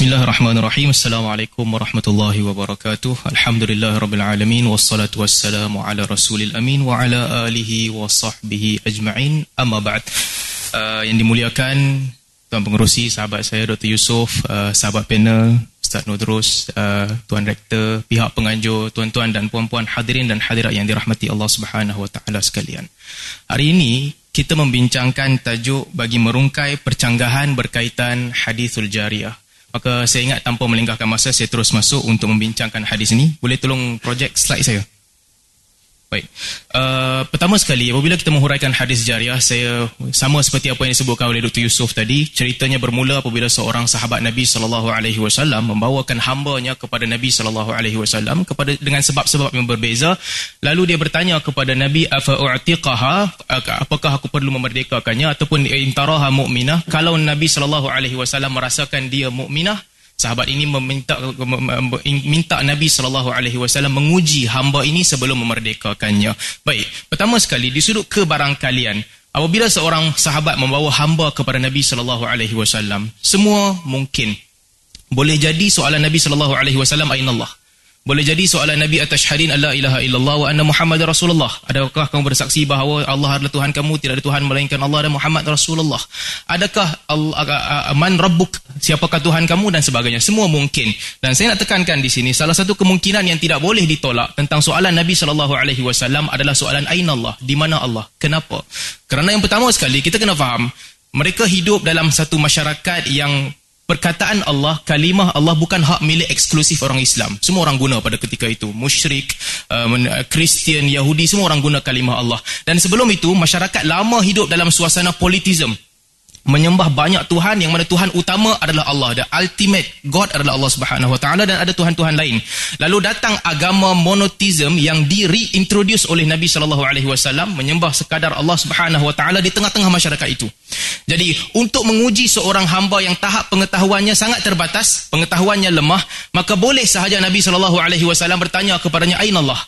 Bismillahirrahmanirrahim. Assalamualaikum warahmatullahi wabarakatuh. Alhamdulillahirabbil alamin wassalatu wassalamu ala rasulil amin wa ala alihi wa sahbihi ajma'in. Amma ba'd. Uh, yang dimuliakan Tuan Pengerusi, sahabat saya Dr. Yusof, uh, sahabat panel, Ustaz Nudrus, uh, Tuan Rektor, pihak penganjur, tuan-tuan dan puan-puan hadirin dan hadirat yang dirahmati Allah Subhanahu wa taala sekalian. Hari ini kita membincangkan tajuk bagi merungkai percanggahan berkaitan hadithul jariyah. Maka saya ingat tanpa melengahkan masa saya terus masuk untuk membincangkan hadis ini. Boleh tolong projek slide saya? Baik. Uh, pertama sekali, apabila kita menghuraikan hadis jariah, saya sama seperti apa yang disebutkan oleh Dr. Yusuf tadi, ceritanya bermula apabila seorang sahabat Nabi sallallahu alaihi wasallam membawakan hamba-nya kepada Nabi sallallahu alaihi wasallam kepada dengan sebab-sebab yang berbeza, lalu dia bertanya kepada Nabi, "Afa u'tiqaha? Apakah aku perlu memerdekakannya ataupun intaraha mu'minah?" Kalau Nabi sallallahu alaihi wasallam merasakan dia mukminah, Sahabat ini meminta minta Nabi sallallahu alaihi wasallam menguji hamba ini sebelum memerdekakannya. Baik, pertama sekali di sudut kebarangkalian, apabila seorang sahabat membawa hamba kepada Nabi sallallahu alaihi wasallam, semua mungkin. Boleh jadi soalan Nabi sallallahu alaihi wasallam ainallah. Boleh jadi soalan Nabi atas syahadin Allah ilaha illallah wa anna Muhammad Rasulullah. Adakah kamu bersaksi bahawa Allah adalah Tuhan kamu, tidak ada Tuhan melainkan Allah dan Muhammad Rasulullah? Adakah man rabbuk, siapakah Tuhan kamu dan sebagainya? Semua mungkin. Dan saya nak tekankan di sini, salah satu kemungkinan yang tidak boleh ditolak tentang soalan Nabi SAW adalah soalan Aina Allah, di mana Allah? Kenapa? Kerana yang pertama sekali, kita kena faham, mereka hidup dalam satu masyarakat yang perkataan Allah, kalimah Allah bukan hak milik eksklusif orang Islam. Semua orang guna pada ketika itu. Musyrik, uh, Kristian, uh, Yahudi, semua orang guna kalimah Allah. Dan sebelum itu, masyarakat lama hidup dalam suasana politism menyembah banyak Tuhan yang mana Tuhan utama adalah Allah. The ultimate God adalah Allah Subhanahu Wa Taala dan ada Tuhan-Tuhan lain. Lalu datang agama monotheism yang di reintroduce oleh Nabi Sallallahu Alaihi Wasallam menyembah sekadar Allah Subhanahu Wa Taala di tengah-tengah masyarakat itu. Jadi untuk menguji seorang hamba yang tahap pengetahuannya sangat terbatas pengetahuannya lemah maka boleh sahaja Nabi Sallallahu Alaihi Wasallam bertanya kepadanya Aina Allah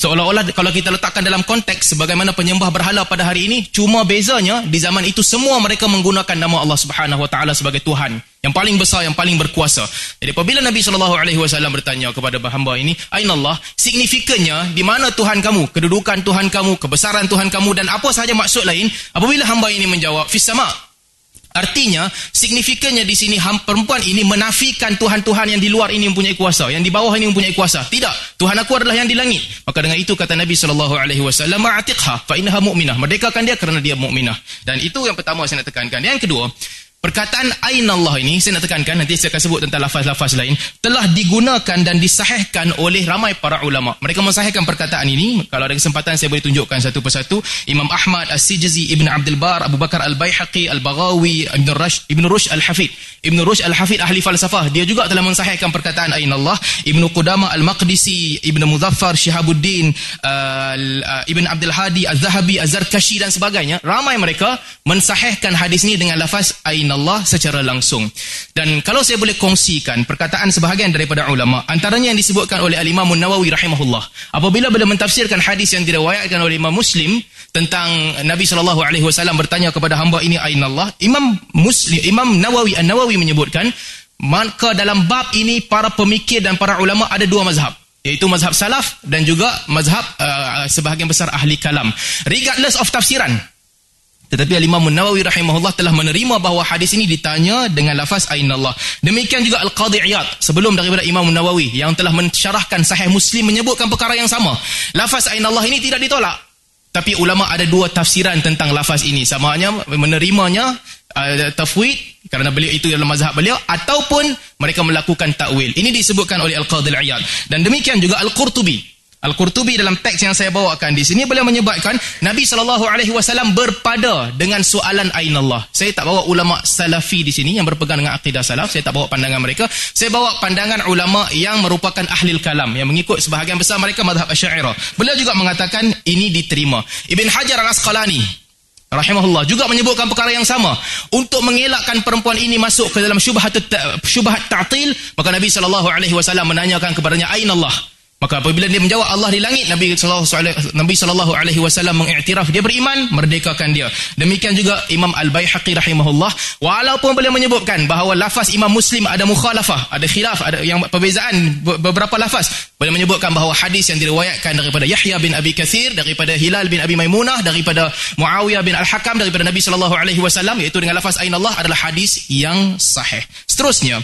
Seolah-olah kalau kita letakkan dalam konteks sebagaimana penyembah berhala pada hari ini, cuma bezanya di zaman itu semua mereka menggunakan nama Allah Subhanahu Wa Taala sebagai Tuhan yang paling besar, yang paling berkuasa. Jadi apabila Nabi Shallallahu Alaihi Wasallam bertanya kepada hamba ini, Aina Allah, signifikannya di mana Tuhan kamu, kedudukan Tuhan kamu, kebesaran Tuhan kamu dan apa sahaja maksud lain? Apabila hamba ini menjawab, Fis sama, Artinya, signifikannya di sini perempuan ini menafikan Tuhan-Tuhan yang di luar ini mempunyai kuasa, yang di bawah ini mempunyai kuasa. Tidak, Tuhan aku adalah yang di langit. Maka dengan itu kata Nabi sallallahu alaihi wasallam, "Atiqha fa innaha mu'minah." Merdekakan dia kerana dia mukminah. Dan itu yang pertama saya nak tekankan. Yang kedua, Perkataan Ain Allah ini, saya nak tekankan, nanti saya akan sebut tentang lafaz-lafaz lain, telah digunakan dan disahihkan oleh ramai para ulama. Mereka mensahihkan perkataan ini, kalau ada kesempatan saya boleh tunjukkan satu persatu. Imam Ahmad, As-Sijzi, Ibn Abdul Bar, Abu Bakar Al-Bayhaqi, Al-Baghawi, Ibn Rush, Ibn Rush Al-Hafid. Ibn Rush Al-Hafid, ahli falsafah. Dia juga telah mensahihkan perkataan Ain Allah. Ibn Qudama Al-Maqdisi, Ibn Muzaffar, Shihabuddin, uh, Ibn Abdul Hadi, Az-Zahabi, Az-Zarkashi dan sebagainya. Ramai mereka mensahihkan hadis ini dengan lafaz Ain Allah secara langsung. Dan kalau saya boleh kongsikan perkataan sebahagian daripada ulama, antaranya yang disebutkan oleh Al-Imam Nawawi rahimahullah. Apabila beliau mentafsirkan hadis yang diriwayatkan oleh Imam Muslim tentang Nabi sallallahu alaihi wasallam bertanya kepada hamba ini aina Allah, Imam Muslim Imam Nawawi An-Nawawi menyebutkan maka dalam bab ini para pemikir dan para ulama ada dua mazhab iaitu mazhab salaf dan juga mazhab uh, sebahagian besar ahli kalam regardless of tafsiran tetapi Al-Imam Nawawi rahimahullah telah menerima bahawa hadis ini ditanya dengan lafaz Allah. Demikian juga Al-Qadhi Iyad sebelum daripada Imam Nawawi yang telah mensyarahkan sahih Muslim menyebutkan perkara yang sama. Lafaz Allah ini tidak ditolak. Tapi ulama ada dua tafsiran tentang lafaz ini. Sama hanya menerimanya uh, tafwid kerana beliau itu dalam mazhab beliau ataupun mereka melakukan takwil. Ini disebutkan oleh Al-Qadhi Iyad. Dan demikian juga Al-Qurtubi Al-Qurtubi dalam teks yang saya bawakan di sini beliau menyebutkan Nabi sallallahu alaihi wasallam berpada dengan soalan ain Allah. Saya tak bawa ulama salafi di sini yang berpegang dengan akidah salaf, saya tak bawa pandangan mereka. Saya bawa pandangan ulama yang merupakan ahli kalam yang mengikut sebahagian besar mereka mazhab Asy'ariyah. Beliau juga mengatakan ini diterima. Ibn Hajar Al-Asqalani rahimahullah juga menyebutkan perkara yang sama untuk mengelakkan perempuan ini masuk ke dalam syubhat syubhat ta'til maka Nabi sallallahu alaihi wasallam menanyakan kepadanya ain Allah Maka apabila dia menjawab Allah di langit, Nabi Nabi sallallahu alaihi wasallam mengiktiraf dia beriman, merdekakan dia. Demikian juga Imam Al-Baihaqi rahimahullah, walaupun boleh menyebutkan bahawa lafaz Imam Muslim ada mukhalafah, ada khilaf, ada yang perbezaan beberapa lafaz, boleh menyebutkan bahawa hadis yang diriwayatkan daripada Yahya bin Abi Kathir, daripada Hilal bin Abi Maimunah, daripada Muawiyah bin Al-Hakam, daripada Nabi sallallahu alaihi wasallam iaitu dengan lafaz ain Allah adalah hadis yang sahih. Seterusnya,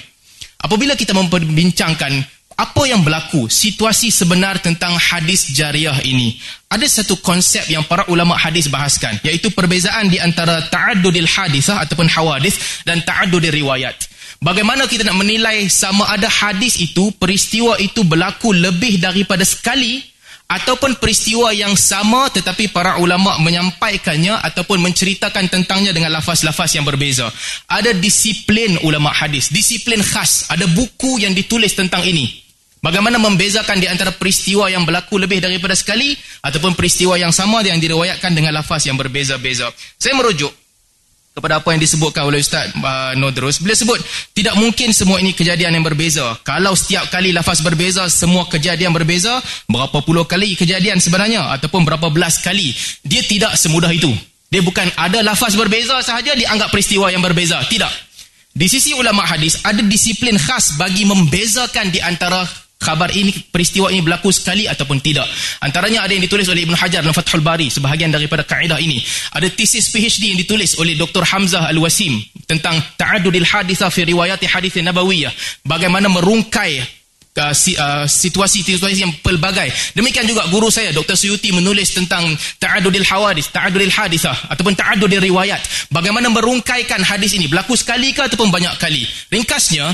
apabila kita memperbincangkan apa yang berlaku? Situasi sebenar tentang hadis jariah ini. Ada satu konsep yang para ulama hadis bahaskan iaitu perbezaan di antara ta'addudil hadisah ataupun hawadis dan ta'addudil riwayat. Bagaimana kita nak menilai sama ada hadis itu peristiwa itu berlaku lebih daripada sekali ataupun peristiwa yang sama tetapi para ulama menyampaikannya ataupun menceritakan tentangnya dengan lafaz-lafaz yang berbeza. Ada disiplin ulama hadis disiplin khas ada buku yang ditulis tentang ini Bagaimana membezakan di antara peristiwa yang berlaku lebih daripada sekali ataupun peristiwa yang sama yang diriwayatkan dengan lafaz yang berbeza-beza. Saya merujuk kepada apa yang disebutkan oleh Ustaz uh, Nodrus. Beliau sebut, tidak mungkin semua ini kejadian yang berbeza. Kalau setiap kali lafaz berbeza, semua kejadian berbeza, berapa puluh kali kejadian sebenarnya ataupun berapa belas kali. Dia tidak semudah itu. Dia bukan ada lafaz berbeza sahaja, dianggap peristiwa yang berbeza. Tidak. Di sisi ulama hadis, ada disiplin khas bagi membezakan di antara khabar ini peristiwa ini berlaku sekali ataupun tidak. Antaranya ada yang ditulis oleh Ibn Hajar dalam Fathul Bari sebahagian daripada kaedah ini. Ada tesis PhD yang ditulis oleh Dr. Hamzah Al-Wasim tentang ta'adudil hadithah fi riwayat hadith nabawiyah. Bagaimana merungkai uh, uh, situasi-situasi yang pelbagai. Demikian juga guru saya Dr. Suyuti menulis tentang ta'adudil hawadith ta'adudil hadithah ataupun ta'adudil riwayat. Bagaimana merungkaikan hadis ini? Berlaku sekali ke ataupun banyak kali? Ringkasnya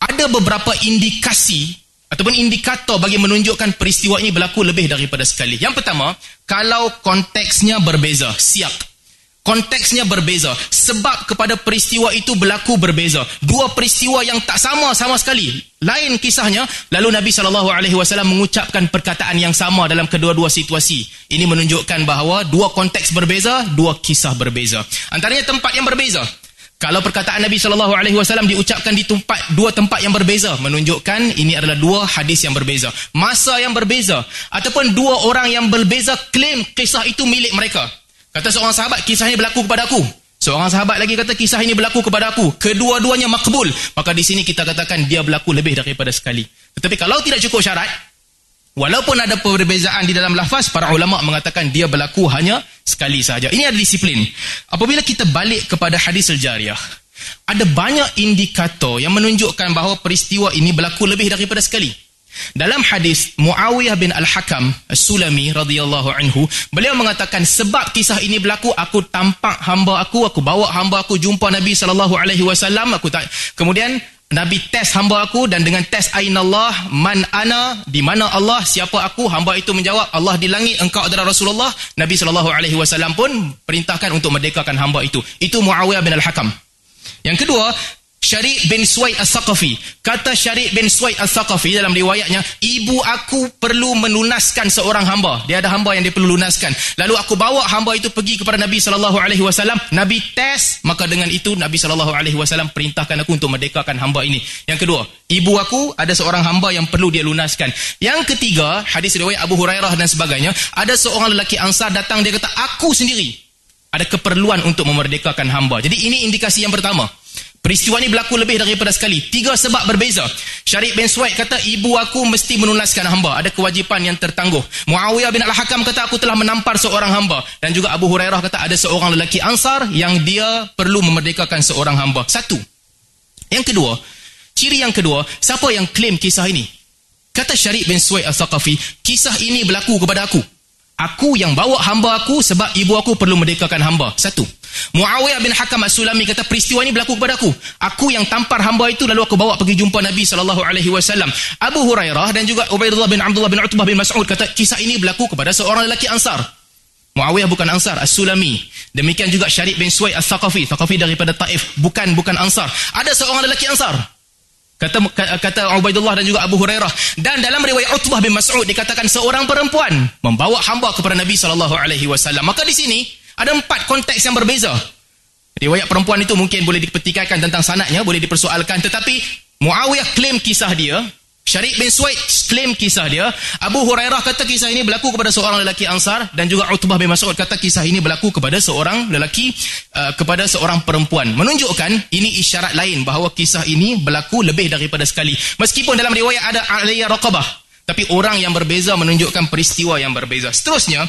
ada beberapa indikasi ataupun indikator bagi menunjukkan peristiwa ini berlaku lebih daripada sekali. Yang pertama, kalau konteksnya berbeza, siap. Konteksnya berbeza. Sebab kepada peristiwa itu berlaku berbeza. Dua peristiwa yang tak sama sama sekali. Lain kisahnya, lalu Nabi SAW mengucapkan perkataan yang sama dalam kedua-dua situasi. Ini menunjukkan bahawa dua konteks berbeza, dua kisah berbeza. Antaranya tempat yang berbeza. Kalau perkataan Nabi sallallahu alaihi wasallam diucapkan di tempat dua tempat yang berbeza menunjukkan ini adalah dua hadis yang berbeza. Masa yang berbeza ataupun dua orang yang berbeza klaim kisah itu milik mereka. Kata seorang sahabat kisah ini berlaku kepada aku. Seorang sahabat lagi kata kisah ini berlaku kepada aku. Kedua-duanya makbul. Maka di sini kita katakan dia berlaku lebih daripada sekali. Tetapi kalau tidak cukup syarat, Walaupun ada perbezaan di dalam lafaz, para ulama mengatakan dia berlaku hanya sekali sahaja. Ini adalah disiplin. Apabila kita balik kepada hadis al-jariyah, ada banyak indikator yang menunjukkan bahawa peristiwa ini berlaku lebih daripada sekali. Dalam hadis Muawiyah bin Al-Hakam As-Sulami radhiyallahu anhu, beliau mengatakan sebab kisah ini berlaku aku tampak hamba aku, aku bawa hamba aku jumpa Nabi sallallahu alaihi wasallam, aku tak kemudian Nabi tes hamba aku dan dengan tes Allah man ana di mana Allah siapa aku hamba itu menjawab Allah di langit engkau adalah Rasulullah. Nabi saw pun perintahkan untuk merdekakan hamba itu. Itu Muawiyah bin Al-Hakam. Yang kedua Syari' bin Suwaid Al-Thaqafi. Kata Syari' bin Suwaid Al-Thaqafi dalam riwayatnya, ibu aku perlu melunaskan seorang hamba. Dia ada hamba yang dia perlu lunaskan. Lalu aku bawa hamba itu pergi kepada Nabi SAW. Nabi tes, maka dengan itu Nabi SAW perintahkan aku untuk merdekakan hamba ini. Yang kedua, ibu aku ada seorang hamba yang perlu dia lunaskan. Yang ketiga, hadis riwayat Abu Hurairah dan sebagainya, ada seorang lelaki ansar datang, dia kata, aku sendiri ada keperluan untuk memerdekakan hamba. Jadi ini indikasi yang pertama. Peristiwa ini berlaku lebih daripada sekali. Tiga sebab berbeza. Syarif bin Suwaid kata, ibu aku mesti menunaskan hamba. Ada kewajipan yang tertangguh. Muawiyah bin Al-Hakam kata, aku telah menampar seorang hamba. Dan juga Abu Hurairah kata, ada seorang lelaki ansar yang dia perlu memerdekakan seorang hamba. Satu. Yang kedua, ciri yang kedua, siapa yang klaim kisah ini? Kata Syarif bin Suwaid Al-Thaqafi, kisah ini berlaku kepada aku. Aku yang bawa hamba aku sebab ibu aku perlu merdekakan hamba. Satu. Muawiyah bin Hakam As-Sulami kata peristiwa ini berlaku kepada aku. Aku yang tampar hamba itu lalu aku bawa pergi jumpa Nabi sallallahu alaihi wasallam. Abu Hurairah dan juga Ubaidullah bin Abdullah bin Utbah bin Mas'ud kata kisah ini berlaku kepada seorang lelaki Ansar. Muawiyah bukan Ansar, As-Sulami. Demikian juga Syarif bin Suwaid Al-Thaqafi, Thaqafi daripada Taif, bukan bukan Ansar. Ada seorang lelaki Ansar. Kata kata Ubaidullah dan juga Abu Hurairah dan dalam riwayat Utbah bin Mas'ud dikatakan seorang perempuan membawa hamba kepada Nabi sallallahu alaihi wasallam. Maka di sini ada empat konteks yang berbeza. Riwayat perempuan itu mungkin boleh dipertikaikan tentang sanatnya, boleh dipersoalkan. Tetapi Muawiyah klaim kisah dia, Syarik bin Suwaid claim kisah dia. Abu Hurairah kata kisah ini berlaku kepada seorang lelaki Ansar dan juga Utbah bin Mas'ud kata kisah ini berlaku kepada seorang lelaki uh, kepada seorang perempuan. Menunjukkan ini isyarat lain bahawa kisah ini berlaku lebih daripada sekali. Meskipun dalam riwayat ada Aliyah Raqabah tapi orang yang berbeza menunjukkan peristiwa yang berbeza. Seterusnya,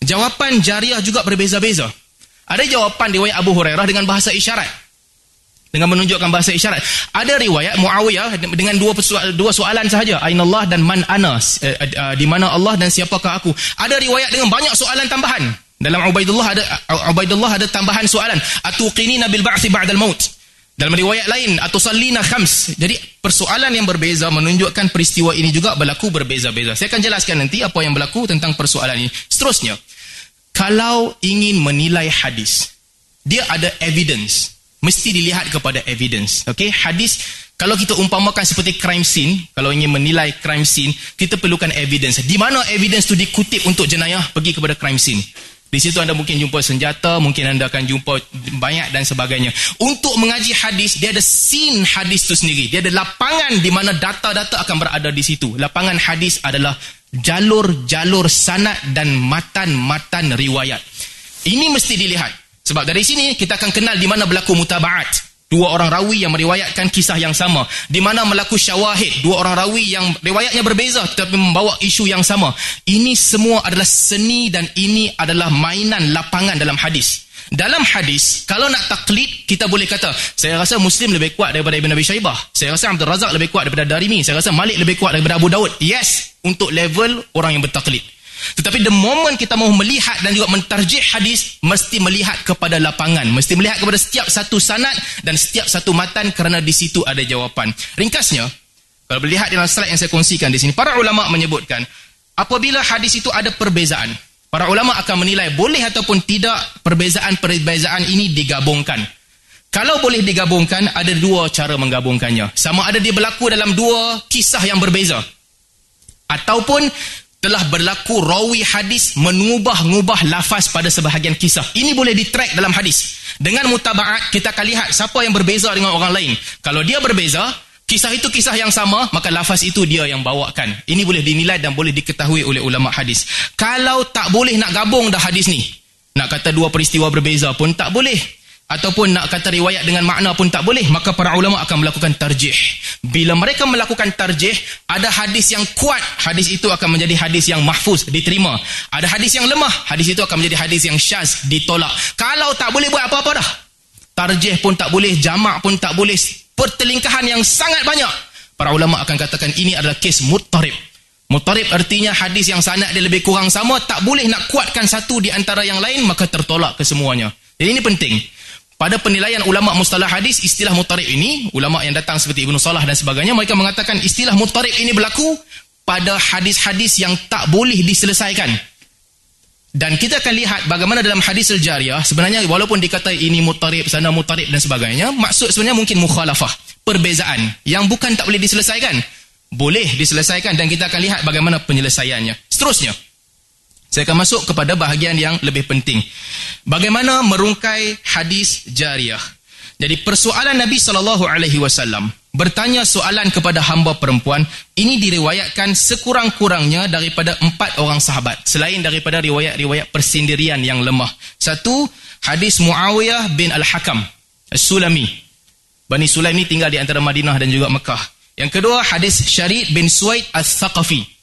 jawapan jariah juga berbeza-beza. Ada jawapan riwayat Abu Hurairah dengan bahasa isyarat dengan menunjukkan bahasa isyarat. Ada riwayat Muawiyah dengan dua dua soalan sahaja, Allah dan man ana, eh, eh, di mana Allah dan siapakah aku. Ada riwayat dengan banyak soalan tambahan. Dalam Ubaidullah ada Ubaidullah ada tambahan soalan, atuqinina bil ba'thi ba'dal maut. Dalam riwayat lain, atusallina khams. Jadi persoalan yang berbeza menunjukkan peristiwa ini juga berlaku berbeza-beza. Saya akan jelaskan nanti apa yang berlaku tentang persoalan ini. Seterusnya, kalau ingin menilai hadis, dia ada evidence mesti dilihat kepada evidence. Okay, hadis kalau kita umpamakan seperti crime scene, kalau ingin menilai crime scene, kita perlukan evidence. Di mana evidence tu dikutip untuk jenayah pergi kepada crime scene? Di situ anda mungkin jumpa senjata, mungkin anda akan jumpa banyak dan sebagainya. Untuk mengaji hadis, dia ada scene hadis tu sendiri. Dia ada lapangan di mana data-data akan berada di situ. Lapangan hadis adalah jalur-jalur sanad dan matan-matan riwayat. Ini mesti dilihat. Sebab dari sini kita akan kenal di mana berlaku mutabaat. Dua orang rawi yang meriwayatkan kisah yang sama. Di mana berlaku syawahid. Dua orang rawi yang riwayatnya berbeza tetapi membawa isu yang sama. Ini semua adalah seni dan ini adalah mainan lapangan dalam hadis. Dalam hadis, kalau nak taklid, kita boleh kata, saya rasa Muslim lebih kuat daripada Ibn Abi Shaybah. Saya rasa Abdul Razak lebih kuat daripada Darimi. Saya rasa Malik lebih kuat daripada Abu Daud. Yes, untuk level orang yang bertaklid. Tetapi the moment kita mahu melihat dan juga mentarjih hadis, mesti melihat kepada lapangan. Mesti melihat kepada setiap satu sanad dan setiap satu matan kerana di situ ada jawapan. Ringkasnya, kalau melihat dalam slide yang saya kongsikan di sini, para ulama menyebutkan, apabila hadis itu ada perbezaan, para ulama akan menilai boleh ataupun tidak perbezaan-perbezaan ini digabungkan. Kalau boleh digabungkan, ada dua cara menggabungkannya. Sama ada dia berlaku dalam dua kisah yang berbeza. Ataupun telah berlaku rawi hadis mengubah-ngubah lafaz pada sebahagian kisah. Ini boleh ditrack dalam hadis. Dengan mutabaat, kita akan lihat siapa yang berbeza dengan orang lain. Kalau dia berbeza, kisah itu kisah yang sama, maka lafaz itu dia yang bawakan. Ini boleh dinilai dan boleh diketahui oleh ulama hadis. Kalau tak boleh nak gabung dah hadis ni, nak kata dua peristiwa berbeza pun tak boleh ataupun nak kata riwayat dengan makna pun tak boleh maka para ulama akan melakukan tarjih. Bila mereka melakukan tarjih ada hadis yang kuat hadis itu akan menjadi hadis yang mahfuz diterima. Ada hadis yang lemah hadis itu akan menjadi hadis yang syaz ditolak. Kalau tak boleh buat apa-apa dah tarjih pun tak boleh jamak pun tak boleh pertelingkahan yang sangat banyak para ulama akan katakan ini adalah kes muttarib Mutarib artinya hadis yang sanad dia lebih kurang sama tak boleh nak kuatkan satu di antara yang lain maka tertolak kesemuanya. Jadi ini penting pada penilaian ulama mustalah hadis istilah mutarib ini ulama yang datang seperti Ibnu Salah dan sebagainya mereka mengatakan istilah mutarib ini berlaku pada hadis-hadis yang tak boleh diselesaikan. Dan kita akan lihat bagaimana dalam hadis al-jariyah sebenarnya walaupun dikata ini mutarib sana mutarib dan sebagainya maksud sebenarnya mungkin mukhalafah perbezaan yang bukan tak boleh diselesaikan. Boleh diselesaikan dan kita akan lihat bagaimana penyelesaiannya. Seterusnya saya akan masuk kepada bahagian yang lebih penting. Bagaimana merungkai hadis jariah? Jadi persoalan Nabi sallallahu alaihi wasallam bertanya soalan kepada hamba perempuan ini diriwayatkan sekurang-kurangnya daripada empat orang sahabat selain daripada riwayat-riwayat persendirian yang lemah. Satu, hadis Muawiyah bin Al-Hakam As-Sulami. Bani Sulaim ini tinggal di antara Madinah dan juga Mekah. Yang kedua, hadis Syarid bin Suwaid Al-Thaqafi.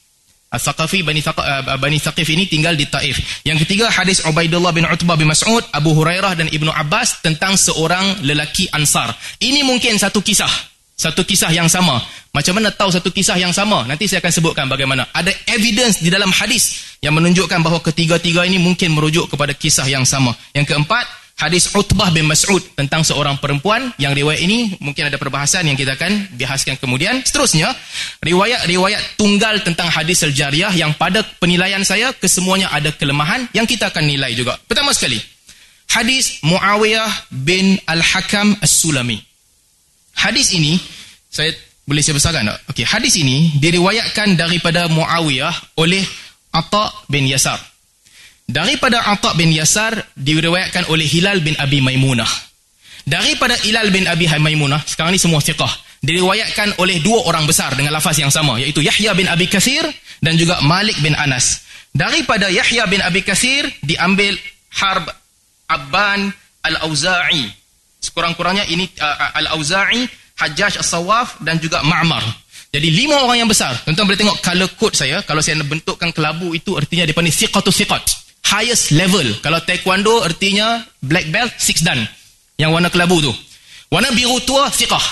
Al-Thaqafi Bani, uh, Bani Thaqif ini tinggal di Taif. Yang ketiga hadis Ubaidullah bin Utbah bin Mas'ud, Abu Hurairah dan Ibnu Abbas tentang seorang lelaki Ansar. Ini mungkin satu kisah. Satu kisah yang sama. Macam mana tahu satu kisah yang sama? Nanti saya akan sebutkan bagaimana. Ada evidence di dalam hadis yang menunjukkan bahawa ketiga-tiga ini mungkin merujuk kepada kisah yang sama. Yang keempat, hadis Utbah bin Mas'ud tentang seorang perempuan yang riwayat ini mungkin ada perbahasan yang kita akan bahaskan kemudian. Seterusnya riwayat-riwayat tunggal tentang hadis al-jariyah yang pada penilaian saya kesemuanya ada kelemahan yang kita akan nilai juga. Pertama sekali hadis Muawiyah bin Al-Hakam As-Sulami. Hadis ini saya boleh saya besarkan tak? Okay, hadis ini diriwayatkan daripada Muawiyah oleh Atta bin Yasar Daripada Atta' bin Yasar diriwayatkan oleh Hilal bin Abi Maimunah. Daripada Hilal bin Abi Maimunah, sekarang ni semua siqah. diriwayatkan oleh dua orang besar dengan lafaz yang sama iaitu Yahya bin Abi Kathir dan juga Malik bin Anas. Daripada Yahya bin Abi Kathir diambil Harb Abban Al-Auza'i. Sekurang-kurangnya ini uh, Al-Auza'i, Hajjaj As-Sawaf dan juga Ma'mar. Jadi lima orang yang besar. Tuan-tuan boleh tengok color code saya. Kalau saya bentukkan kelabu itu artinya dia panggil siqatu siqat. Highest level. Kalau taekwondo artinya black belt, six dan. Yang warna kelabu tu. Warna biru tua, siqah.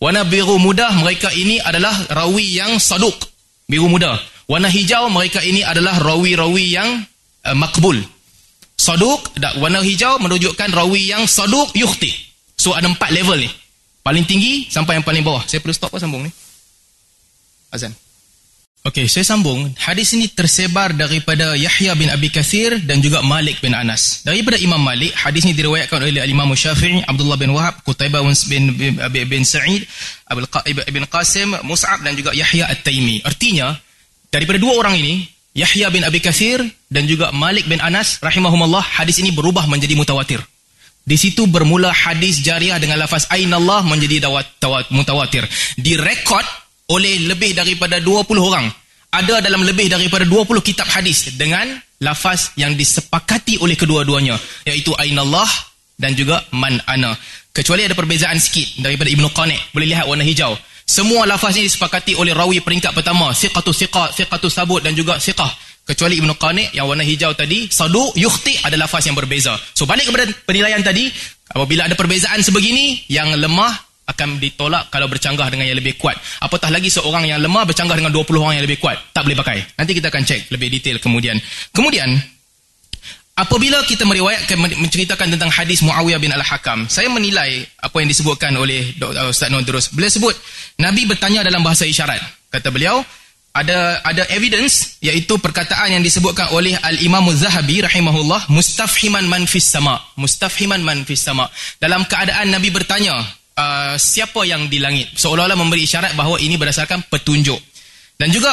Warna biru muda, mereka ini adalah rawi yang saduk. Biru muda. Warna hijau, mereka ini adalah rawi-rawi yang uh, makbul. Saduk, warna hijau menunjukkan rawi yang saduk yukhti. So ada empat level ni. Paling tinggi sampai yang paling bawah. Saya perlu stop apa sambung ni? azan. Okey, saya sambung. Hadis ini tersebar daripada Yahya bin Abi Kathir dan juga Malik bin Anas. Daripada Imam Malik, hadis ini diriwayatkan oleh Imam Syafi'i, Abdullah bin Wahab, Qutaibah bin, bin, bin, bin Sa'id, Abul bin Qasim, Mus'ab dan juga Yahya At-Taimi. Artinya, daripada dua orang ini, Yahya bin Abi Kathir dan juga Malik bin Anas, rahimahumullah, hadis ini berubah menjadi mutawatir. Di situ bermula hadis jariah dengan lafaz Ainallah menjadi dawat, tawat, mutawatir. Direkod oleh lebih daripada 20 orang. Ada dalam lebih daripada 20 kitab hadis dengan lafaz yang disepakati oleh kedua-duanya. Iaitu Ainallah dan juga Man Ana. Kecuali ada perbezaan sikit daripada Ibn Qanik. Boleh lihat warna hijau. Semua lafaz ini disepakati oleh rawi peringkat pertama. Siqatu siqat, siqatu sabut dan juga siqah. Kecuali Ibn Qanik yang warna hijau tadi. Sadu, yukhti ada lafaz yang berbeza. So balik kepada penilaian tadi. Apabila ada perbezaan sebegini, yang lemah akan ditolak kalau bercanggah dengan yang lebih kuat. Apatah lagi seorang yang lemah bercanggah dengan 20 orang yang lebih kuat. Tak boleh pakai. Nanti kita akan cek lebih detail kemudian. Kemudian, apabila kita meriwayatkan, menceritakan tentang hadis Muawiyah bin Al-Hakam, saya menilai apa yang disebutkan oleh uh, Ustaz Nur Terus. Beliau sebut, Nabi bertanya dalam bahasa isyarat. Kata beliau, ada ada evidence iaitu perkataan yang disebutkan oleh al-Imam Az-Zahabi rahimahullah mustafhiman man fis sama mustafhiman man fis sama dalam keadaan Nabi bertanya Uh, siapa yang di langit. Seolah-olah memberi isyarat bahawa ini berdasarkan petunjuk. Dan juga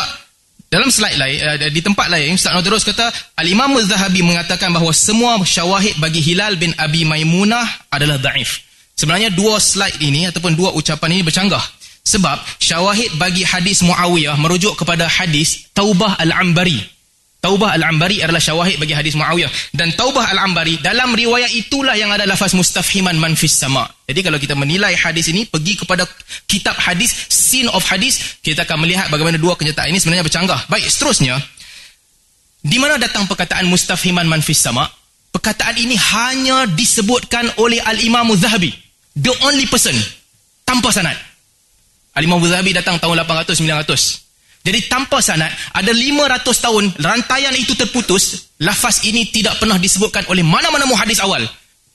dalam slide lain uh, di tempat lain Ustaz Nadirus kata Al-Imam Az-Zahabi mengatakan bahawa semua syawahid bagi Hilal bin Abi Maimunah adalah daif. Sebenarnya dua slide ini ataupun dua ucapan ini bercanggah. Sebab syawahid bagi hadis Muawiyah merujuk kepada hadis Taubah Al-Ambari Taubah Al-Ambari adalah syawahid bagi hadis Muawiyah. Dan Taubah Al-Ambari, dalam riwayat itulah yang ada lafaz mustafhiman manfis sama. Jadi kalau kita menilai hadis ini, pergi kepada kitab hadis, scene of hadis, kita akan melihat bagaimana dua kenyataan ini sebenarnya bercanggah. Baik, seterusnya. Di mana datang perkataan mustafhiman manfis sama? Perkataan ini hanya disebutkan oleh Al-Imam Zahabi. The only person. Tanpa sanad. Al-Imam Zahabi datang tahun 800-900. Jadi tanpa sanad, ada 500 tahun rantaian itu terputus, lafaz ini tidak pernah disebutkan oleh mana-mana muhadis awal.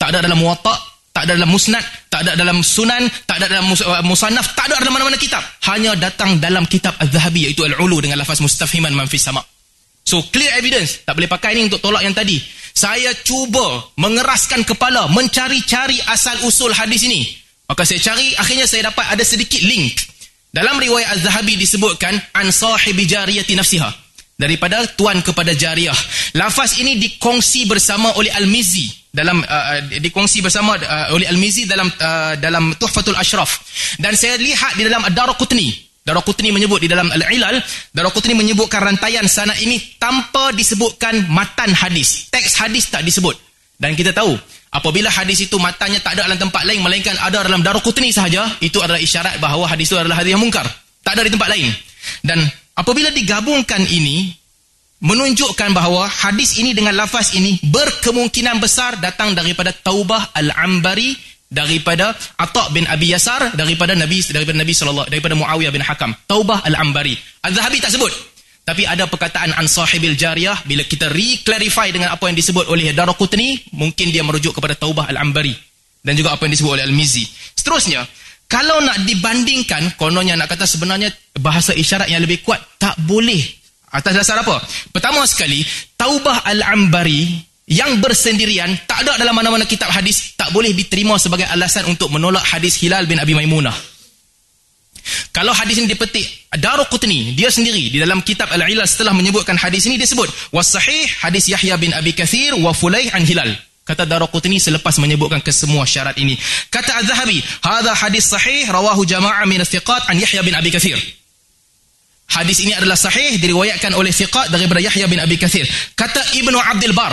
Tak ada dalam muwatta, tak ada dalam musnad, tak ada dalam sunan, tak ada dalam uh, musannaf, tak ada dalam mana-mana kitab. Hanya datang dalam kitab Az-Zahabi iaitu Al-Ulu dengan lafaz mustafhiman man fis sama. So clear evidence, tak boleh pakai ini untuk tolak yang tadi. Saya cuba mengeraskan kepala, mencari-cari asal usul hadis ini. Maka saya cari, akhirnya saya dapat ada sedikit link. Dalam riwayat Az-Zahabi disebutkan an sahibi jariyati nafsiha daripada tuan kepada jariah. Lafaz ini dikongsi bersama oleh Al-Mizi dalam uh, uh, dikongsi bersama uh, oleh Al-Mizi dalam uh, dalam Tuhfatul Ashraf. Dan saya lihat di dalam Ad-Darqutni. Darqutni menyebut di dalam Al-Ilal, Darqutni menyebutkan rantaian sanad ini tanpa disebutkan matan hadis. Teks hadis tak disebut. Dan kita tahu Apabila hadis itu matanya tak ada dalam tempat lain melainkan ada dalam Daruqutni sahaja, itu adalah isyarat bahawa hadis itu adalah hadis yang mungkar. Tak ada di tempat lain. Dan apabila digabungkan ini menunjukkan bahawa hadis ini dengan lafaz ini berkemungkinan besar datang daripada Taubah Al-Ambari daripada Atha bin Abi Yasar daripada Nabi daripada Nabi sallallahu daripada Muawiyah bin Hakam. Taubah Al-Ambari. Az-Zahabi tak sebut. Tapi ada perkataan an sahibil jariyah bila kita re-clarify dengan apa yang disebut oleh Daraqutni, mungkin dia merujuk kepada Taubah Al-Ambari dan juga apa yang disebut oleh Al-Mizi. Seterusnya, kalau nak dibandingkan, kononnya nak kata sebenarnya bahasa isyarat yang lebih kuat, tak boleh. Atas dasar apa? Pertama sekali, Taubah Al-Ambari yang bersendirian, tak ada dalam mana-mana kitab hadis, tak boleh diterima sebagai alasan untuk menolak hadis Hilal bin Abi Maimunah. Kalau hadis ini dipetik Daruqutni dia sendiri di dalam kitab Al-Ilal setelah menyebutkan hadis ini dia sebut was sahih hadis Yahya bin Abi Kathir wa Fulaih an Hilal. Kata Daraqutni selepas menyebutkan kesemua syarat ini. Kata Az-Zahabi, "Hadza hadis sahih rawahu jama'ah min thiqat an Yahya bin Abi Katsir." Hadis ini adalah sahih diriwayatkan oleh thiqat daripada Yahya bin Abi Katsir. Kata Ibnu Abdul Bar,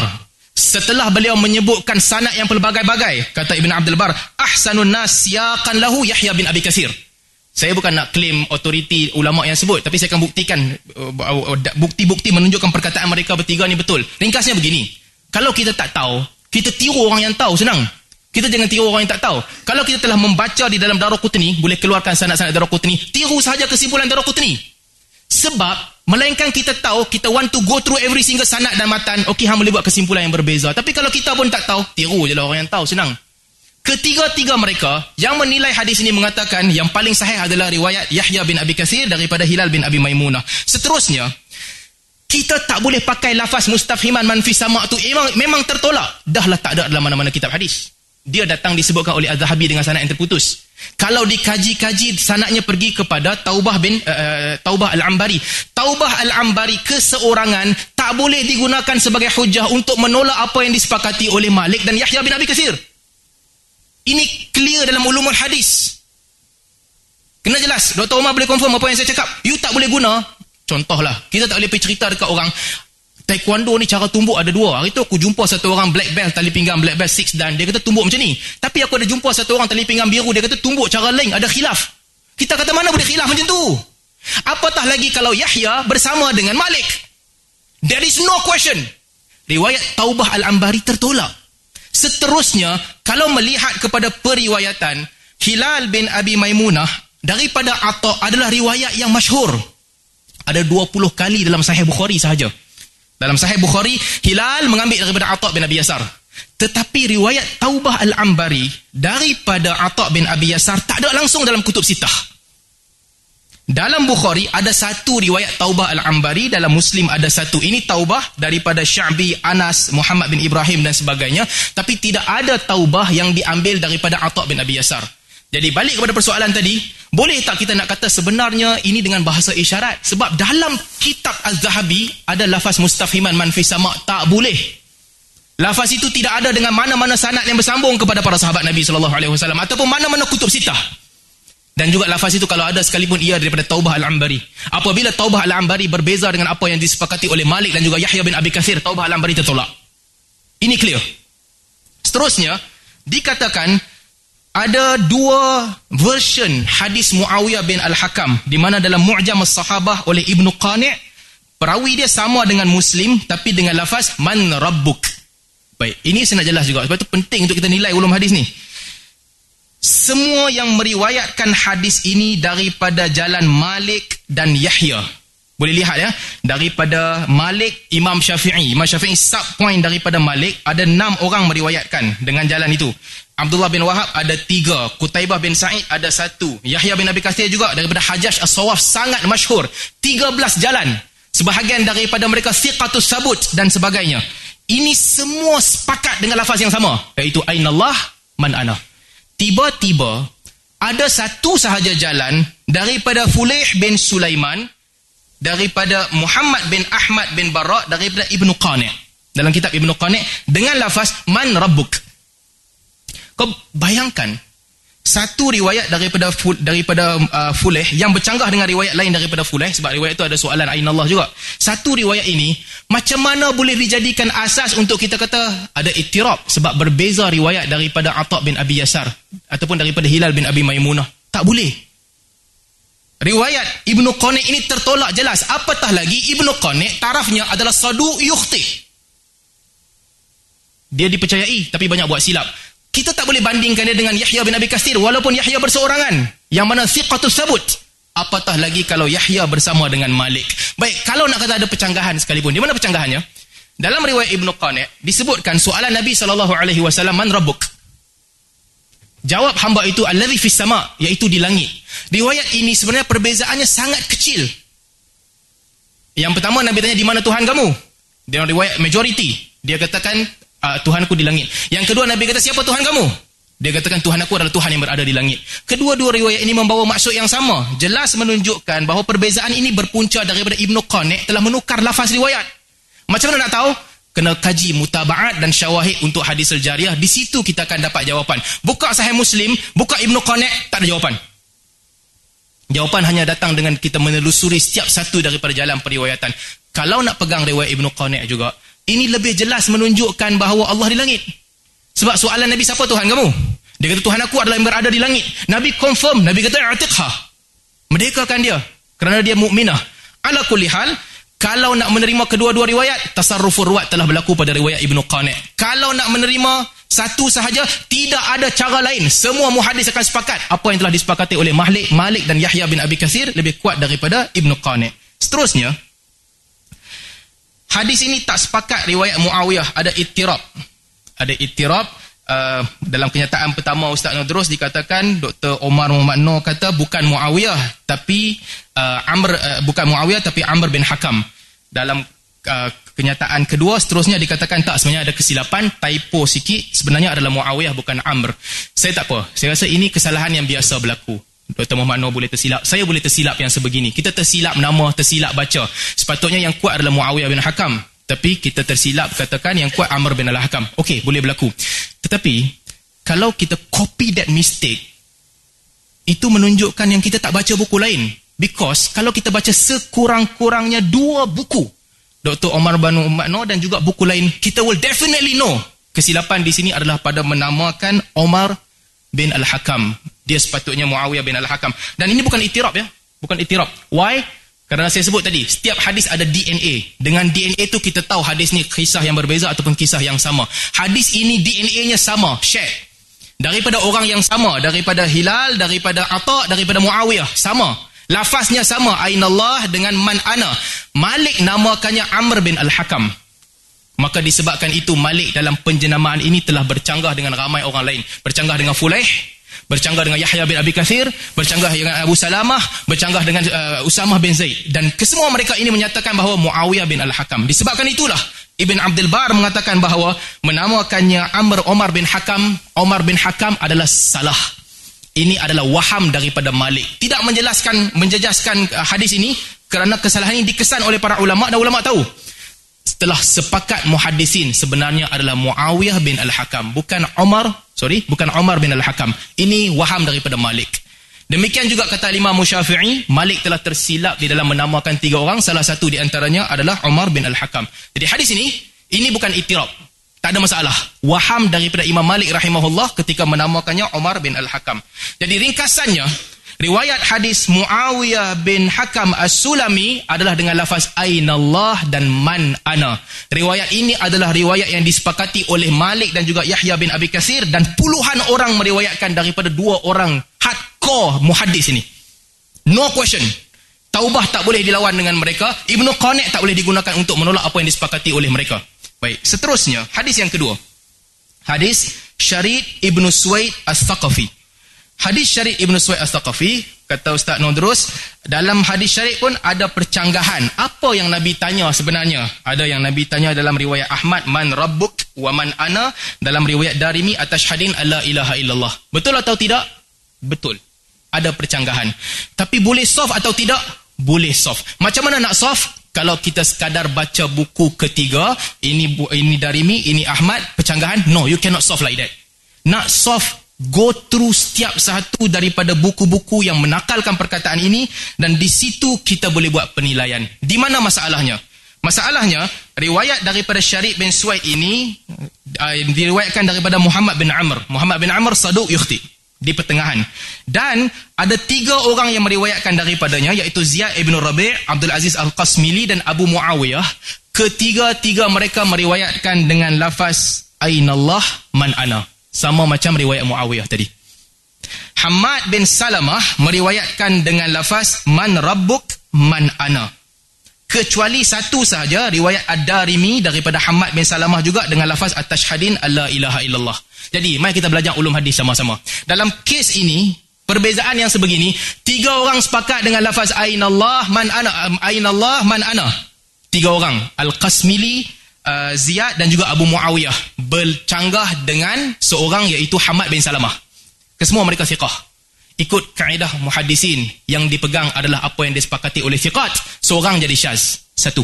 setelah beliau menyebutkan sanad yang pelbagai-bagai, kata Ibnu Abdul Bar, "Ahsanun nas siyaqan lahu Yahya bin Abi Katsir." Saya bukan nak claim otoriti ulama yang sebut, tapi saya akan buktikan uh, uh, bukti-bukti menunjukkan perkataan mereka bertiga ni betul. Ringkasnya begini. Kalau kita tak tahu, kita tiru orang yang tahu senang. Kita jangan tiru orang yang tak tahu. Kalau kita telah membaca di dalam Daraqutni, boleh keluarkan sanad-sanad Daraqutni, tiru sahaja kesimpulan Daraqutni. Sebab melainkan kita tahu, kita want to go through every single sanad dan matan, okey hang boleh buat kesimpulan yang berbeza. Tapi kalau kita pun tak tahu, tiru je lah orang yang tahu senang. Ketiga-tiga mereka yang menilai hadis ini mengatakan yang paling sahih adalah riwayat Yahya bin Abi Kathir daripada Hilal bin Abi Maimunah. Seterusnya, kita tak boleh pakai lafaz mustafhiman manfi sama tu memang, memang tertolak. Dahlah tak ada dalam mana-mana kitab hadis. Dia datang disebutkan oleh Az-Zahabi dengan sanad yang terputus. Kalau dikaji-kaji sanadnya pergi kepada Taubah bin uh, Taubah Al-Ambari. Taubah Al-Ambari keseorangan tak boleh digunakan sebagai hujah untuk menolak apa yang disepakati oleh Malik dan Yahya bin Abi Kathir. Ini clear dalam ulumul hadis. Kena jelas. Dr. Umar boleh confirm apa yang saya cakap. You tak boleh guna. Contohlah. Kita tak boleh pergi cerita dekat orang. Taekwondo ni cara tumbuk ada dua. Hari tu aku jumpa satu orang black belt tali pinggang black belt six dan dia kata tumbuk macam ni. Tapi aku ada jumpa satu orang tali pinggang biru dia kata tumbuk cara lain ada khilaf. Kita kata mana boleh khilaf macam tu? Apatah lagi kalau Yahya bersama dengan Malik. There is no question. Riwayat Taubah Al-Ambari tertolak. Seterusnya, kalau melihat kepada periwayatan Hilal bin Abi Maimunah daripada Atta adalah riwayat yang masyhur. Ada 20 kali dalam Sahih Bukhari sahaja. Dalam Sahih Bukhari, Hilal mengambil daripada Atta bin Abi Yasar. Tetapi riwayat Taubah Al-Ambari daripada Atta bin Abi Yasar tak ada langsung dalam kutub sitah. Dalam Bukhari ada satu riwayat Taubah Al-Ambari, dalam Muslim ada satu. Ini Taubah daripada Sya'bi, Anas, Muhammad bin Ibrahim dan sebagainya. Tapi tidak ada Taubah yang diambil daripada Atta' bin Abi Yasar. Jadi balik kepada persoalan tadi, boleh tak kita nak kata sebenarnya ini dengan bahasa isyarat? Sebab dalam kitab Az-Zahabi ada lafaz mustafhiman manfi sama' tak boleh. Lafaz itu tidak ada dengan mana-mana sanad yang bersambung kepada para sahabat Nabi SAW ataupun mana-mana kutub sitah. Dan juga lafaz itu kalau ada sekalipun ia daripada Taubah Al-Ambari. Apabila Taubah Al-Ambari berbeza dengan apa yang disepakati oleh Malik dan juga Yahya bin Abi Kathir, Taubah Al-Ambari tertolak. Ini clear. Seterusnya, dikatakan ada dua version hadis Muawiyah bin Al-Hakam di mana dalam Mu'jam As-Sahabah oleh Ibnu Qani' perawi dia sama dengan Muslim tapi dengan lafaz man rabbuk. Baik, ini saya nak jelas juga sebab itu penting untuk kita nilai ulum hadis ni semua yang meriwayatkan hadis ini daripada jalan Malik dan Yahya. Boleh lihat ya, daripada Malik Imam Syafi'i. Imam Syafi'i sub point daripada Malik ada enam orang meriwayatkan dengan jalan itu. Abdullah bin Wahab ada tiga, Kutaibah bin Sa'id ada satu, Yahya bin Abi Kathir juga daripada Hajjaj As-Sawaf sangat masyhur. Tiga belas jalan. Sebahagian daripada mereka siqatus sabut dan sebagainya. Ini semua sepakat dengan lafaz yang sama, iaitu Ainallah man ana tiba-tiba ada satu sahaja jalan daripada Fulayh bin Sulaiman daripada Muhammad bin Ahmad bin Barak daripada Ibnu Qani' dalam kitab Ibnu Qani' dengan lafaz man rabbuk. Kau bayangkan satu riwayat daripada daripada uh, Fuleh yang bercanggah dengan riwayat lain daripada Fuleh sebab riwayat itu ada soalan Ain Allah juga. Satu riwayat ini macam mana boleh dijadikan asas untuk kita kata ada ittirab sebab berbeza riwayat daripada Atha bin Abi Yasar ataupun daripada Hilal bin Abi Maimunah. Tak boleh. Riwayat Ibnu Qani ini tertolak jelas. Apatah lagi Ibnu Qani tarafnya adalah sadu yukhti. Dia dipercayai tapi banyak buat silap kita tak boleh bandingkan dia dengan Yahya bin Abi Kasir walaupun Yahya berseorangan. Yang mana siqatus sabut. Apatah lagi kalau Yahya bersama dengan Malik? Baik kalau nak kata ada pecanggahan sekalipun di mana pecanggahannya? Dalam riwayat Ibn Qani disebutkan soalan Nabi SAW man rabbuk? Jawab hamba itu alladhi fis sama iaitu di langit. Riwayat ini sebenarnya perbezaannya sangat kecil. Yang pertama Nabi tanya di mana Tuhan kamu? Dalam riwayat majority dia katakan uh, Tuhanku di langit. Yang kedua Nabi kata siapa Tuhan kamu? Dia katakan Tuhan aku adalah Tuhan yang berada di langit. Kedua-dua riwayat ini membawa maksud yang sama. Jelas menunjukkan bahawa perbezaan ini berpunca daripada Ibn Qani' telah menukar lafaz riwayat. Macam mana nak tahu? kena kaji mutabaat dan syawahid untuk hadis al-jariyah di situ kita akan dapat jawapan buka sahih muslim buka ibnu qanek tak ada jawapan jawapan hanya datang dengan kita menelusuri setiap satu daripada jalan periwayatan kalau nak pegang riwayat ibnu qanek juga ini lebih jelas menunjukkan bahawa Allah di langit. Sebab soalan nabi siapa tuhan kamu? Dia kata tuhan aku adalah yang berada di langit. Nabi confirm. Nabi kata i'tiqha. Merdekakan dia. Kerana dia mukminah. Ala kulli hal kalau nak menerima kedua-dua riwayat, tasarrufur ruwat telah berlaku pada riwayat Ibnu Qani'. Kalau nak menerima satu sahaja, tidak ada cara lain. Semua muhadis akan sepakat. Apa yang telah disepakati oleh Malik, Malik dan Yahya bin Abi Kathir lebih kuat daripada Ibnu Qani'. Seterusnya, hadis ini tak sepakat riwayat Muawiyah ada ittirab. Ada ittirab uh, dalam kenyataan pertama Ustaz Nudrus dikatakan Dr. Omar Muhammad Noor kata bukan Muawiyah tapi uh, Amr uh, bukan Muawiyah tapi Amr bin Hakam. Dalam uh, kenyataan kedua seterusnya dikatakan tak sebenarnya ada kesilapan, typo sikit, sebenarnya adalah Muawiyah bukan Amr. Saya tak apa. Saya rasa ini kesalahan yang biasa berlaku. Dr. Muhammad Noor boleh tersilap. Saya boleh tersilap yang sebegini. Kita tersilap nama, tersilap baca. Sepatutnya yang kuat adalah Muawiyah bin Hakam. Tapi kita tersilap katakan yang kuat Amr bin Al-Hakam. Okey, boleh berlaku. Tetapi, kalau kita copy that mistake, itu menunjukkan yang kita tak baca buku lain. Because kalau kita baca sekurang-kurangnya dua buku, Dr. Omar Banu Umatno dan juga buku lain, kita will definitely know kesilapan di sini adalah pada menamakan Omar bin Al-Hakam. Dia sepatutnya Muawiyah bin Al-Hakam. Dan ini bukan itirab ya. Bukan itirab. Why? Kerana saya sebut tadi, setiap hadis ada DNA. Dengan DNA itu kita tahu hadis ni kisah yang berbeza ataupun kisah yang sama. Hadis ini DNA-nya sama. Share. Daripada orang yang sama. Daripada Hilal, daripada Atta, daripada Muawiyah. Sama. Lafaznya sama Ainallah dengan man ana. Malik namakannya Amr bin Al-Hakam. Maka disebabkan itu Malik dalam penjenamaan ini telah bercanggah dengan ramai orang lain. Bercanggah dengan Fulaih, bercanggah dengan Yahya bin Abi Kathir, bercanggah dengan Abu Salamah, bercanggah dengan uh, Usamah bin Zaid. Dan kesemua mereka ini menyatakan bahawa Muawiyah bin Al-Hakam. Disebabkan itulah Ibn Abdul Bar mengatakan bahawa menamakannya Amr Omar bin Hakam, Omar bin Hakam adalah salah ini adalah waham daripada Malik. Tidak menjelaskan, menjejaskan uh, hadis ini kerana kesalahan ini dikesan oleh para ulama dan ulama tahu. Setelah sepakat muhadisin sebenarnya adalah Muawiyah bin Al-Hakam. Bukan Omar, sorry, bukan Omar bin Al-Hakam. Ini waham daripada Malik. Demikian juga kata Imam Musyafi'i, Malik telah tersilap di dalam menamakan tiga orang. Salah satu di antaranya adalah Omar bin Al-Hakam. Jadi hadis ini, ini bukan itirab. Tak ada masalah. Waham daripada Imam Malik rahimahullah ketika menamakannya Umar bin Al-Hakam. Jadi ringkasannya, riwayat hadis Muawiyah bin Hakam As-Sulami adalah dengan lafaz Aynallah dan Man Ana. Riwayat ini adalah riwayat yang disepakati oleh Malik dan juga Yahya bin Abi Kasir dan puluhan orang meriwayatkan daripada dua orang hardcore muhadis ini. No question. Taubah tak boleh dilawan dengan mereka. Ibnu Qanek tak boleh digunakan untuk menolak apa yang disepakati oleh mereka. Baik, seterusnya hadis yang kedua. Hadis Syarid Ibn Suwaid As-Thaqafi. Hadis Syarid Ibn Suwaid As-Thaqafi, kata Ustaz Nodrus, dalam hadis Syarid pun ada percanggahan. Apa yang Nabi tanya sebenarnya? Ada yang Nabi tanya dalam riwayat Ahmad, Man Rabbuk wa Man Ana, dalam riwayat Darimi, atas hadin Allah ilaha illallah. Betul atau tidak? Betul. Ada percanggahan. Tapi boleh soft atau tidak? Boleh soft. Macam mana nak soft? kalau kita sekadar baca buku ketiga ini ini dari mi ini Ahmad percanggahan no you cannot solve like that nak solve go through setiap satu daripada buku-buku yang menakalkan perkataan ini dan di situ kita boleh buat penilaian di mana masalahnya masalahnya riwayat daripada Syarif bin Suwaid ini uh, diriwayatkan daripada Muhammad bin Amr Muhammad bin Amr saduq yukhti di pertengahan. Dan ada tiga orang yang meriwayatkan daripadanya iaitu Ziyad ibn Rabi' Abdul Aziz Al-Qasmili dan Abu Muawiyah. Ketiga-tiga mereka meriwayatkan dengan lafaz Ainallah man ana. Sama macam riwayat Muawiyah tadi. Hamad bin Salamah meriwayatkan dengan lafaz man rabbuk man ana. Kecuali satu sahaja riwayat Ad-Darimi daripada Hamad bin Salamah juga dengan lafaz at-tashhadin alla ilaha illallah. Jadi, mari kita belajar ulum hadis sama-sama. Dalam kes ini, perbezaan yang sebegini, tiga orang sepakat dengan lafaz Ainallah man ana. Ainallah man ana. Tiga orang. Al-Qasmili, uh, Ziyad dan juga Abu Muawiyah. Bercanggah dengan seorang iaitu Hamad bin Salamah. Kesemua mereka siqah. Ikut kaedah muhadisin yang dipegang adalah apa yang disepakati oleh siqat. Seorang jadi syaz. Satu.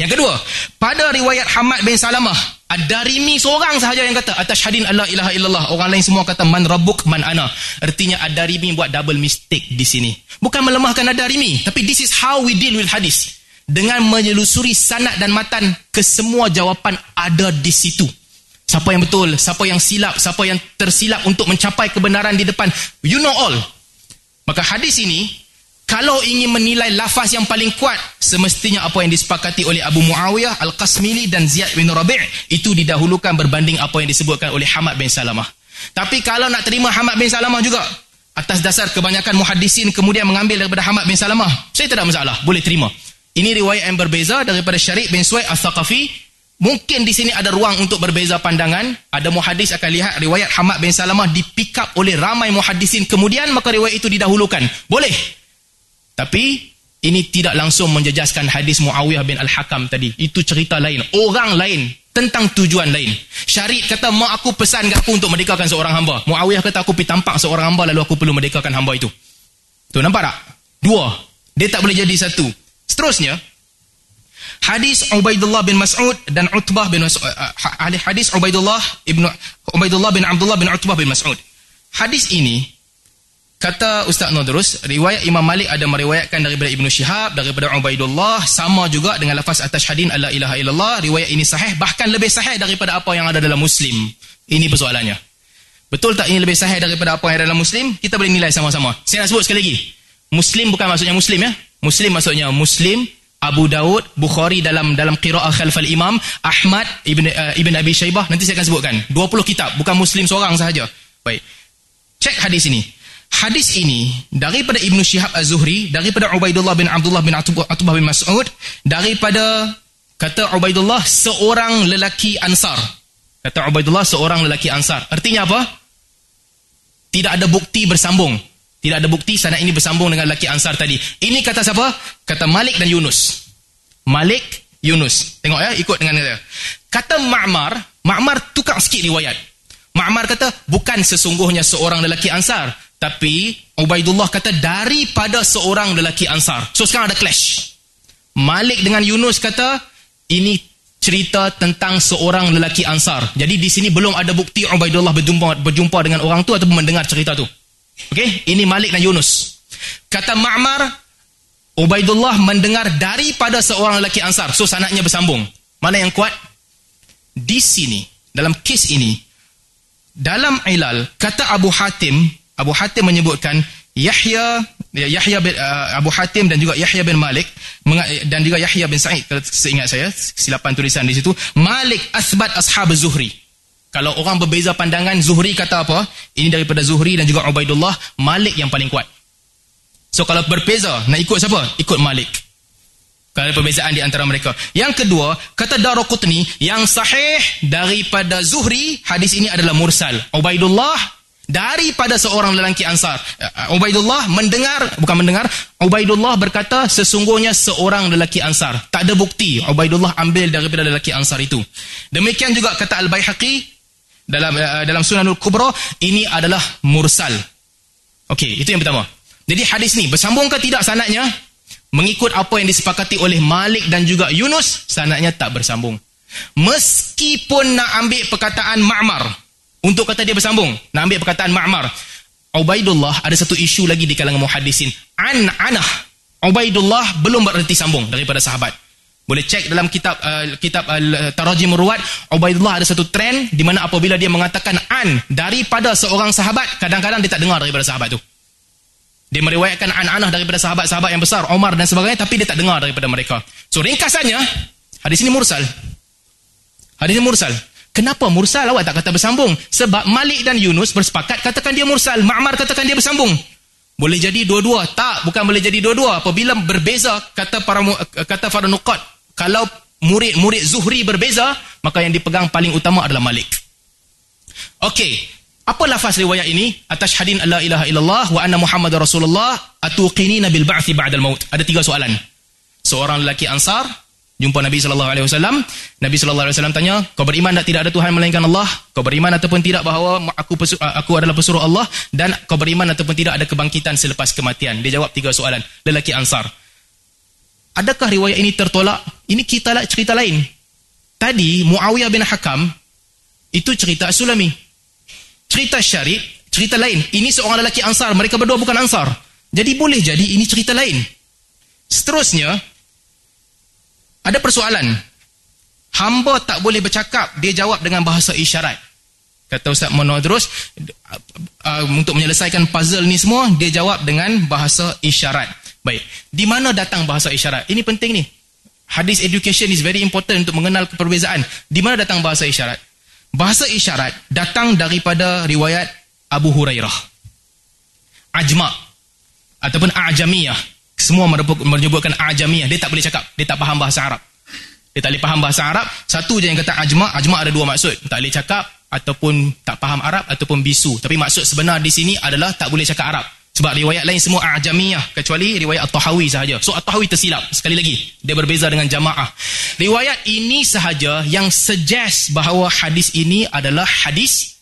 Yang kedua, pada riwayat Hamad bin Salamah, Ad-Darimi seorang sahaja yang kata atas hadin Allah ilaha illallah. Orang lain semua kata man rabbuk man ana. Artinya Ad-Darimi buat double mistake di sini. Bukan melemahkan Ad-Darimi, tapi this is how we deal with hadis. Dengan menyelusuri sanad dan matan, kesemua jawapan ada di situ. Siapa yang betul, siapa yang silap, siapa yang tersilap untuk mencapai kebenaran di depan. You know all. Maka hadis ini kalau ingin menilai lafaz yang paling kuat, semestinya apa yang disepakati oleh Abu Muawiyah, Al-Qasmili dan Ziyad bin Rabi' itu didahulukan berbanding apa yang disebutkan oleh Hamad bin Salamah. Tapi kalau nak terima Hamad bin Salamah juga, atas dasar kebanyakan muhadisin kemudian mengambil daripada Hamad bin Salamah, saya tidak masalah, boleh terima. Ini riwayat yang berbeza daripada Syarik bin Suwaid Al-Thaqafi. Mungkin di sini ada ruang untuk berbeza pandangan. Ada muhadis akan lihat riwayat Hamad bin Salamah dipick up oleh ramai muhadisin. Kemudian maka riwayat itu didahulukan. Boleh. Tapi ini tidak langsung menjejaskan hadis Muawiyah bin Al-Hakam tadi. Itu cerita lain. Orang lain tentang tujuan lain. Syarif kata, mak aku pesan ke aku untuk merdekakan seorang hamba. Muawiyah kata, aku pergi tampak seorang hamba lalu aku perlu merdekakan hamba itu. Tu nampak tak? Dua. Dia tak boleh jadi satu. Seterusnya, hadis Ubaidullah bin Mas'ud dan Utbah bin Mas'ud. Uh, hadis Ubaidullah, ibnu, Ubaidullah bin Abdullah bin Utbah bin Mas'ud. Hadis ini Kata Ustaz Nodrus, riwayat Imam Malik ada meriwayatkan daripada Ibnu Syihab, daripada Ubaidullah, sama juga dengan lafaz atas hadin Allah ilaha illallah, riwayat ini sahih, bahkan lebih sahih daripada apa yang ada dalam Muslim. Ini persoalannya. Betul tak ini lebih sahih daripada apa yang ada dalam Muslim? Kita boleh nilai sama-sama. Saya nak sebut sekali lagi. Muslim bukan maksudnya Muslim ya. Muslim maksudnya Muslim, Abu Daud, Bukhari dalam dalam qira'ah khalfal imam, Ahmad, Ibn, uh, Ibn Abi Shaybah, nanti saya akan sebutkan. 20 kitab, bukan Muslim seorang sahaja. Baik. Cek hadis ini. Hadis ini daripada Ibnu Syihab Az-Zuhri, daripada Ubaidullah bin Abdullah bin Atubah bin Mas'ud, daripada kata Ubaidullah seorang lelaki Ansar. Kata Ubaidullah seorang lelaki Ansar. Artinya apa? Tidak ada bukti bersambung. Tidak ada bukti sana ini bersambung dengan lelaki Ansar tadi. Ini kata siapa? Kata Malik dan Yunus. Malik, Yunus. Tengok ya, ikut dengan dia. Kata Ma'mar, Ma'mar tukar sikit riwayat. Ma'mar kata, bukan sesungguhnya seorang lelaki Ansar. Tapi Ubaidullah kata daripada seorang lelaki Ansar. So sekarang ada clash. Malik dengan Yunus kata ini cerita tentang seorang lelaki Ansar. Jadi di sini belum ada bukti Ubaidullah berjumpa berjumpa dengan orang tu ataupun mendengar cerita tu. Okey, ini Malik dan Yunus. Kata Ma'mar Ubaidullah mendengar daripada seorang lelaki Ansar. So sanadnya bersambung. Mana yang kuat? Di sini dalam kes ini dalam ilal kata Abu Hatim Abu Hatim menyebutkan Yahya ya, Yahya bin, uh, Abu Hatim dan juga Yahya bin Malik dan juga Yahya bin Sa'id kalau seingat saya silapan tulisan di situ Malik asbat ashab Zuhri kalau orang berbeza pandangan Zuhri kata apa ini daripada Zuhri dan juga Ubaidullah Malik yang paling kuat so kalau berbeza nak ikut siapa ikut Malik kalau perbezaan di antara mereka yang kedua kata Daraqutni yang sahih daripada Zuhri hadis ini adalah mursal Ubaidullah daripada seorang lelaki Ansar. Uh, Ubaidullah mendengar, bukan mendengar, Ubaidullah berkata sesungguhnya seorang lelaki Ansar. Tak ada bukti Ubaidullah ambil daripada lelaki Ansar itu. Demikian juga kata Al-Baihaqi dalam uh, dalam Sunanul Kubra, ini adalah mursal. Okey, itu yang pertama. Jadi hadis ni bersambung ke tidak sanadnya? Mengikut apa yang disepakati oleh Malik dan juga Yunus, sanadnya tak bersambung. Meskipun nak ambil perkataan Ma'mar, untuk kata dia bersambung, nak ambil perkataan Ma'mar. Ubaidullah ada satu isu lagi di kalangan muhadisin. An anah. Ubaidullah belum bererti sambung daripada sahabat. Boleh cek dalam kitab uh, kitab uh, Tarajim Ruwat, Ubaidullah ada satu trend di mana apabila dia mengatakan an daripada seorang sahabat, kadang-kadang dia tak dengar daripada sahabat tu. Dia meriwayatkan an anah daripada sahabat-sahabat yang besar, Omar dan sebagainya, tapi dia tak dengar daripada mereka. So ringkasannya, hadis ini mursal. Hadis ini mursal. Kenapa mursal awak tak kata bersambung? Sebab Malik dan Yunus bersepakat katakan dia mursal. Ma'mar katakan dia bersambung. Boleh jadi dua-dua. Tak, bukan boleh jadi dua-dua. Apabila berbeza, kata para kata para nukat, kalau murid-murid Zuhri berbeza, maka yang dipegang paling utama adalah Malik. Okey. Apa lafaz riwayat ini? Atas hadin Allah ilaha illallah wa anna Muhammad Rasulullah atuqinina bil ba'thi ba'dal maut. Ada tiga soalan. Seorang lelaki Ansar jumpa Nabi sallallahu alaihi wasallam Nabi sallallahu alaihi wasallam tanya kau beriman tak tidak ada tuhan melainkan Allah kau beriman ataupun tidak bahawa aku aku adalah pesuruh Allah dan kau beriman ataupun tidak ada kebangkitan selepas kematian dia jawab tiga soalan lelaki ansar adakah riwayat ini tertolak ini kita cerita lain. Tadi Muawiyah bin Hakam itu cerita Sulami. Cerita Syarif, cerita lain. Ini seorang lelaki Ansar, mereka berdua bukan Ansar. Jadi boleh jadi ini cerita lain. Seterusnya ada persoalan. Hamba tak boleh bercakap, dia jawab dengan bahasa isyarat. Kata Ustaz Monodros, uh, untuk menyelesaikan puzzle ni semua, dia jawab dengan bahasa isyarat. Baik, di mana datang bahasa isyarat? Ini penting ni. Hadis education is very important untuk mengenal perbezaan. Di mana datang bahasa isyarat? Bahasa isyarat datang daripada riwayat Abu Hurairah. Ajma' ataupun A'jamiyah. Semua menyebutkan A'jamiyah. Dia tak boleh cakap. Dia tak faham bahasa Arab. Dia tak boleh faham bahasa Arab. Satu je yang kata Ajma'. Ajma' ada dua maksud. Tak boleh cakap ataupun tak faham Arab ataupun bisu. Tapi maksud sebenar di sini adalah tak boleh cakap Arab. Sebab riwayat lain semua ajamiyah kecuali riwayat At-Tahawi sahaja. So At-Tahawi tersilap. Sekali lagi, dia berbeza dengan jamaah. Riwayat ini sahaja yang suggest bahawa hadis ini adalah hadis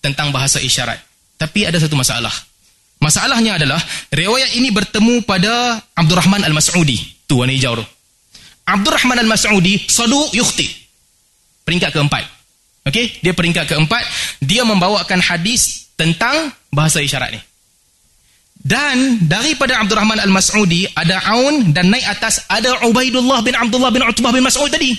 tentang bahasa isyarat. Tapi ada satu masalah. Masalahnya adalah riwayat ini bertemu pada Abdul Rahman Al-Mas'udi. Tu warna hijau tu. Abdul Rahman Al-Mas'udi saduq yukhti. Peringkat keempat. Okey, dia peringkat keempat, dia membawakan hadis tentang bahasa isyarat ni. Dan daripada Abdul Rahman Al-Mas'udi ada Aun dan naik atas ada Ubaidullah bin Abdullah bin Utbah bin Mas'ud tadi.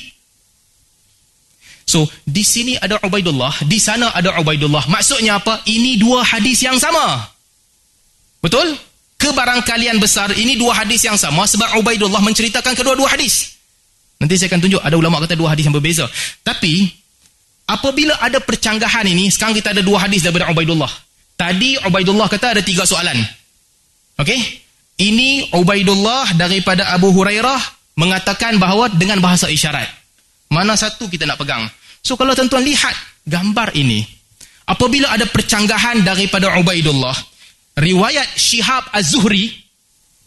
So, di sini ada Ubaidullah, di sana ada Ubaidullah. Maksudnya apa? Ini dua hadis yang sama. Betul? Kebarangkalian besar ini dua hadis yang sama sebab Ubaidullah menceritakan kedua-dua hadis. Nanti saya akan tunjuk ada ulama kata dua hadis yang berbeza. Tapi Apabila ada percanggahan ini, sekarang kita ada dua hadis daripada Ubaidullah. Tadi Ubaidullah kata ada tiga soalan. Okey? Ini Ubaidullah daripada Abu Hurairah mengatakan bahawa dengan bahasa isyarat. Mana satu kita nak pegang? So kalau tuan-tuan lihat gambar ini, apabila ada percanggahan daripada Ubaidullah, riwayat Syihab Az-Zuhri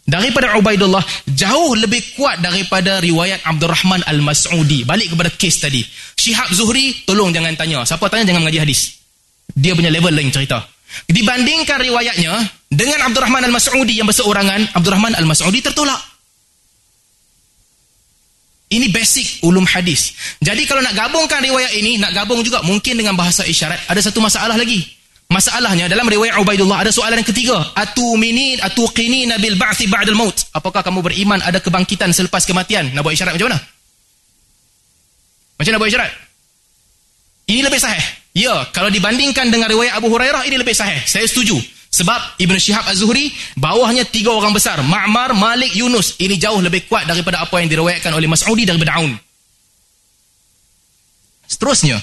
daripada Ubaidullah jauh lebih kuat daripada riwayat Abdul Rahman Al-Mas'udi balik kepada kes tadi Syihab Zuhri tolong jangan tanya siapa tanya jangan mengaji hadis dia punya level lain cerita dibandingkan riwayatnya dengan Abdul Rahman Al-Mas'udi yang berseorangan Abdul Rahman Al-Mas'udi tertolak ini basic ulum hadis jadi kalau nak gabungkan riwayat ini nak gabung juga mungkin dengan bahasa isyarat ada satu masalah lagi Masalahnya dalam riwayat Ubaidullah ada soalan yang ketiga. Atu minin atu qini nabil ba'thi ba'dal maut. Apakah kamu beriman ada kebangkitan selepas kematian? Nak buat isyarat macam mana? Macam mana buat isyarat? Ini lebih sahih. Ya, kalau dibandingkan dengan riwayat Abu Hurairah ini lebih sahih. Saya setuju. Sebab Ibn Shihab Az-Zuhri bawahnya tiga orang besar. Ma'mar, Malik, Yunus. Ini jauh lebih kuat daripada apa yang diriwayatkan oleh Mas'udi daripada Aun. Seterusnya.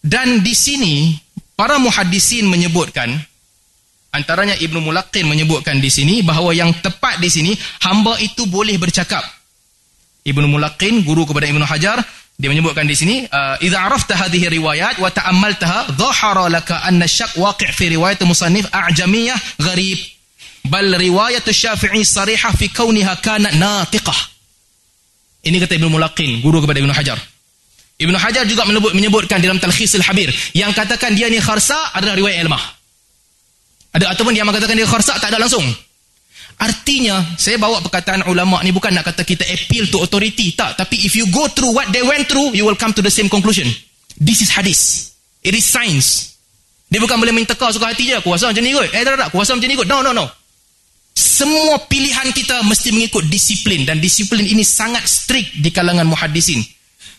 Dan di sini Para muhaddisin menyebutkan antaranya Ibnu Mulaqin menyebutkan di sini bahawa yang tepat di sini hamba itu boleh bercakap. Ibnu Mulaqin guru kepada Ibnu Hajar dia menyebutkan di sini uh, idza arafta hadhihi riwayat wa ta'ammaltaha dhahara laka anna syak waqi' fi riwayat musannif a'jamiyah gharib bal riwayat Syafi'i sarihah fi kauniha kanat natiqah. Ini kata Ibnu Mulaqin guru kepada Ibnu Hajar. Ibn Hajar juga menyebut, menyebutkan dalam Talkhisul Habir yang katakan dia ni kharsa adalah riwayat ilmah. Ada ataupun dia mengatakan dia kharsa tak ada langsung. Artinya, saya bawa perkataan ulama ni bukan nak kata kita appeal to authority, tak. Tapi if you go through what they went through, you will come to the same conclusion. This is hadis. It is science. Dia bukan boleh minta kau suka hati je, kuasa macam ni kot. Eh tak tak, kuasa macam ni kot. No, no, no. Semua pilihan kita mesti mengikut disiplin. Dan disiplin ini sangat strict di kalangan muhadisin.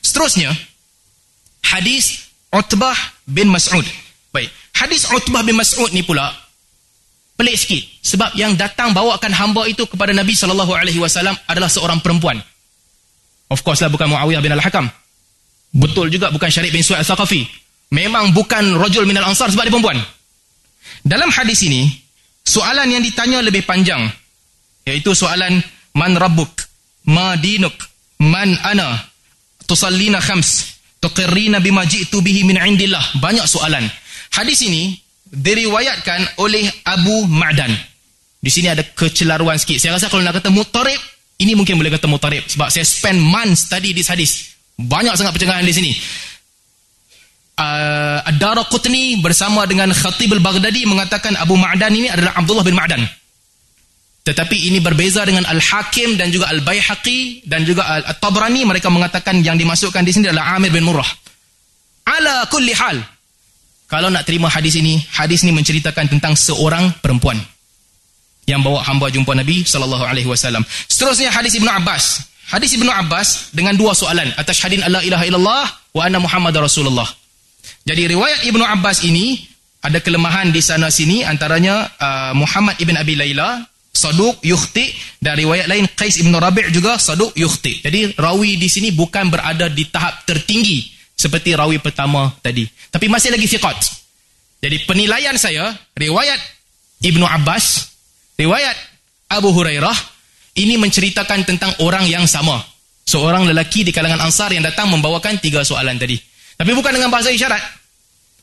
Seterusnya, hadis Utbah bin Mas'ud. Baik, hadis Utbah bin Mas'ud ni pula pelik sikit sebab yang datang bawakan hamba itu kepada Nabi sallallahu alaihi wasallam adalah seorang perempuan. Of course lah bukan Muawiyah bin Al-Hakam. Betul juga bukan Syarif bin Su'ad Thaqafi. Memang bukan rajul minal ansar sebab dia perempuan. Dalam hadis ini, soalan yang ditanya lebih panjang iaitu soalan man rabbuk, ma dinuk, man ana, tusallina khams, tuqirrina bima ji'tu bihi min indillah banyak soalan hadis ini diriwayatkan oleh Abu Ma'dan. Di sini ada kecelaruan sikit. Saya rasa kalau nak kata mutarib ini mungkin boleh kata mutarib. Sebab saya spend months study this hadis. Banyak sangat percakapan di sini. Uh, Ad-Dara Qutni bersama dengan Khatib Al-Baghdadi mengatakan Abu Ma'dan ini adalah Abdullah bin Ma'dan. Tetapi ini berbeza dengan Al-Hakim dan juga Al-Bayhaqi dan juga Al-Tabrani. Mereka mengatakan yang dimasukkan di sini adalah Amir bin Murrah. Ala kulli hal. Kalau nak terima hadis ini, hadis ini menceritakan tentang seorang perempuan yang bawa hamba jumpa Nabi sallallahu alaihi wasallam. Seterusnya hadis Ibnu Abbas. Hadis Ibnu Abbas dengan dua soalan atas hadin Allah ilaha illallah wa anna Muhammad Rasulullah. Jadi riwayat Ibnu Abbas ini ada kelemahan di sana sini antaranya uh, Muhammad ibn Abi Layla Saduq yukhti dan riwayat lain Qais ibn Rabi' juga Saduq yukhti. Jadi rawi di sini bukan berada di tahap tertinggi seperti rawi pertama tadi. Tapi masih lagi thiqat. Jadi penilaian saya, riwayat Ibnu Abbas, riwayat Abu Hurairah, ini menceritakan tentang orang yang sama. Seorang lelaki di kalangan Ansar yang datang membawakan tiga soalan tadi. Tapi bukan dengan bahasa isyarat.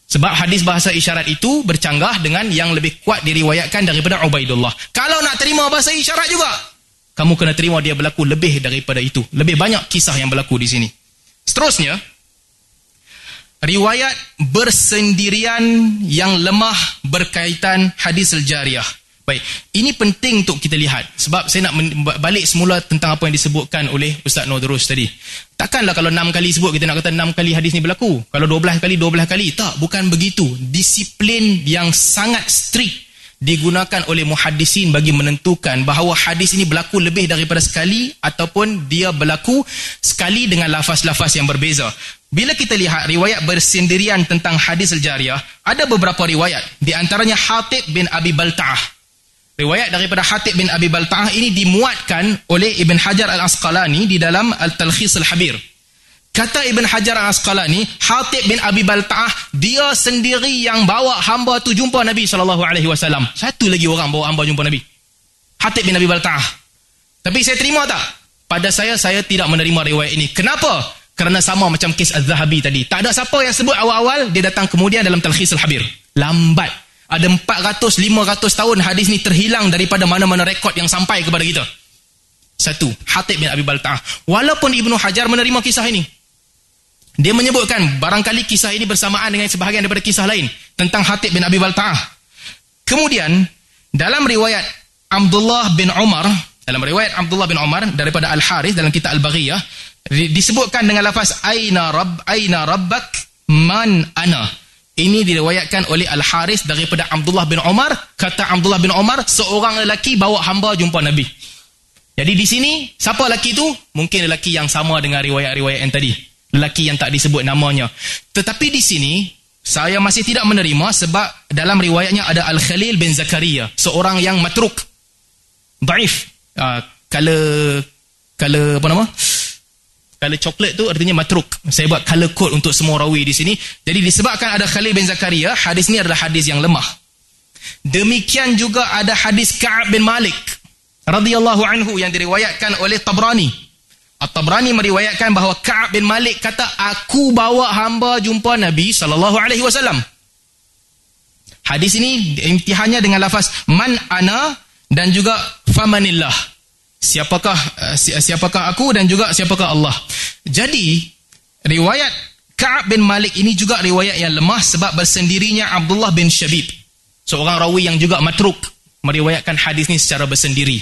Sebab hadis bahasa isyarat itu bercanggah dengan yang lebih kuat diriwayatkan daripada Ubaidullah. Kalau nak terima bahasa isyarat juga, kamu kena terima dia berlaku lebih daripada itu. Lebih banyak kisah yang berlaku di sini. Seterusnya, riwayat bersendirian yang lemah berkaitan hadis al-jariyah. Baik, ini penting untuk kita lihat sebab saya nak balik semula tentang apa yang disebutkan oleh Ustaz Nodrus tadi. Takkanlah kalau enam kali sebut kita nak kata enam kali hadis ni berlaku. Kalau dua belah kali, dua belah kali. Tak, bukan begitu. Disiplin yang sangat strict digunakan oleh muhadisin bagi menentukan bahawa hadis ini berlaku lebih daripada sekali ataupun dia berlaku sekali dengan lafaz-lafaz yang berbeza. Bila kita lihat riwayat bersendirian tentang hadis al-jariyah, ada beberapa riwayat. Di antaranya Hatib bin Abi Balta'ah. Riwayat daripada Hatib bin Abi Balta'ah ini dimuatkan oleh Ibn Hajar Al-Asqalani di dalam Al-Talkhis Al-Habir. Kata Ibn Hajar Al-Asqalani, Hatib bin Abi Balta'ah, dia sendiri yang bawa hamba tu jumpa Nabi SAW. Satu lagi orang bawa hamba jumpa Nabi. Hatib bin Abi Balta'ah. Tapi saya terima tak? Pada saya, saya tidak menerima riwayat ini. Kenapa? Kerana sama macam kes Az-Zahabi tadi. Tak ada siapa yang sebut awal-awal, dia datang kemudian dalam Talkhis Al-Habir. Lambat ada 400 500 tahun hadis ni terhilang daripada mana-mana rekod yang sampai kepada kita satu Hatib bin Abi Balta'ah walaupun Ibnu Hajar menerima kisah ini dia menyebutkan barangkali kisah ini bersamaan dengan sebahagian daripada kisah lain tentang Hatib bin Abi Balta'ah kemudian dalam riwayat Abdullah bin Umar dalam riwayat Abdullah bin Umar daripada Al-Harith dalam kitab Al-Baghiyah disebutkan dengan lafaz aina rabb aina rabbak man ana ini diriwayatkan oleh Al-Haris daripada Abdullah bin Omar. Kata Abdullah bin Omar, seorang lelaki bawa hamba jumpa Nabi. Jadi di sini, siapa lelaki itu? Mungkin lelaki yang sama dengan riwayat-riwayat yang tadi. Lelaki yang tak disebut namanya. Tetapi di sini, saya masih tidak menerima sebab dalam riwayatnya ada Al-Khalil bin Zakaria. Seorang yang matruk. Daif. Uh, kala, kala apa nama? Color coklat tu artinya matruk. Saya buat color code untuk semua rawi di sini. Jadi disebabkan ada Khalid bin Zakaria, hadis ni adalah hadis yang lemah. Demikian juga ada hadis Ka'ab bin Malik radhiyallahu anhu yang diriwayatkan oleh Tabrani. At-Tabrani meriwayatkan bahawa Ka'ab bin Malik kata aku bawa hamba jumpa Nabi sallallahu alaihi wasallam. Hadis ini imtihannya dengan lafaz man ana dan juga famanillah siapakah uh, siapakah aku dan juga siapakah Allah. Jadi riwayat Ka'ab bin Malik ini juga riwayat yang lemah sebab bersendirinya Abdullah bin Shabib. Seorang rawi yang juga matruk meriwayatkan hadis ini secara bersendiri.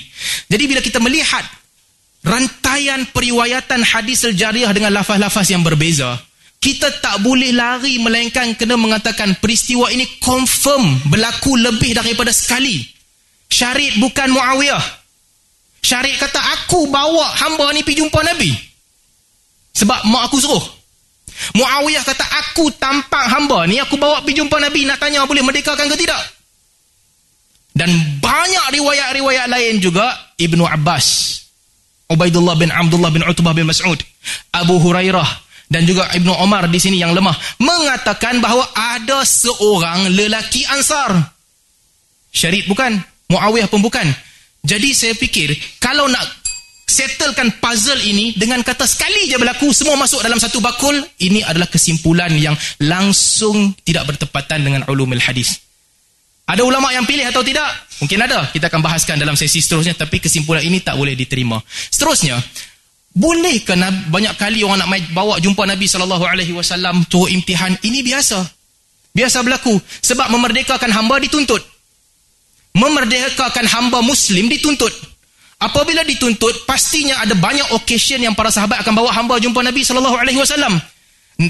Jadi bila kita melihat rantaian periwayatan hadis al-jariyah dengan lafaz-lafaz yang berbeza, kita tak boleh lari melainkan kena mengatakan peristiwa ini confirm berlaku lebih daripada sekali. Syarid bukan Muawiyah. Syariat kata aku bawa hamba ni pergi jumpa Nabi. Sebab mak aku suruh. Muawiyah kata aku tampak hamba ni aku bawa pergi jumpa Nabi nak tanya boleh merdekakan ke tidak. Dan banyak riwayat-riwayat lain juga Ibnu Abbas, Ubaidullah bin Abdullah bin Utbah bin Mas'ud, Abu Hurairah dan juga Ibnu Omar di sini yang lemah mengatakan bahawa ada seorang lelaki Ansar. Syarif bukan, Muawiyah pun bukan. Jadi saya fikir kalau nak settlekan puzzle ini dengan kata sekali je berlaku semua masuk dalam satu bakul ini adalah kesimpulan yang langsung tidak bertepatan dengan ulumul hadis. Ada ulama yang pilih atau tidak? Mungkin ada. Kita akan bahaskan dalam sesi seterusnya tapi kesimpulan ini tak boleh diterima. Seterusnya, boleh ke banyak kali orang nak bawa jumpa Nabi sallallahu alaihi wasallam imtihan ini biasa. Biasa berlaku sebab memerdekakan hamba dituntut memerdekakan hamba muslim dituntut. Apabila dituntut, pastinya ada banyak occasion yang para sahabat akan bawa hamba jumpa Nabi sallallahu alaihi wasallam.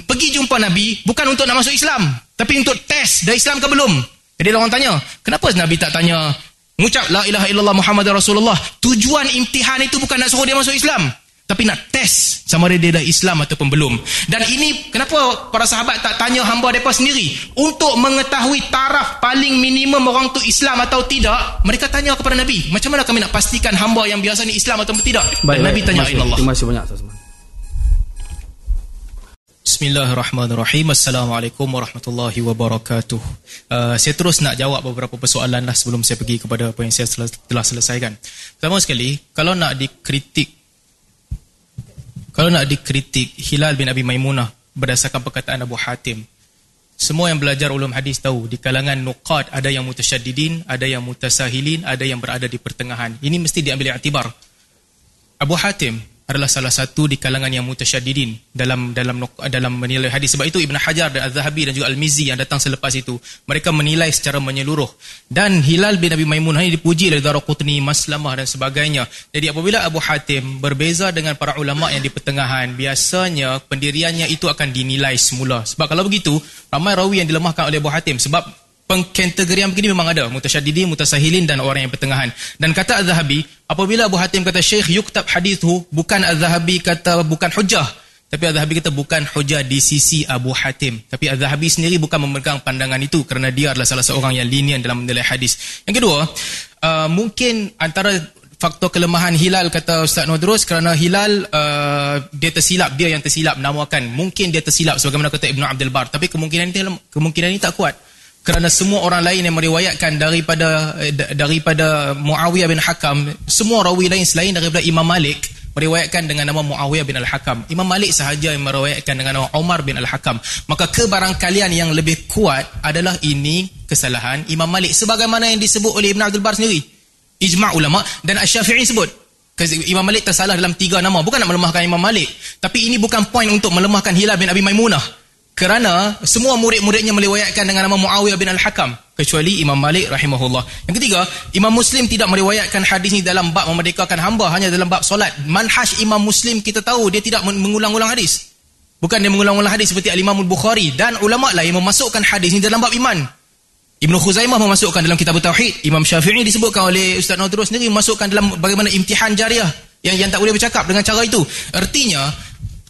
Pergi jumpa Nabi bukan untuk nak masuk Islam, tapi untuk test dah Islam ke belum. Jadi orang tanya, kenapa Nabi tak tanya mengucap la ilaha illallah Muhammad Rasulullah? Tujuan imtihan itu bukan nak suruh dia masuk Islam, tapi nak test sama ada dia dah Islam ataupun belum. Dan ini kenapa para sahabat tak tanya hamba mereka sendiri? Untuk mengetahui taraf paling minimum orang tu Islam atau tidak, mereka tanya kepada Nabi. Macam mana kami nak pastikan hamba yang biasa ni Islam ataupun tidak? Baik, Dan Nabi baik. tanya Terima kasih. Allah. Terima kasih banyak. Bismillahirrahmanirrahim. Assalamualaikum warahmatullahi wabarakatuh. Uh, saya terus nak jawab beberapa persoalan lah sebelum saya pergi kepada apa yang saya telah, telah selesaikan. Pertama sekali, kalau nak dikritik kalau nak dikritik Hilal bin Abi Maimunah berdasarkan perkataan Abu Hatim, semua yang belajar ulum hadis tahu di kalangan nuqad ada yang mutasyaddidin, ada yang mutasahilin, ada yang berada di pertengahan. Ini mesti diambil iktibar. Abu Hatim adalah salah satu di kalangan yang mutasyaddidin dalam dalam dalam menilai hadis. Sebab itu Ibn Hajar dan Az-Zahabi dan juga Al-Mizzi yang datang selepas itu mereka menilai secara menyeluruh. Dan Hilal bin Abi Maimunah ini dipuji oleh Daraqutni Maslamah dan sebagainya. Jadi apabila Abu Hatim berbeza dengan para ulama yang di pertengahan biasanya pendiriannya itu akan dinilai semula. Sebab kalau begitu ramai rawi yang dilemahkan oleh Abu Hatim. Sebab pengkategorian begini memang ada. Mutasyaddidin mutasahilin dan orang yang pertengahan. Dan kata Az-Zahabi apabila Abu Hatim kata syekh yuktab hadithu. Bukan Az-Zahabi kata bukan hujah tapi Az-Zahabi kata bukan hujah di sisi Abu Hatim. Tapi Az-Zahabi sendiri bukan memegang pandangan itu kerana dia adalah salah seorang yang linian dalam menilai hadis. Yang kedua uh, mungkin antara faktor kelemahan Hilal kata Ustaz Nodros kerana Hilal uh, dia tersilap dia yang tersilap namakan. Mungkin dia tersilap sebagaimana kata Ibn Abdul Bar. Tapi kemungkinan ini kemungkinan ini tak kuat kerana semua orang lain yang meriwayatkan daripada eh, daripada Muawiyah bin Hakam semua rawi lain selain daripada Imam Malik meriwayatkan dengan nama Muawiyah bin Al-Hakam. Imam Malik sahaja yang meriwayatkan dengan nama Umar bin Al-Hakam. Maka kebarangkalian yang lebih kuat adalah ini kesalahan Imam Malik. Sebagaimana yang disebut oleh Ibn Abdul Bar sendiri. Ijma' ulama dan Asy-Syafi'i sebut. Imam Malik tersalah dalam tiga nama. Bukan nak melemahkan Imam Malik. Tapi ini bukan poin untuk melemahkan Hilal bin Abi Maimunah kerana semua murid-muridnya meriwayatkan dengan nama Muawiyah bin Al-Hakam kecuali Imam Malik rahimahullah. Yang ketiga, Imam Muslim tidak meriwayatkan hadis ini dalam bab memerdekakan hamba hanya dalam bab solat. Manhaj Imam Muslim kita tahu dia tidak mengulang-ulang hadis. Bukan dia mengulang-ulang hadis seperti Al-Imam Al-Bukhari dan ulama lain memasukkan hadis ini dalam bab iman. Ibn Khuzaimah memasukkan dalam kitab Tauhid. Imam Syafi'i disebutkan oleh Ustaz Naudrul sendiri memasukkan dalam bagaimana imtihan jariah yang yang tak boleh bercakap dengan cara itu. Artinya,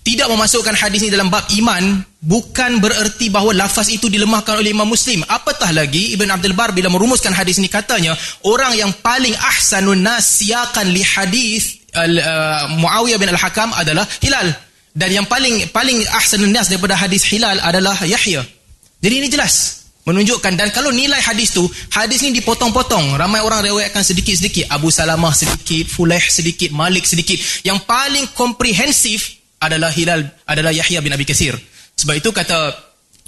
tidak memasukkan hadis ini dalam bab iman bukan bererti bahawa lafaz itu dilemahkan oleh Imam Muslim. Apatah lagi Ibn Abdul Bar bila merumuskan hadis ini katanya orang yang paling ahsanun nas siakan li hadis uh, Muawiyah bin Al-Hakam adalah Hilal dan yang paling paling ahsanun nas daripada hadis Hilal adalah Yahya. Jadi ini jelas menunjukkan dan kalau nilai hadis tu hadis ini dipotong-potong ramai orang riwayatkan sedikit-sedikit Abu Salamah sedikit Fulaih sedikit Malik sedikit yang paling komprehensif adalah Hilal adalah Yahya bin Abi Katsir. Sebab itu kata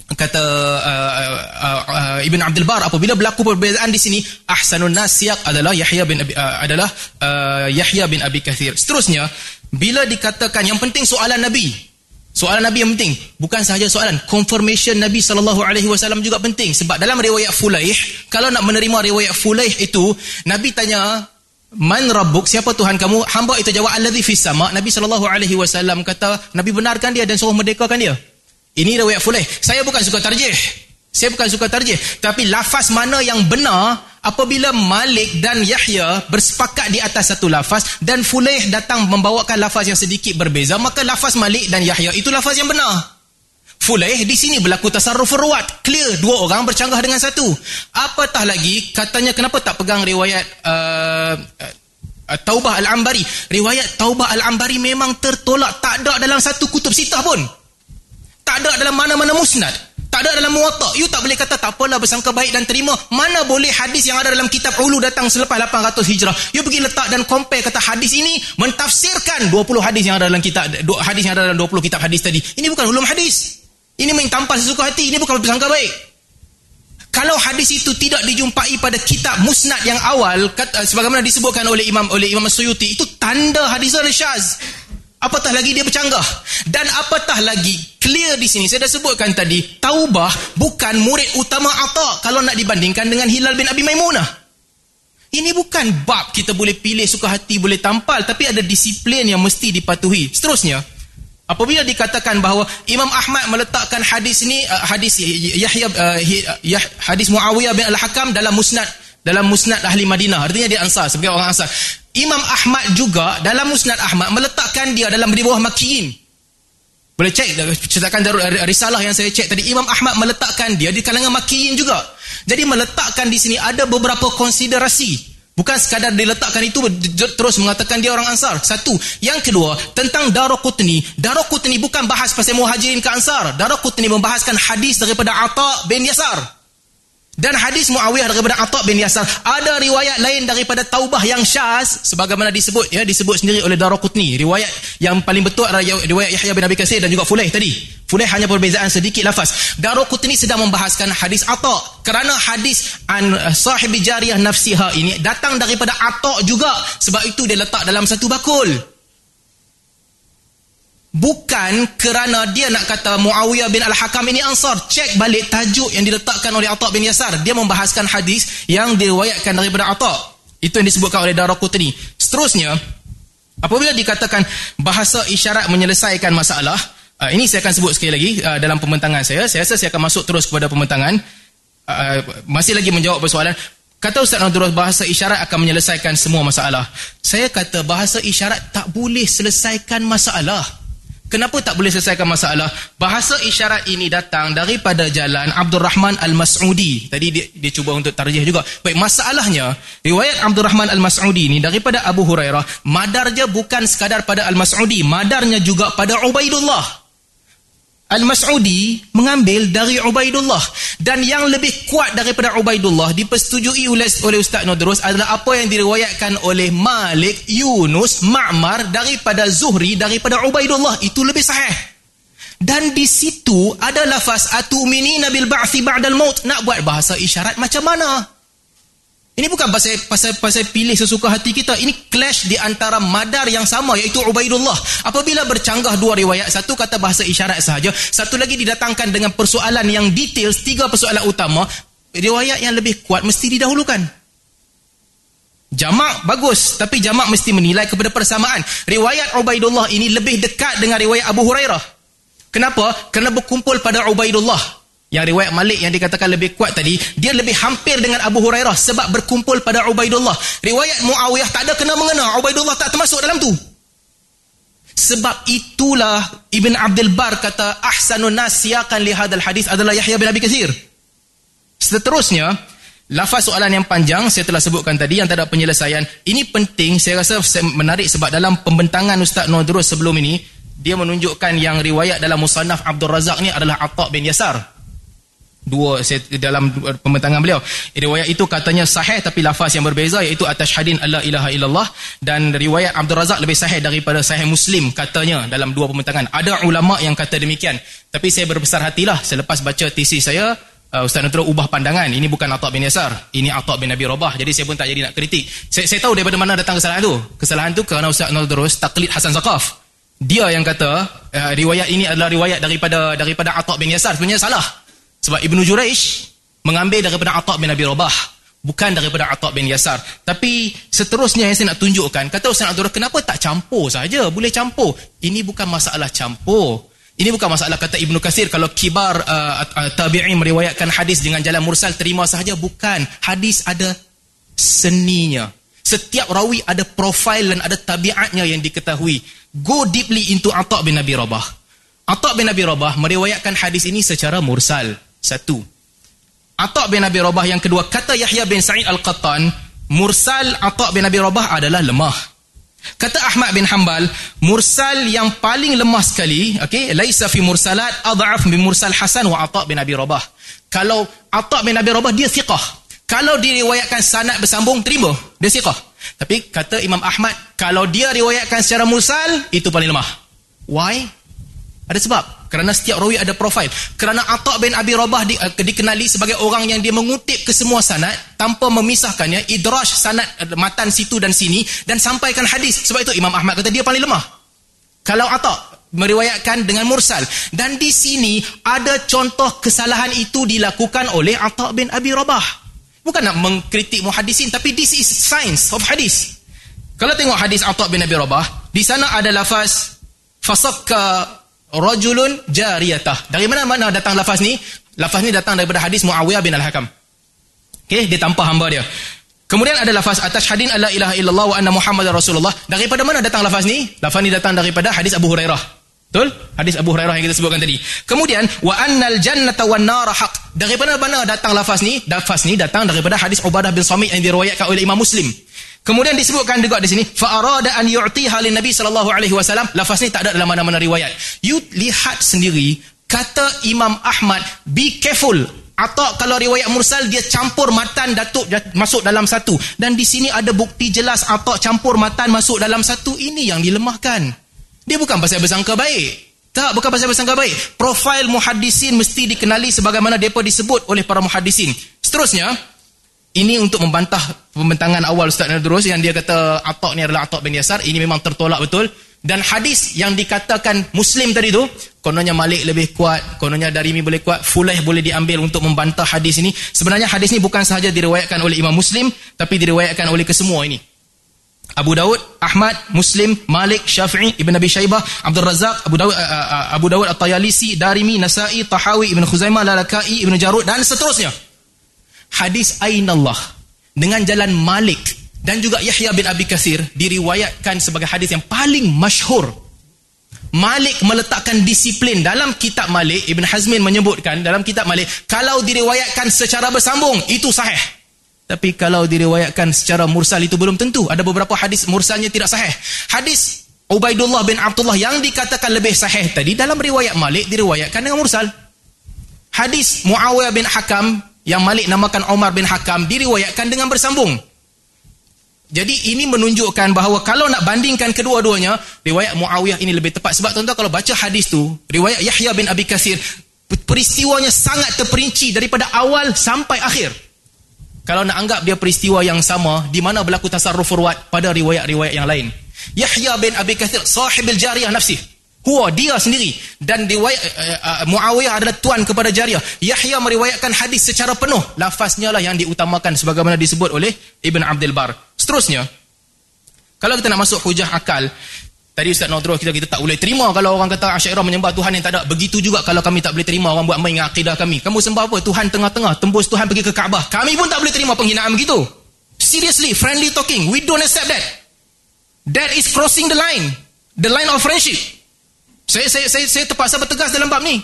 kata uh, uh, uh, Ibn Abdul Bar apabila berlaku perbezaan di sini ahsanun nasiq adalah Yahya bin Abi, uh, adalah uh, Yahya bin Abi Katsir. Seterusnya bila dikatakan yang penting soalan Nabi Soalan Nabi yang penting bukan sahaja soalan confirmation Nabi sallallahu alaihi wasallam juga penting sebab dalam riwayat Fulaih kalau nak menerima riwayat Fulaih itu Nabi tanya Man rabbuk siapa Tuhan kamu? Hamba itu jawab allazi fis sama. Nabi sallallahu alaihi wasallam kata Nabi benarkan dia dan suruh merdekakan dia. Ini riwayat Fulaih saya bukan suka tarjih. Saya bukan suka tarjih. Tapi lafaz mana yang benar apabila Malik dan Yahya bersepakat di atas satu lafaz dan Fulaih datang membawakan lafaz yang sedikit berbeza maka lafaz Malik dan Yahya itu lafaz yang benar Fulaih di sini berlaku tasarruf ruwat clear dua orang bercanggah dengan satu. Apatah lagi katanya kenapa tak pegang riwayat uh, uh, Taubah Al-Ambari? Riwayat Taubah Al-Ambari memang tertolak. Tak ada dalam satu kutub sitah pun. Tak ada dalam mana-mana musnad. Tak ada dalam muwatta. You tak boleh kata tak apalah bersangka baik dan terima. Mana boleh hadis yang ada dalam kitab ulu datang selepas 800 hijrah? You pergi letak dan compare kata hadis ini mentafsirkan 20 hadis yang ada dalam kitab hadis yang ada dalam 20 kitab hadis tadi. Ini bukan ulum hadis ini main tampar sesuka hati. Ini bukan bersangka baik. Kalau hadis itu tidak dijumpai pada kitab musnad yang awal, kata, sebagaimana disebutkan oleh Imam oleh Imam Suyuti, itu tanda hadis itu syaz. Apatah lagi dia bercanggah. Dan apatah lagi, clear di sini, saya dah sebutkan tadi, Taubah bukan murid utama Atta kalau nak dibandingkan dengan Hilal bin Abi Maimunah. Ini bukan bab kita boleh pilih suka hati boleh tampal tapi ada disiplin yang mesti dipatuhi. Seterusnya, apabila dikatakan bahawa Imam Ahmad meletakkan hadis ini uh, hadis Yahya uh, Yah, hadis Muawiyah bin Al-Hakam dalam musnad dalam musnad ahli Madinah. Artinya dia ansar sebagai orang ansar. Imam Ahmad juga dalam musnad Ahmad meletakkan dia dalam di bawah makiin. Boleh cek cetakan risalah yang saya cek tadi Imam Ahmad meletakkan dia di kalangan makiin juga. Jadi meletakkan di sini ada beberapa konsiderasi. Bukan sekadar diletakkan itu terus mengatakan dia orang Ansar. Satu. Yang kedua, tentang Daraqutni. Daraqutni bukan bahas pasal muhajirin ke Ansar. Daraqutni membahaskan hadis daripada Atta bin Yasar. Dan hadis Muawiyah daripada Atta bin Yasar ada riwayat lain daripada taubah yang syaz sebagaimana disebut ya disebut sendiri oleh Daraqutni. Riwayat yang paling betul adalah riwayat Yahya bin Abi Katsir dan juga Fulaih tadi. Fulaih hanya perbezaan sedikit lafaz. Daraqutni sedang membahaskan hadis Atta kerana hadis an uh, sahib jariyah nafsiha ini datang daripada Atta juga sebab itu dia letak dalam satu bakul. Bukan kerana dia nak kata Muawiyah bin Al-Hakam ini ansar. Cek balik tajuk yang diletakkan oleh Atta' bin Yasar. Dia membahaskan hadis yang diriwayatkan daripada Atta'. Itu yang disebutkan oleh Daraqutni. Seterusnya, apabila dikatakan bahasa isyarat menyelesaikan masalah, uh, ini saya akan sebut sekali lagi uh, dalam pembentangan saya. Saya rasa saya akan masuk terus kepada pembentangan. Uh, masih lagi menjawab persoalan. Kata Ustaz Nadurus, bahasa isyarat akan menyelesaikan semua masalah. Saya kata bahasa isyarat tak boleh selesaikan masalah. Kenapa tak boleh selesaikan masalah? Bahasa isyarat ini datang daripada jalan Abdul Rahman Al-Mas'udi. Tadi dia, dia cuba untuk tarjih juga. Baik, masalahnya, riwayat Abdul Rahman Al-Mas'udi ini daripada Abu Hurairah, madarnya bukan sekadar pada Al-Mas'udi, madarnya juga pada Ubaidullah. Al-Mas'udi mengambil dari Ubaidullah. Dan yang lebih kuat daripada Ubaidullah dipersetujui oleh, oleh Ustaz Nodros adalah apa yang diriwayatkan oleh Malik, Yunus, Ma'mar daripada Zuhri daripada Ubaidullah. Itu lebih sahih. Dan di situ ada lafaz atumini nabil ba'thi ba'dal maut. Nak buat bahasa isyarat macam mana ini bukan pasal, pasal, pasal pilih sesuka hati kita. Ini clash di antara madar yang sama iaitu Ubaidullah. Apabila bercanggah dua riwayat, satu kata bahasa isyarat sahaja, satu lagi didatangkan dengan persoalan yang detail, tiga persoalan utama, riwayat yang lebih kuat mesti didahulukan. Jamak bagus, tapi jamak mesti menilai kepada persamaan. Riwayat Ubaidullah ini lebih dekat dengan riwayat Abu Hurairah. Kenapa? Kerana berkumpul pada Ubaidullah. Yang riwayat Malik yang dikatakan lebih kuat tadi, dia lebih hampir dengan Abu Hurairah sebab berkumpul pada Ubaidullah. Riwayat Muawiyah tak ada kena mengena. Ubaidullah tak termasuk dalam tu. Sebab itulah Ibn Abdul Bar kata ahsanun nas siaqan li hadal hadis adalah Yahya bin Abi Katsir. Seterusnya, lafaz soalan yang panjang saya telah sebutkan tadi yang tak ada penyelesaian. Ini penting, saya rasa menarik sebab dalam pembentangan Ustaz Nodrus sebelum ini, dia menunjukkan yang riwayat dalam Musannaf Abdul Razak ni adalah Atta' bin Yasar dua dalam pembentangan beliau. Riwayat itu katanya sahih tapi lafaz yang berbeza iaitu atas hadin alla ilaha illallah dan riwayat Abdul Razak lebih sahih daripada sahih Muslim katanya dalam dua pembentangan ada ulama yang kata demikian. Tapi saya berbesar hatilah selepas baca tesis saya uh, Ustaz Nutra ubah pandangan. Ini bukan Atta' bin Yasar ini Atta' bin Nabi Rabah. Jadi saya pun tak jadi nak kritik. Saya, saya tahu daripada mana datang kesalahan tu. Kesalahan tu kerana Ustaz Nutra taklid Hasan Zakaf. Dia yang kata uh, riwayat ini adalah riwayat daripada daripada Atta' bin Yasar. Sebenarnya salah sebab Ibnu Juraish mengambil daripada Atta' bin Abi Rabah. Bukan daripada Atta' bin Yasar. Tapi seterusnya yang saya nak tunjukkan. Kata Ustaz Abdul kenapa tak campur saja? Boleh campur. Ini bukan masalah campur. Ini bukan masalah kata Ibnu Kasir kalau kibar uh, uh, tabi'in meriwayatkan hadis dengan jalan mursal terima sahaja. Bukan. Hadis ada seninya. Setiap rawi ada profil dan ada tabiatnya yang diketahui. Go deeply into Atta' bin Abi Rabah. Atta' bin Abi Rabah meriwayatkan hadis ini secara mursal. Satu. Atta' bin Abi Rabah yang kedua. Kata Yahya bin Sa'id Al-Qattan, Mursal Atta' bin Abi Rabah adalah lemah. Kata Ahmad bin Hanbal, mursal yang paling lemah sekali, okey, laisa fi mursalat adhaf min mursal Hasan wa Atta' bin Abi Rabah. Kalau Atta' bin Abi Rabah dia thiqah. Kalau diriwayatkan sanad bersambung, terima. Dia thiqah. Tapi kata Imam Ahmad, kalau dia riwayatkan secara mursal, itu paling lemah. Why? Ada sebab kerana setiap rawi ada profil. Kerana Atta' bin Abi Rabah di, uh, dikenali sebagai orang yang dia mengutip ke semua sanad tanpa memisahkannya idrash sanad uh, matan situ dan sini dan sampaikan hadis. Sebab itu Imam Ahmad kata dia paling lemah. Kalau Atta' meriwayatkan dengan mursal. Dan di sini ada contoh kesalahan itu dilakukan oleh Atta' bin Abi Rabah. Bukan nak mengkritik muhadisin tapi this is science of hadis. Kalau tengok hadis Atha bin Abi Rabah, di sana ada lafaz fasakka rajulun jariyatah. Dari mana mana datang lafaz ni? Lafaz ni datang daripada hadis Muawiyah bin Al-Hakam. Okey, dia tanpa hamba dia. Kemudian ada lafaz atas hadin alla ilaha illallah wa anna muhammadar rasulullah. Daripada mana datang lafaz ni? Lafaz ni datang daripada hadis Abu Hurairah. Betul? Hadis Abu Hurairah yang kita sebutkan tadi. Kemudian wa annal jannata wan nar haq. Daripada mana datang lafaz ni? Lafaz ni datang daripada hadis Ubadah bin Samit yang diriwayatkan oleh Imam Muslim. Kemudian disebutkan juga di sini fa arada an yu'tiha lin nabi sallallahu alaihi wasallam. Lafaz ni tak ada dalam mana-mana riwayat. You lihat sendiri kata Imam Ahmad be careful. Atau kalau riwayat mursal dia campur matan datuk masuk dalam satu. Dan di sini ada bukti jelas atau campur matan masuk dalam satu. Ini yang dilemahkan. Dia bukan pasal bersangka baik. Tak bukan pasal bersangka baik. Profil muhadisin mesti dikenali sebagaimana depa disebut oleh para muhadisin seterusnya ini untuk membantah pembentangan awal Ustaz Nadrus yang dia kata Atok ni adalah Atok bin Yasar. Ini memang tertolak betul. Dan hadis yang dikatakan Muslim tadi tu, kononnya Malik lebih kuat, kononnya Darimi boleh kuat, Fulaih boleh diambil untuk membantah hadis ini. Sebenarnya hadis ini bukan sahaja diriwayatkan oleh Imam Muslim, tapi diriwayatkan oleh kesemua ini. Abu Dawud, Ahmad, Muslim, Malik, Syafi'i, Ibn Abi Shaybah, Abdul Razak, Abu Dawud, uh, uh, Abu Dawud At-Tayalisi, Darimi, Nasai, Tahawi, Ibn Khuzaimah, Lalakai, Ibn Jarud dan seterusnya hadis Ainallah dengan jalan Malik dan juga Yahya bin Abi Kasir diriwayatkan sebagai hadis yang paling masyhur. Malik meletakkan disiplin dalam kitab Malik, Ibn Hazmin menyebutkan dalam kitab Malik, kalau diriwayatkan secara bersambung, itu sahih. Tapi kalau diriwayatkan secara mursal, itu belum tentu. Ada beberapa hadis mursalnya tidak sahih. Hadis Ubaidullah bin Abdullah yang dikatakan lebih sahih tadi, dalam riwayat Malik, diriwayatkan dengan mursal. Hadis Muawiyah bin Hakam yang Malik namakan Omar bin Hakam diriwayatkan dengan bersambung. Jadi ini menunjukkan bahawa kalau nak bandingkan kedua-duanya, riwayat Muawiyah ini lebih tepat. Sebab tuan-tuan kalau baca hadis tu, riwayat Yahya bin Abi Kasir, peristiwanya sangat terperinci daripada awal sampai akhir. Kalau nak anggap dia peristiwa yang sama, di mana berlaku tasarruf ruwat pada riwayat-riwayat yang lain. Yahya bin Abi Kasir, sahibil jariyah nafsih. Huwa dia sendiri dan riwayat uh, uh, Muawiyah adalah tuan kepada Jariyah. Yahya meriwayatkan hadis secara penuh. Lafaznya lah yang diutamakan sebagaimana disebut oleh Ibn Abdul Bar. Seterusnya, kalau kita nak masuk hujah akal, tadi Ustaz Nadrul kita kita tak boleh terima kalau orang kata Asy'ariyah menyembah Tuhan yang tak ada. Begitu juga kalau kami tak boleh terima orang buat main dengan akidah kami. Kamu sembah apa? Tuhan tengah-tengah, tembus Tuhan pergi ke Kaabah. Kami pun tak boleh terima penghinaan begitu. Seriously, friendly talking. We don't accept that. That is crossing the line. The line of friendship. Saya, saya, saya, saya terpaksa bertegas dalam bab ni.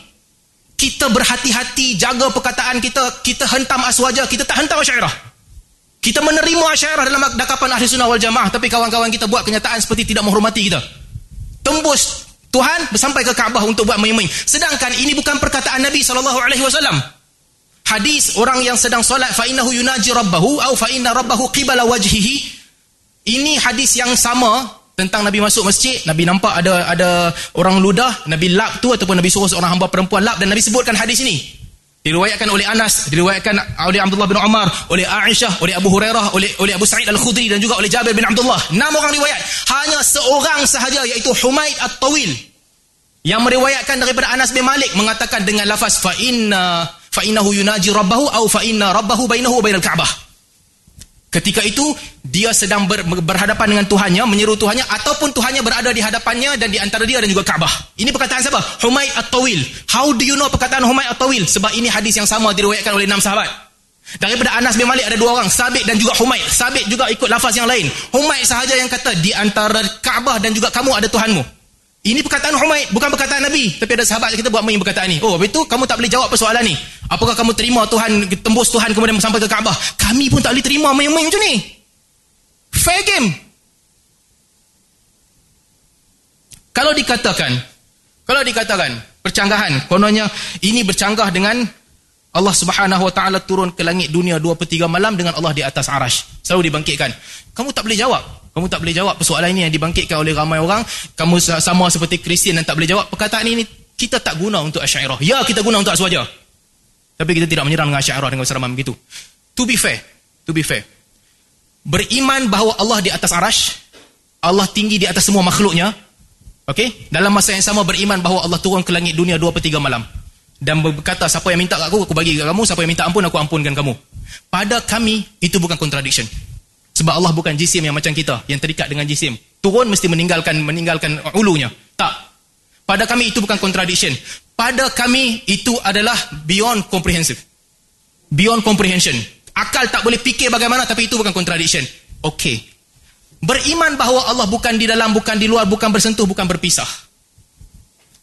Kita berhati-hati jaga perkataan kita. Kita hentam aswaja, kita tak hentam asyairah. Kita menerima asyairah dalam dakapan ahli sunnah wal jamaah. Tapi kawan-kawan kita buat kenyataan seperti tidak menghormati kita. Tembus Tuhan sampai ke Kaabah untuk buat main-main. Sedangkan ini bukan perkataan Nabi SAW. Hadis orang yang sedang solat fa innahu yunaji rabbahu au fa inna rabbahu qibala wajhihi. Ini hadis yang sama tentang Nabi masuk masjid, Nabi nampak ada ada orang ludah, Nabi lap tu ataupun Nabi suruh seorang hamba perempuan lap dan Nabi sebutkan hadis ini. Diriwayatkan oleh Anas, diriwayatkan oleh Abdullah bin Umar, oleh Aisyah, oleh Abu Hurairah, oleh oleh Abu Sa'id Al-Khudri dan juga oleh Jabir bin Abdullah. Enam orang riwayat. Hanya seorang sahaja iaitu Humaid At-Tawil yang meriwayatkan daripada Anas bin Malik mengatakan dengan lafaz fa inna fa innahu yunaji rabbahu au fa inna rabbahu bainahu wa bainal Ka'bah. Ketika itu dia sedang ber, berhadapan dengan Tuhannya, menyeru Tuhannya ataupun Tuhannya berada di hadapannya dan di antara dia dan juga Kaabah. Ini perkataan siapa? Humaid At-Tawil. How do you know perkataan Humaid At-Tawil? Sebab ini hadis yang sama diriwayatkan oleh enam sahabat. Daripada Anas bin Malik ada dua orang, Sabit dan juga Humaid. Sabit juga ikut lafaz yang lain. Humaid sahaja yang kata di antara Kaabah dan juga kamu ada Tuhanmu. Ini perkataan Humaid, bukan perkataan Nabi. Tapi ada sahabat kita buat main perkataan ni. Oh, itu kamu tak boleh jawab persoalan ni. Apakah kamu terima Tuhan, tembus Tuhan kemudian sampai ke Kaabah? Kami pun tak boleh terima main-main macam ni. Fair game. Kalau dikatakan, kalau dikatakan, percanggahan, kononnya ini bercanggah dengan Allah subhanahu wa ta'ala turun ke langit dunia 2 per 3 malam dengan Allah di atas arash. Selalu dibangkitkan. Kamu tak boleh jawab. Kamu tak boleh jawab persoalan ini yang dibangkitkan oleh ramai orang. Kamu sama seperti Kristian yang tak boleh jawab. Perkataan ini kita tak guna untuk Asy'ariyah. Ya, kita guna untuk Aswaja. Tapi kita tidak menyerang dengan Asy'ariyah dengan seramam begitu. To be fair, to be fair. Beriman bahawa Allah di atas arash, Allah tinggi di atas semua makhluknya. Okey? Dalam masa yang sama beriman bahawa Allah turun ke langit dunia 2 per 3 malam. Dan berkata, siapa yang minta kat aku, aku bagi kat kamu. Siapa yang minta ampun, aku ampunkan kamu. pada kami itu bukan contradiction sebab Allah bukan jisim yang macam kita yang terikat dengan jisim. Turun mesti meninggalkan meninggalkan ulunya. Tak. Pada kami itu bukan contradiction. Pada kami itu adalah beyond comprehensive. Beyond comprehension. Akal tak boleh fikir bagaimana tapi itu bukan contradiction. Okey. Beriman bahawa Allah bukan di dalam bukan di luar bukan bersentuh bukan berpisah.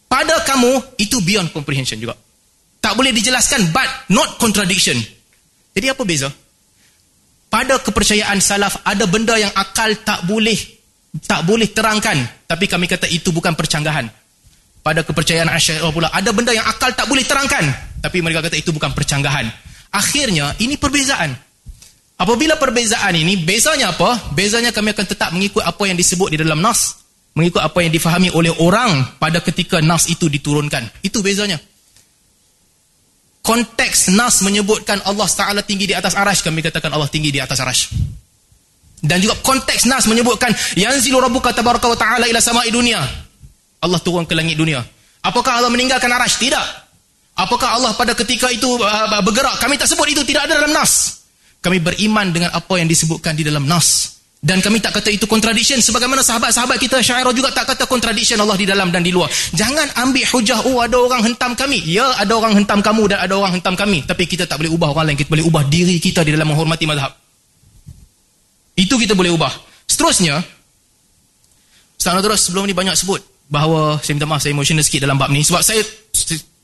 Pada kamu itu beyond comprehension juga. Tak boleh dijelaskan but not contradiction. Jadi apa beza? Pada kepercayaan salaf ada benda yang akal tak boleh tak boleh terangkan tapi kami kata itu bukan percanggahan. Pada kepercayaan Asy'ariyah pula ada benda yang akal tak boleh terangkan tapi mereka kata itu bukan percanggahan. Akhirnya ini perbezaan. Apabila perbezaan ini bezanya apa? Bezanya kami akan tetap mengikut apa yang disebut di dalam nas, mengikut apa yang difahami oleh orang pada ketika nas itu diturunkan. Itu bezanya konteks nas menyebutkan Allah Taala tinggi di atas arash kami katakan Allah tinggi di atas arash. Dan juga konteks nas menyebutkan yanzilu rabbuka tabaraka wa taala ila sama'i dunia. Allah turun ke langit dunia. Apakah Allah meninggalkan arash? Tidak. Apakah Allah pada ketika itu uh, bergerak? Kami tak sebut itu tidak ada dalam nas. Kami beriman dengan apa yang disebutkan di dalam nas dan kami tak kata itu contradiction sebagaimana sahabat-sahabat kita Syairah juga tak kata contradiction Allah di dalam dan di luar. Jangan ambil hujah oh ada orang hentam kami. Ya ada orang hentam kamu dan ada orang hentam kami tapi kita tak boleh ubah orang lain kita boleh ubah diri kita di dalam menghormati mazhab. Itu kita boleh ubah. Seterusnya Ustaz terus sebelum ni banyak sebut bahawa saya minta maaf saya emotional sikit dalam bab ni sebab saya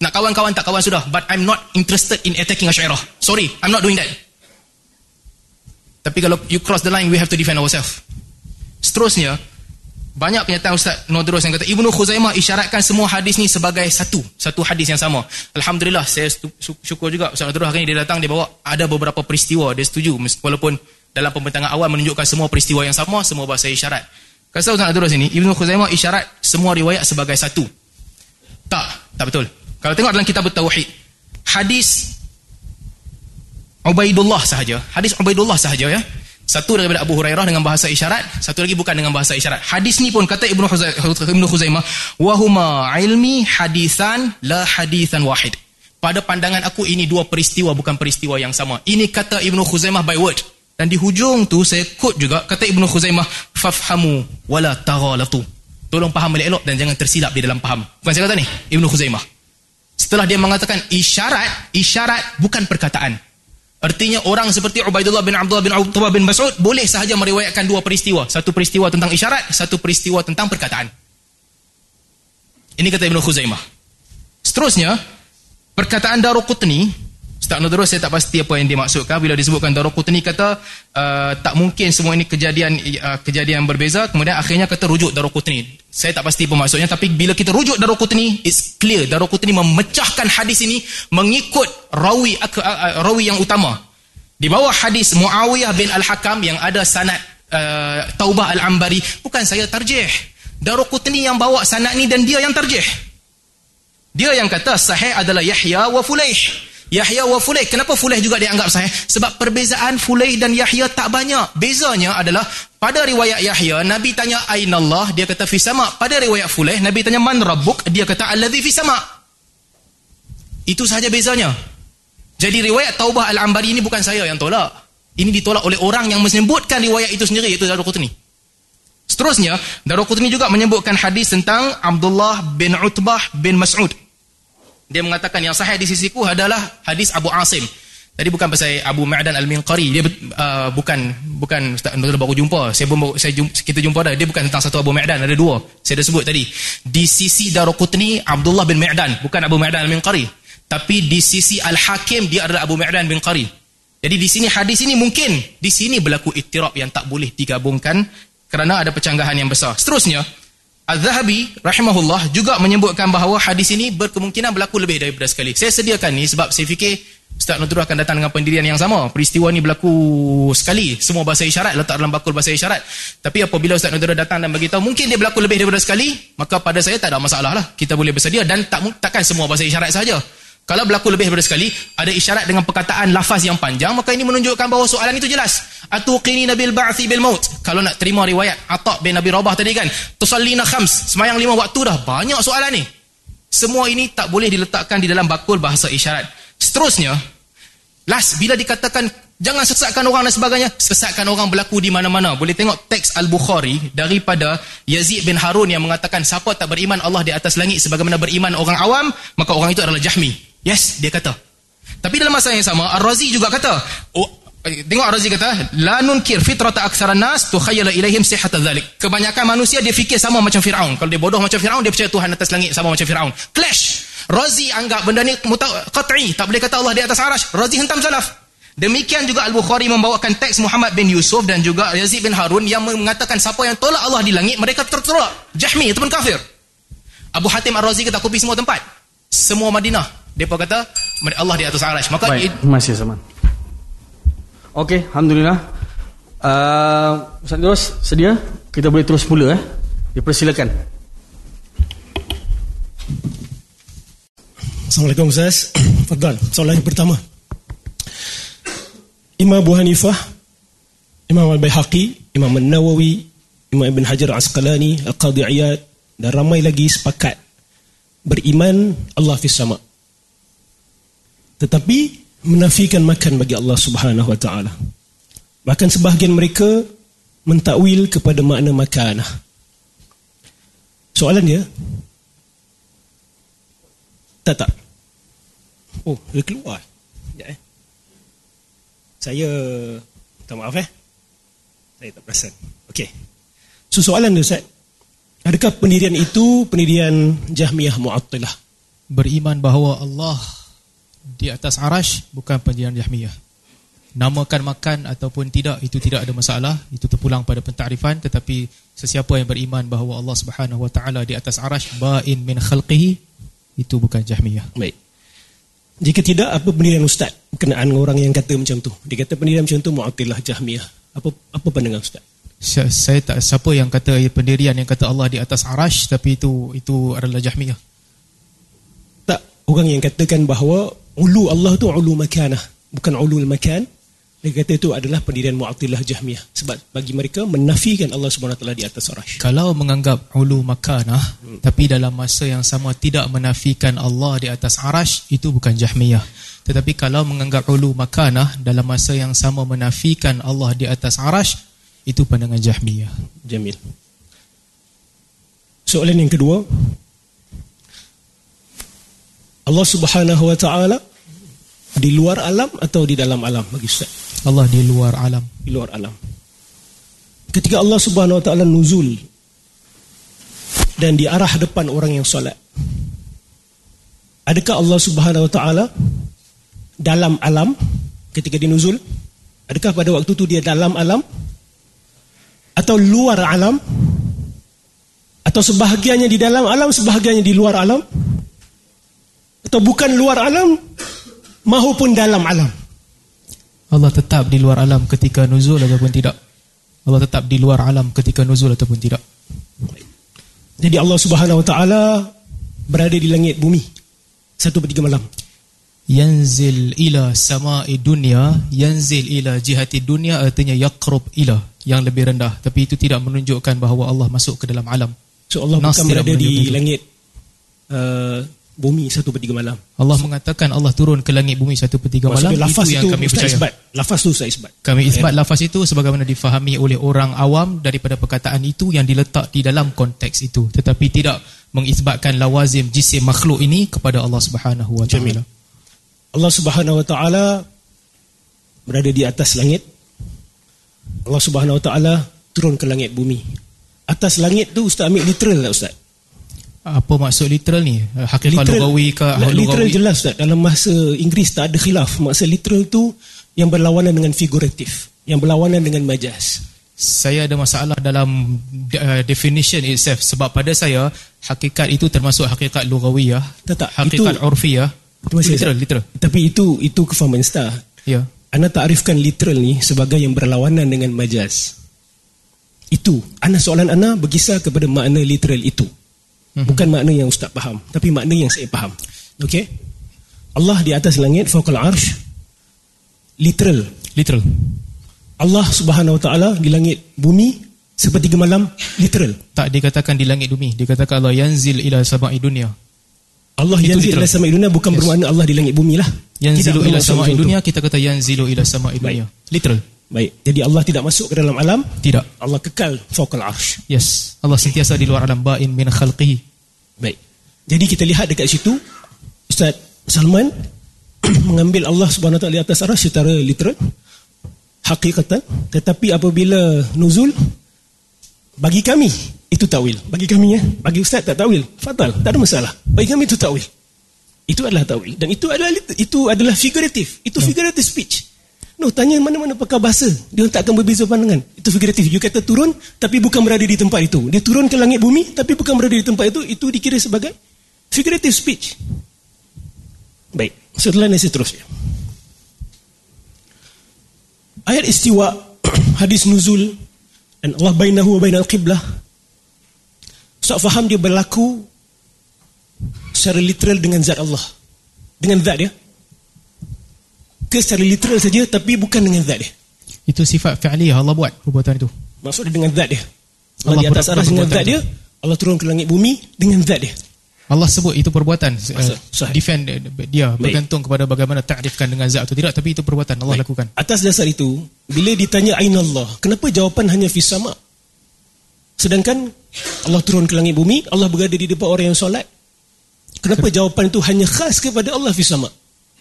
nak kawan-kawan tak kawan sudah but I'm not interested in attacking Syairah. Sorry, I'm not doing that. Tapi kalau you cross the line, we have to defend ourselves. Seterusnya, banyak penyataan Ustaz Nodros yang kata, Ibnu Khuzaimah isyaratkan semua hadis ni sebagai satu. Satu hadis yang sama. Alhamdulillah, saya syukur juga Ustaz Nodros hari ini dia datang, dia bawa ada beberapa peristiwa, dia setuju. Walaupun dalam pembentangan awal menunjukkan semua peristiwa yang sama, semua bahasa isyarat. Kata Ustaz Nodros ini, Ibnu Khuzaimah isyarat semua riwayat sebagai satu. Tak, tak betul. Kalau tengok dalam kitab Tauhid, hadis Ubaidullah sahaja. Hadis Ubaidullah sahaja ya. Satu daripada Abu Hurairah dengan bahasa isyarat, satu lagi bukan dengan bahasa isyarat. Hadis ni pun kata Ibnu Ibnu Khuzaimah, "Wa huma ilmi hadisan la hadisan wahid." Pada pandangan aku ini dua peristiwa bukan peristiwa yang sama. Ini kata Ibnu Khuzaimah by word. Dan di hujung tu saya quote juga kata Ibnu Khuzaimah, "Fafhamu wala taghalatu." Tolong faham elok dan jangan tersilap di dalam faham. Bukan saya kata ni, Ibnu Khuzaimah. Setelah dia mengatakan isyarat, isyarat bukan perkataan. Artinya orang seperti Ubaidullah bin Abdullah bin Utbah bin Mas'ud boleh sahaja meriwayatkan dua peristiwa. Satu peristiwa tentang isyarat, satu peristiwa tentang perkataan. Ini kata Ibn Khuzaimah. Seterusnya, perkataan Daruqutni, Ustaz Nudrus saya tak pasti apa yang dimaksudkan bila disebutkan Daruqutni kata uh, tak mungkin semua ini kejadian uh, kejadian berbeza, kemudian akhirnya kata rujuk Daruqutni. Saya tak pasti apa maksudnya tapi bila kita rujuk Daruqutni, it's clear Daruqutni memecahkan hadis ini mengikut rawi rawi yang utama. Di bawah hadis Muawiyah bin Al-Hakam yang ada sanad uh, Taubah Al-Ambari, bukan saya tarjih. Daruqutni yang bawa sanad ni dan dia yang tarjih. Dia yang kata sahih adalah Yahya wa Fulaih. Yahya wa Fulaih. Kenapa Fulaih juga dianggap sahih? Sebab perbezaan Fulaih dan Yahya tak banyak. Bezanya adalah pada riwayat Yahya, Nabi tanya Aina Allah, dia kata fi sama. Pada riwayat Fulaih, Nabi tanya man rabbuk, dia kata alladhi fi sama. Itu sahaja bezanya. Jadi riwayat Taubah Al-Ambari ini bukan saya yang tolak. Ini ditolak oleh orang yang menyebutkan riwayat itu sendiri iaitu Daruqutni. Seterusnya, Daruqutni juga menyebutkan hadis tentang Abdullah bin Utbah bin Mas'ud. Dia mengatakan yang sahih di sisiku adalah hadis Abu Asim. Tadi bukan pasal Abu Ma'dan Al-Minqari. Dia uh, bukan bukan Ustaz Nur baru jumpa. Saya pun saya jumpa, kita jumpa dah. Dia bukan tentang satu Abu Ma'dan, ada dua. Saya dah sebut tadi. Di sisi Daruqutni Abdullah bin Ma'dan, bukan Abu Ma'dan Al-Minqari. Tapi di sisi Al-Hakim dia adalah Abu Ma'dan bin Qari. Jadi di sini hadis ini mungkin di sini berlaku ittirab yang tak boleh digabungkan kerana ada percanggahan yang besar. Seterusnya, Az-Zahabi rahimahullah juga menyebutkan bahawa hadis ini berkemungkinan berlaku lebih daripada sekali. Saya sediakan ni sebab saya fikir Ustaz Nudrul akan datang dengan pendirian yang sama. Peristiwa ni berlaku sekali. Semua bahasa isyarat letak dalam bakul bahasa isyarat. Tapi apabila Ustaz Nudrul datang dan beritahu mungkin dia berlaku lebih daripada sekali, maka pada saya tak ada masalah lah. Kita boleh bersedia dan tak takkan semua bahasa isyarat saja. Kalau berlaku lebih daripada sekali, ada isyarat dengan perkataan lafaz yang panjang, maka ini menunjukkan bahawa soalan itu jelas. Atuqini nabil ba'thi bil maut. Kalau nak terima riwayat Atta' bin Nabi Rabah tadi kan, tusallina khams, semayang lima waktu dah. Banyak soalan ni. Semua ini tak boleh diletakkan di dalam bakul bahasa isyarat. Seterusnya, last, bila dikatakan Jangan sesatkan orang dan sebagainya. Sesatkan orang berlaku di mana-mana. Boleh tengok teks Al-Bukhari daripada Yazid bin Harun yang mengatakan siapa tak beriman Allah di atas langit sebagaimana beriman orang awam, maka orang itu adalah Jahmi. Yes, dia kata. Tapi dalam masa yang sama, Ar-Razi juga kata, oh, eh, tengok Ar-Razi kata, la nunkir fitrata aksara nas tukhayyala ilaihim sihhata dhalik. Kebanyakan manusia dia fikir sama macam Firaun. Kalau dia bodoh macam Firaun, dia percaya Tuhan atas langit sama macam Firaun. Clash. Razi anggap benda ni qat'i, tak boleh kata Allah di atas arash. Razi hentam salaf. Demikian juga Al-Bukhari membawakan teks Muhammad bin Yusuf dan juga Yazid bin Harun yang mengatakan siapa yang tolak Allah di langit, mereka tertolak. Jahmi ataupun kafir. Abu Hatim Ar-Razi kata kopi semua tempat. Semua Madinah. Mereka kata Allah di atas arash. Maka Baik, masih zaman. Okey, Alhamdulillah. Uh, Ustaz Terus, sedia? Kita boleh terus mula eh. Dipersilakan. Assalamualaikum Ustaz. Fadal, soalan yang pertama. Imam Abu Hanifah, Imam Al-Bayhaqi, Imam Al-Nawawi, Imam Ibn Hajar Asqalani, Al-Qadhi Iyad dan ramai lagi sepakat beriman Allah fi sama. Tetapi menafikan makan bagi Allah Subhanahu wa taala. Bahkan sebahagian mereka mentakwil kepada makna makanah. Soalan dia Tak tak Oh, dia keluar Ya eh saya minta maaf eh. Saya tak perasan. Okey. So soalan dia Ustaz. Adakah pendirian itu pendirian Jahmiyah Mu'attilah? Beriman bahawa Allah di atas arash bukan pendirian Jahmiyah. Namakan makan ataupun tidak itu tidak ada masalah. Itu terpulang pada pentakrifan tetapi sesiapa yang beriman bahawa Allah Subhanahu wa taala di atas arash ba'in min khalqihi itu bukan Jahmiyah. Baik jika tidak, apa pendirian Ustaz berkenaan orang yang kata macam tu? Dia kata pendirian macam tu Mu'atilah Jahmiyah. Apa apa pandangan Ustaz? Saya, saya tak siapa yang kata pendirian yang kata Allah di atas arash tapi itu itu adalah Jahmiyah. Tak, orang yang katakan bahawa ulu Allah tu ulu makanah, bukan ulul makan. Dia kata itu adalah pendirian Mu'atilah Jahmiyah. Sebab bagi mereka menafikan Allah SWT di atas arash. Kalau menganggap ulu makanah, hmm. tapi dalam masa yang sama tidak menafikan Allah di atas arash, itu bukan Jahmiyah. Tetapi kalau menganggap ulu makanah, dalam masa yang sama menafikan Allah di atas arash, itu pandangan Jahmiyah. Jamil. Soalan yang kedua. Allah Subhanahu Wa Taala di luar alam atau di dalam alam bagi Ustaz? Allah di luar alam. Di luar alam. Ketika Allah Subhanahu Wa Taala nuzul dan di arah depan orang yang solat. Adakah Allah Subhanahu Wa Taala dalam alam ketika dia nuzul? Adakah pada waktu itu dia dalam alam atau luar alam? Atau sebahagiannya di dalam alam, sebahagiannya di luar alam? Atau bukan luar alam maupun dalam alam? Allah tetap di luar alam ketika nuzul ataupun tidak. Allah tetap di luar alam ketika nuzul ataupun tidak. Jadi Allah subhanahu wa ta'ala berada di langit bumi satu per tiga malam. Yanzil ila sama'i dunia yanzil ila jihati dunia artinya yakrub ila yang lebih rendah. Tapi itu tidak menunjukkan bahawa Allah masuk ke dalam alam. So Allah Nas bukan berada di langit uh, bumi satu per tiga malam. Allah mengatakan Allah turun ke langit bumi satu per tiga malam. Lafaz itu yang itu kami percaya. Isbat. Lafaz itu saya isbat. Kami isbat ya. lafaz itu sebagaimana difahami oleh orang awam daripada perkataan itu yang diletak di dalam konteks itu. Tetapi tidak mengisbatkan lawazim jisim makhluk ini kepada Allah Subhanahu Wa Taala. Allah Subhanahu Wa Taala berada di atas langit. Allah Subhanahu Wa Taala turun ke langit bumi. Atas langit tu Ustaz ambil literal tak Ustaz? Apa maksud literal ni? Hakikat lugawi ke literal lugawi? jelas tak? Dalam bahasa Inggeris tak ada khilaf. Maksud literal tu yang berlawanan dengan figuratif yang berlawanan dengan majaz saya ada masalah dalam uh, definition itself. Sebab pada saya hakikat itu termasuk hakikat lugawiyah tak, tak, hakikat itu, urfiyah. Itu literal, literal. Tapi itu itu kefahaman star ya. Anda takrifkan literal ni sebagai yang berlawanan dengan majaz itu. Anda soalan anda berkisar kepada makna literal itu. Bukan makna yang ustaz faham, tapi makna yang saya faham. Okey? Allah di atas langit fawqal arsh literal, literal. Allah Subhanahu wa taala di langit bumi seperti malam literal. Tak dikatakan di langit bumi, dikatakan Allah yanzil ila sama'i dunia. Allah Itu yang di literal. atas sama dunia bukan Yes. bermakna Allah di langit bumi lah. Yang Tidak zilu ila bermaksud sama macam tu. dunia kita kata yang zilu ila sama dunia. Literal. Baik. Jadi Allah tidak masuk ke dalam alam, Tidak. Allah kekal fauqal arsh. Yes. Allah sentiasa di luar alam bain min khalqihi. Baik. Jadi kita lihat dekat situ Ustaz Salman mengambil Allah Subhanahu Wa Taala di atas arasy secara literal hakikatan tetapi apabila nuzul bagi kami itu takwil. Bagi kami ya, bagi ustaz tak takwil. Fatal, tak ada masalah. Bagi kami itu takwil. Itu adalah takwil dan itu adalah itu adalah figuratif. Itu figurative speech. No, tanya mana-mana pakar bahasa. Dia tak akan berbeza pandangan. Itu figuratif. You kata turun, tapi bukan berada di tempat itu. Dia turun ke langit bumi, tapi bukan berada di tempat itu. Itu dikira sebagai figurative speech. Baik, setelah nasi seterusnya. Ayat istiwa, hadis nuzul, dan Allah bainahu wa bainal qiblah. Ustaz faham dia berlaku secara literal dengan zat Allah. Dengan zat dia. Ke secara literal saja tapi bukan dengan zat dia. Itu sifat fi'liyah Allah buat perbuatan itu. Maksudnya dengan zat dia. Allah, Allah di atas aras dengan zat dia. Allah turun ke langit bumi dengan zat dia. Allah sebut itu perbuatan uh, defend dia Baik. bergantung kepada bagaimana ta'rifkan dengan zat atau tidak tapi itu perbuatan Allah Baik. lakukan. Atas dasar itu, bila ditanya aina Allah, kenapa jawapan hanya fis sama? Sedangkan Allah turun ke langit bumi, Allah berada di depan orang yang solat. Kenapa jawapan itu hanya khas kepada Allah fis sama?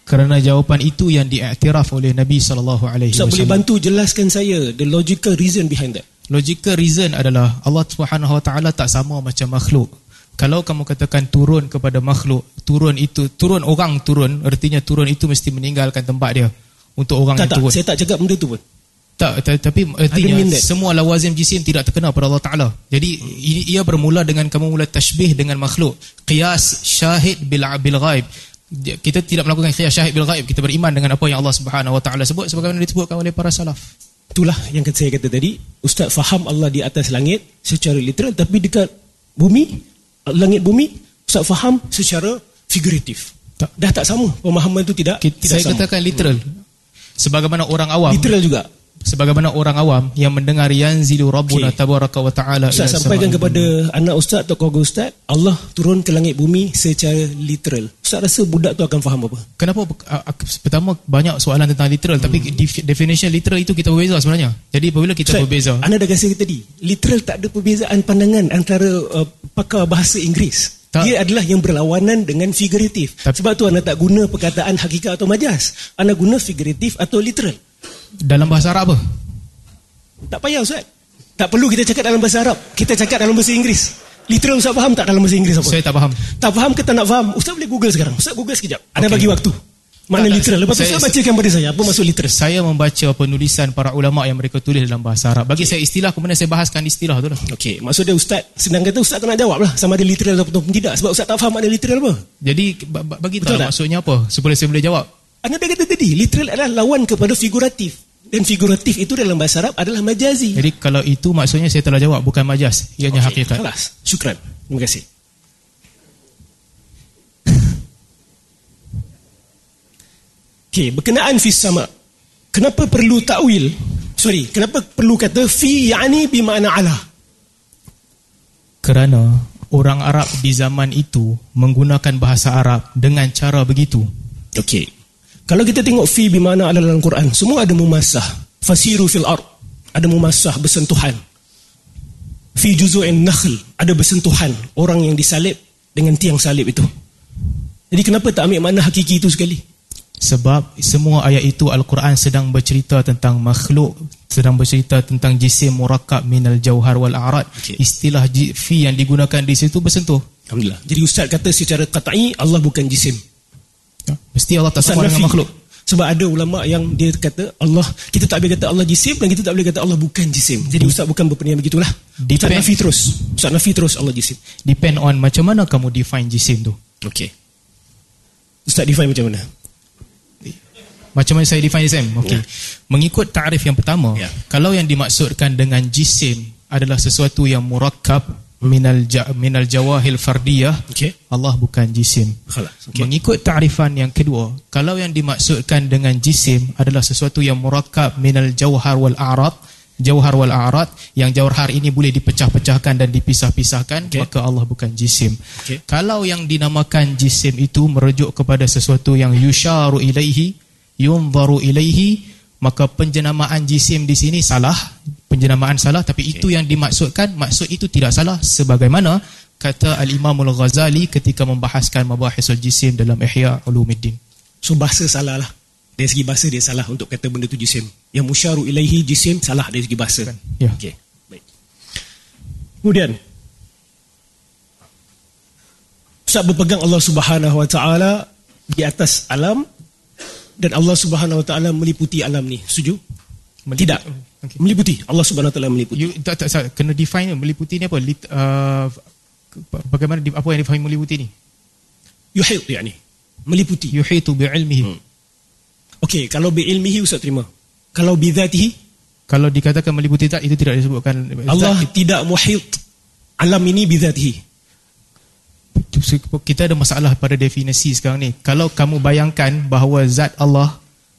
Kerana jawapan itu yang diiktiraf oleh Nabi sallallahu alaihi Ustaz boleh wasallam. bantu jelaskan saya the logical reason behind that? Logical reason adalah Allah Subhanahu wa taala tak sama macam makhluk. Kalau kamu katakan turun kepada makhluk, turun itu turun orang turun, artinya turun itu mesti meninggalkan tempat dia untuk orang Tak, yang tak, turun. saya tak cakap benda tu pun. Tak, ta- tapi artinya semua lawazim jisim tidak terkena pada Allah Taala. Jadi ia bermula dengan kamu mula tashbih dengan makhluk. Qiyas syahid bil bil ghaib. Kita tidak melakukan qiyas syahid bil ghaib. Kita beriman dengan apa yang Allah Subhanahu wa taala sebut sebagaimana disebutkan oleh para salaf. Itulah yang saya kata tadi. Ustaz faham Allah di atas langit secara literal tapi dekat bumi, langit bumi, Ustaz faham secara figuratif. Tak. Dah tak sama. Pemahaman itu tidak Kita, tidak saya sama. katakan literal. Sebagaimana orang awam literal juga. Sebagaimana orang awam yang mendengar yanzilu rabbuna Okey. tabaraka wa taala Ustaz sampaikan kepada anak ustaz atau keluarga ustaz, Allah turun ke langit bumi secara literal. Ustaz rasa budak tu akan faham apa? Kenapa pertama banyak soalan tentang literal tapi def- definition literal itu kita berbeza sebenarnya. Jadi apabila kita Ustaz, berbeza Anda dah kasi tadi, literal tak ada perbezaan pandangan antara uh, pakar bahasa Inggeris. Tak. Dia adalah yang berlawanan dengan figuratif. Sebab tu anda tak guna perkataan hakikat atau majas. Anda guna figuratif atau literal. Dalam bahasa Arab apa? Tak payah Ustaz. Tak perlu kita cakap dalam bahasa Arab. Kita cakap dalam bahasa Inggeris. Literal Ustaz faham tak dalam bahasa Inggeris apa? Saya tak faham. Tak faham ke tak nak faham? Ustaz boleh google sekarang. Ustaz google sekejap. Anda Okey. bagi waktu. Mana Tak, literal. Lepas tu saya- bacakan pada saya. Apa maksud literal? Saya membaca penulisan para ulama yang mereka tulis dalam bahasa Arab. Bagi saya istilah kemudian saya bahaskan istilah tu lah. Okey, maksud dia Ustaz senang kata Ustaz tak nak jawab lah sama ada literal atau tidak sebab Ustaz tak faham makna literal apa. Jadi ba- ba- bagi tahu maksudnya apa supaya saya boleh jawab. Anda dah kata tadi, literal adalah lawan kepada figuratif. Dan figuratif itu dalam bahasa Arab adalah majazi. Jadi kalau itu maksudnya saya telah jawab bukan majas, ianya Okey, hakikat. Kelas. Syukran. Terima kasih. Okey, berkenaan fi sama. Kenapa perlu takwil? Sorry, kenapa perlu kata fi yani bermakna ala? Kerana orang Arab di zaman itu menggunakan bahasa Arab dengan cara begitu. Okey. Kalau kita tengok fi bermakna ala dalam Quran, semua ada mumasah. Fasiru fil ard. Ada mumasah bersentuhan. Fi juzu'in nakhl ada bersentuhan orang yang disalib dengan tiang salib itu. Jadi kenapa tak ambil makna hakiki itu sekali? Sebab semua ayat itu Al-Quran sedang bercerita tentang makhluk, sedang bercerita tentang jisim murakkab minal jauhar wal a'rad. Okey. Istilah fi yang digunakan di situ bersentuh. Alhamdulillah. Jadi ustaz kata secara qat'i Allah bukan jisim. Ya, Mesti Allah tak Ustaz sama dengan makhluk. Sebab ada ulama yang dia kata Allah kita tak boleh kata Allah jisim dan kita tak boleh kata Allah bukan jisim. Jadi ustaz bukan berpendapat begitulah. Ustaz Depend- nafi terus. Ustaz nafi terus Allah jisim. Depend on macam mana kamu define jisim tu. Okey. Ustaz define macam mana? Macam mana saya define jisim? Okey. Ya. Mengikut tarif yang pertama, Ya. kalau yang dimaksudkan dengan jisim adalah sesuatu yang murakkab minal ja, minal jawahil fardiyah, Okey. Allah bukan jisim. Khalas. Okay. Mengikut tarifan yang kedua, kalau yang dimaksudkan dengan jisim adalah sesuatu yang murakkab minal jauhar wal a'rad, jauhar wal a'rad yang jauhar ini boleh dipecah-pecahkan dan dipisah-pisahkan Okey. maka Allah bukan jisim Okey. kalau yang dinamakan jisim itu merujuk kepada sesuatu yang yusharu ilaihi yunzaru ilaihi maka penjenamaan jisim di sini salah penjenamaan salah tapi itu yang dimaksudkan maksud itu tidak salah sebagaimana kata al-Imam al-Ghazali ketika membahaskan mabahisul jisim dalam Ihya Ulumuddin So bahasa salah lah. Dari segi bahasa dia salah untuk kata benda tu jisim. Yang musyaru ilaihi jisim salah dari segi bahasa. ya Okey. Baik. Kemudian Ustaz berpegang Allah Subhanahu Wa Taala di atas alam dan Allah Subhanahu Wa Taala meliputi alam ni. Setuju? Tidak. Okey. Meliputi. Allah Subhanahu Wa Taala meliputi. You, tak, tak, tak, kena define meliputi ni apa? Lit, uh, bagaimana apa yang difahami meliputi ni? Yuhit yani. Meliputi. Yuhitu bi'ilmihi. Hmm. Okey, kalau bi ilmihi Ustaz terima. Kalau bi dhatihi Kalau dikatakan meliputi tak itu tidak disebutkan Allah Zat- tidak muhit alam ini bi dhatihi. Kita ada masalah pada definisi sekarang ni. Kalau kamu bayangkan bahawa zat Allah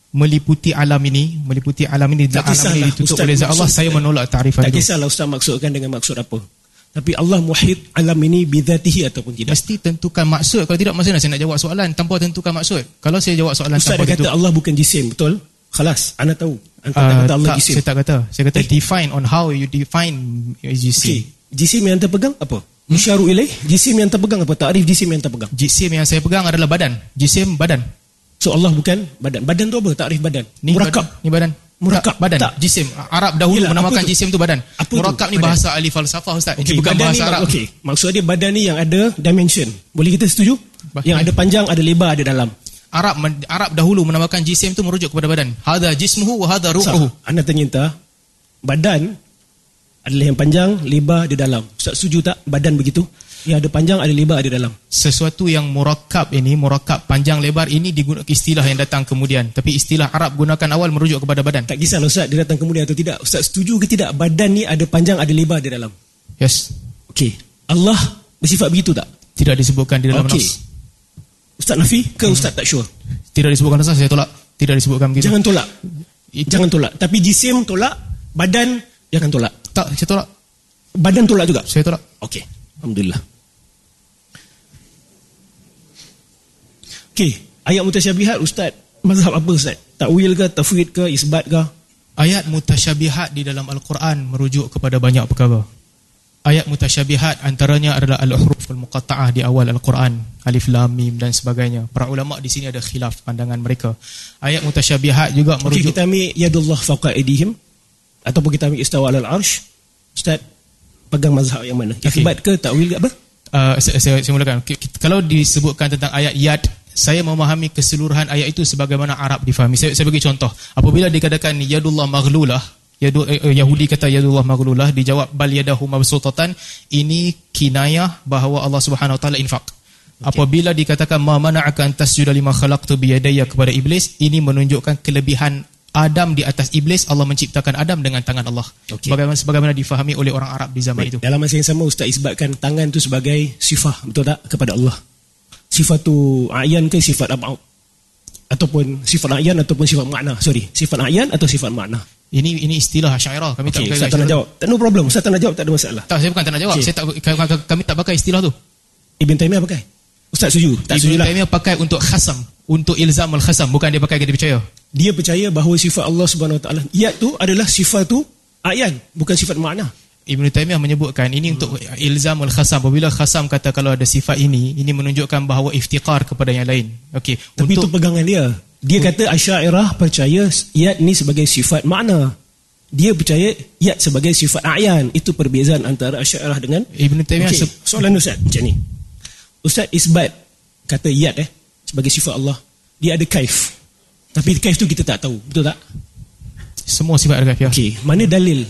meliputi alam ini, meliputi alam ini, Tak alam ini ditutup Ustaz, oleh zat Allah, saya menolak tarifan Tak itu. kisahlah Ustaz maksudkan dengan maksud apa. Tapi Allah muhit alam ini bidhatihi ataupun tidak. Mesti tentukan maksud. Kalau tidak, macam mana saya nak jawab soalan tanpa tentukan maksud? Kalau saya jawab soalan Ustaz tanpa kata tentu, Allah bukan jisim, betul? Khalas, anda tahu. Anda tak uh, kata Allah tak, jisim. saya tak kata. Saya kata Eh. define on how you define jisim. Okey, jisim yang terpegang apa? Musyaru ilaih, jisim yang terpegang apa? Takrif jisim yang terpegang. Jisim yang saya pegang adalah badan. Jisim badan. So Allah bukan badan. Badan tu apa? Takrif badan. Ni Murakab. badan. Ni badan. Murakab. Badan. Tak. Jisim. Arab dahulu Yelah, menamakan tu? jisim tu badan. Apa tu? Murakab ni Badan. bahasa ahli falsafah Ustaz. Ini bukan badan bahasa ni, Arab. Okey, maksud dia badan ni yang ada dimension. Boleh kita setuju? Bah- Yang ada panjang, ada lebar, ada dalam. Arab Arab dahulu menamakan jisim tu merujuk kepada badan. Hada jismuhu wa hada ruhuhu. Anda tanya entah, badan adalah yang panjang, lebar, ada dalam. Ustaz setuju tak badan begitu? Yang ada panjang, ada lebar, ada dalam. Sesuatu yang murakab ini, murakab panjang lebar ini digunakan istilah yang datang kemudian. Tapi istilah Arab gunakan awal merujuk kepada badan. Tak kisahlah Ustaz, dia datang kemudian atau tidak. Ustaz setuju ke tidak badan ni ada panjang, ada lebar, ada dalam? Yes. Okey. Allah bersifat begitu tak? Tidak disebutkan di dalam Okey. nas. Ustaz Nafi ke Ustaz tak sure? Tidak disebutkan nas, saya tolak. Tidak disebutkan begitu. Jangan tolak. Itu- Jangan tolak. Tapi jisim tolak, badan jangan tolak. Tak, saya tolak. Badan tolak juga. Saya tolak. Okey. Alhamdulillah. Okey, ayat mutasyabihat Ustaz, mazhab apa Ustaz? Takwil ke, tafwid ke, isbat ke? Ayat mutasyabihat di dalam Al-Quran merujuk kepada banyak perkara. Ayat mutasyabihat antaranya adalah al-huruf al-muqatta'ah di awal Al-Quran, alif lam mim dan sebagainya. Para ulama di sini ada khilaf pandangan mereka. Ayat mutasyabihat juga merujuk kita ambil yadullah fawqa ataupun kita ambil istawa alal arsh. Ustaz pegang mazhab yang mana? Okey. Isbat ke, takwil ke apa? uh, saya, saya, saya mulakan. K- Kalau disebutkan tentang ayat yad, saya memahami keseluruhan ayat itu sebagaimana Arab difahami. Saya, saya bagi contoh. Apabila dikatakan yadullah maghlulah, yadu, eh, eh, Yahudi kata yadullah maghlulah, dijawab bal yadahu mabsutatan, ini kinayah bahawa Allah Subhanahu wa taala infak. Apabila dikatakan ma mana'aka an tasjuda lima khalaqtu bi yadayya kepada iblis, ini menunjukkan kelebihan Adam di atas iblis, Allah menciptakan Adam dengan tangan Allah. Okey. Sebagaimana sebagaimana difahami oleh orang Arab di zaman itu. Dalam masa yang sama Ustaz isbatkan tangan tu sebagai sifat betul tak kepada Allah? Sifat tu ayan ke sifat ab'ud? Ataupun sifat ayan ataupun sifat makna. Sorry, sifat ayan atau sifat makna? Ini ini istilah Asy'ariyah. Kami tak Okey, pakai Ustaz tak nak jawab. Tak no problem. Ustaz tak nak jawab, tak ada masalah. Tak, saya bukan tak nak jawab. Okey. Saya tak kami, kami tak pakai istilah tu. Ibn Taymiyah pakai? Ustaz setuju? Tak Ibn. Taymiyah pakai untuk khasam, untuk ilzam al-khasam, bukan dia pakai dia percaya. Dia percaya bahawa sifat Allah Subhanahu Wa Taala iyat tu adalah sifat tu ayan, bukan sifat makna. Ibn Taymiyah menyebutkan ini untuk ilzam al-khasam. Apabila khasam kata kalau ada sifat ini, ini menunjukkan bahawa iftiqar kepada yang lain. Okey, Tapi itu untuk pegangan dia. Dia kata Asy'ariyah percaya iyat ni sebagai sifat makna. Dia percaya iyat sebagai sifat ayan. Itu perbezaan antara Asy'ariyah dengan Ibn Taymiyah Okey, se- soalan Ustaz macam ni. Ustaz isbat kata iyat eh sebagai sifat Allah. Dia ada kaif. Tapi kaif tu kita tak tahu. Betul tak? semua sifat ada kafiah. Okey, mana dalil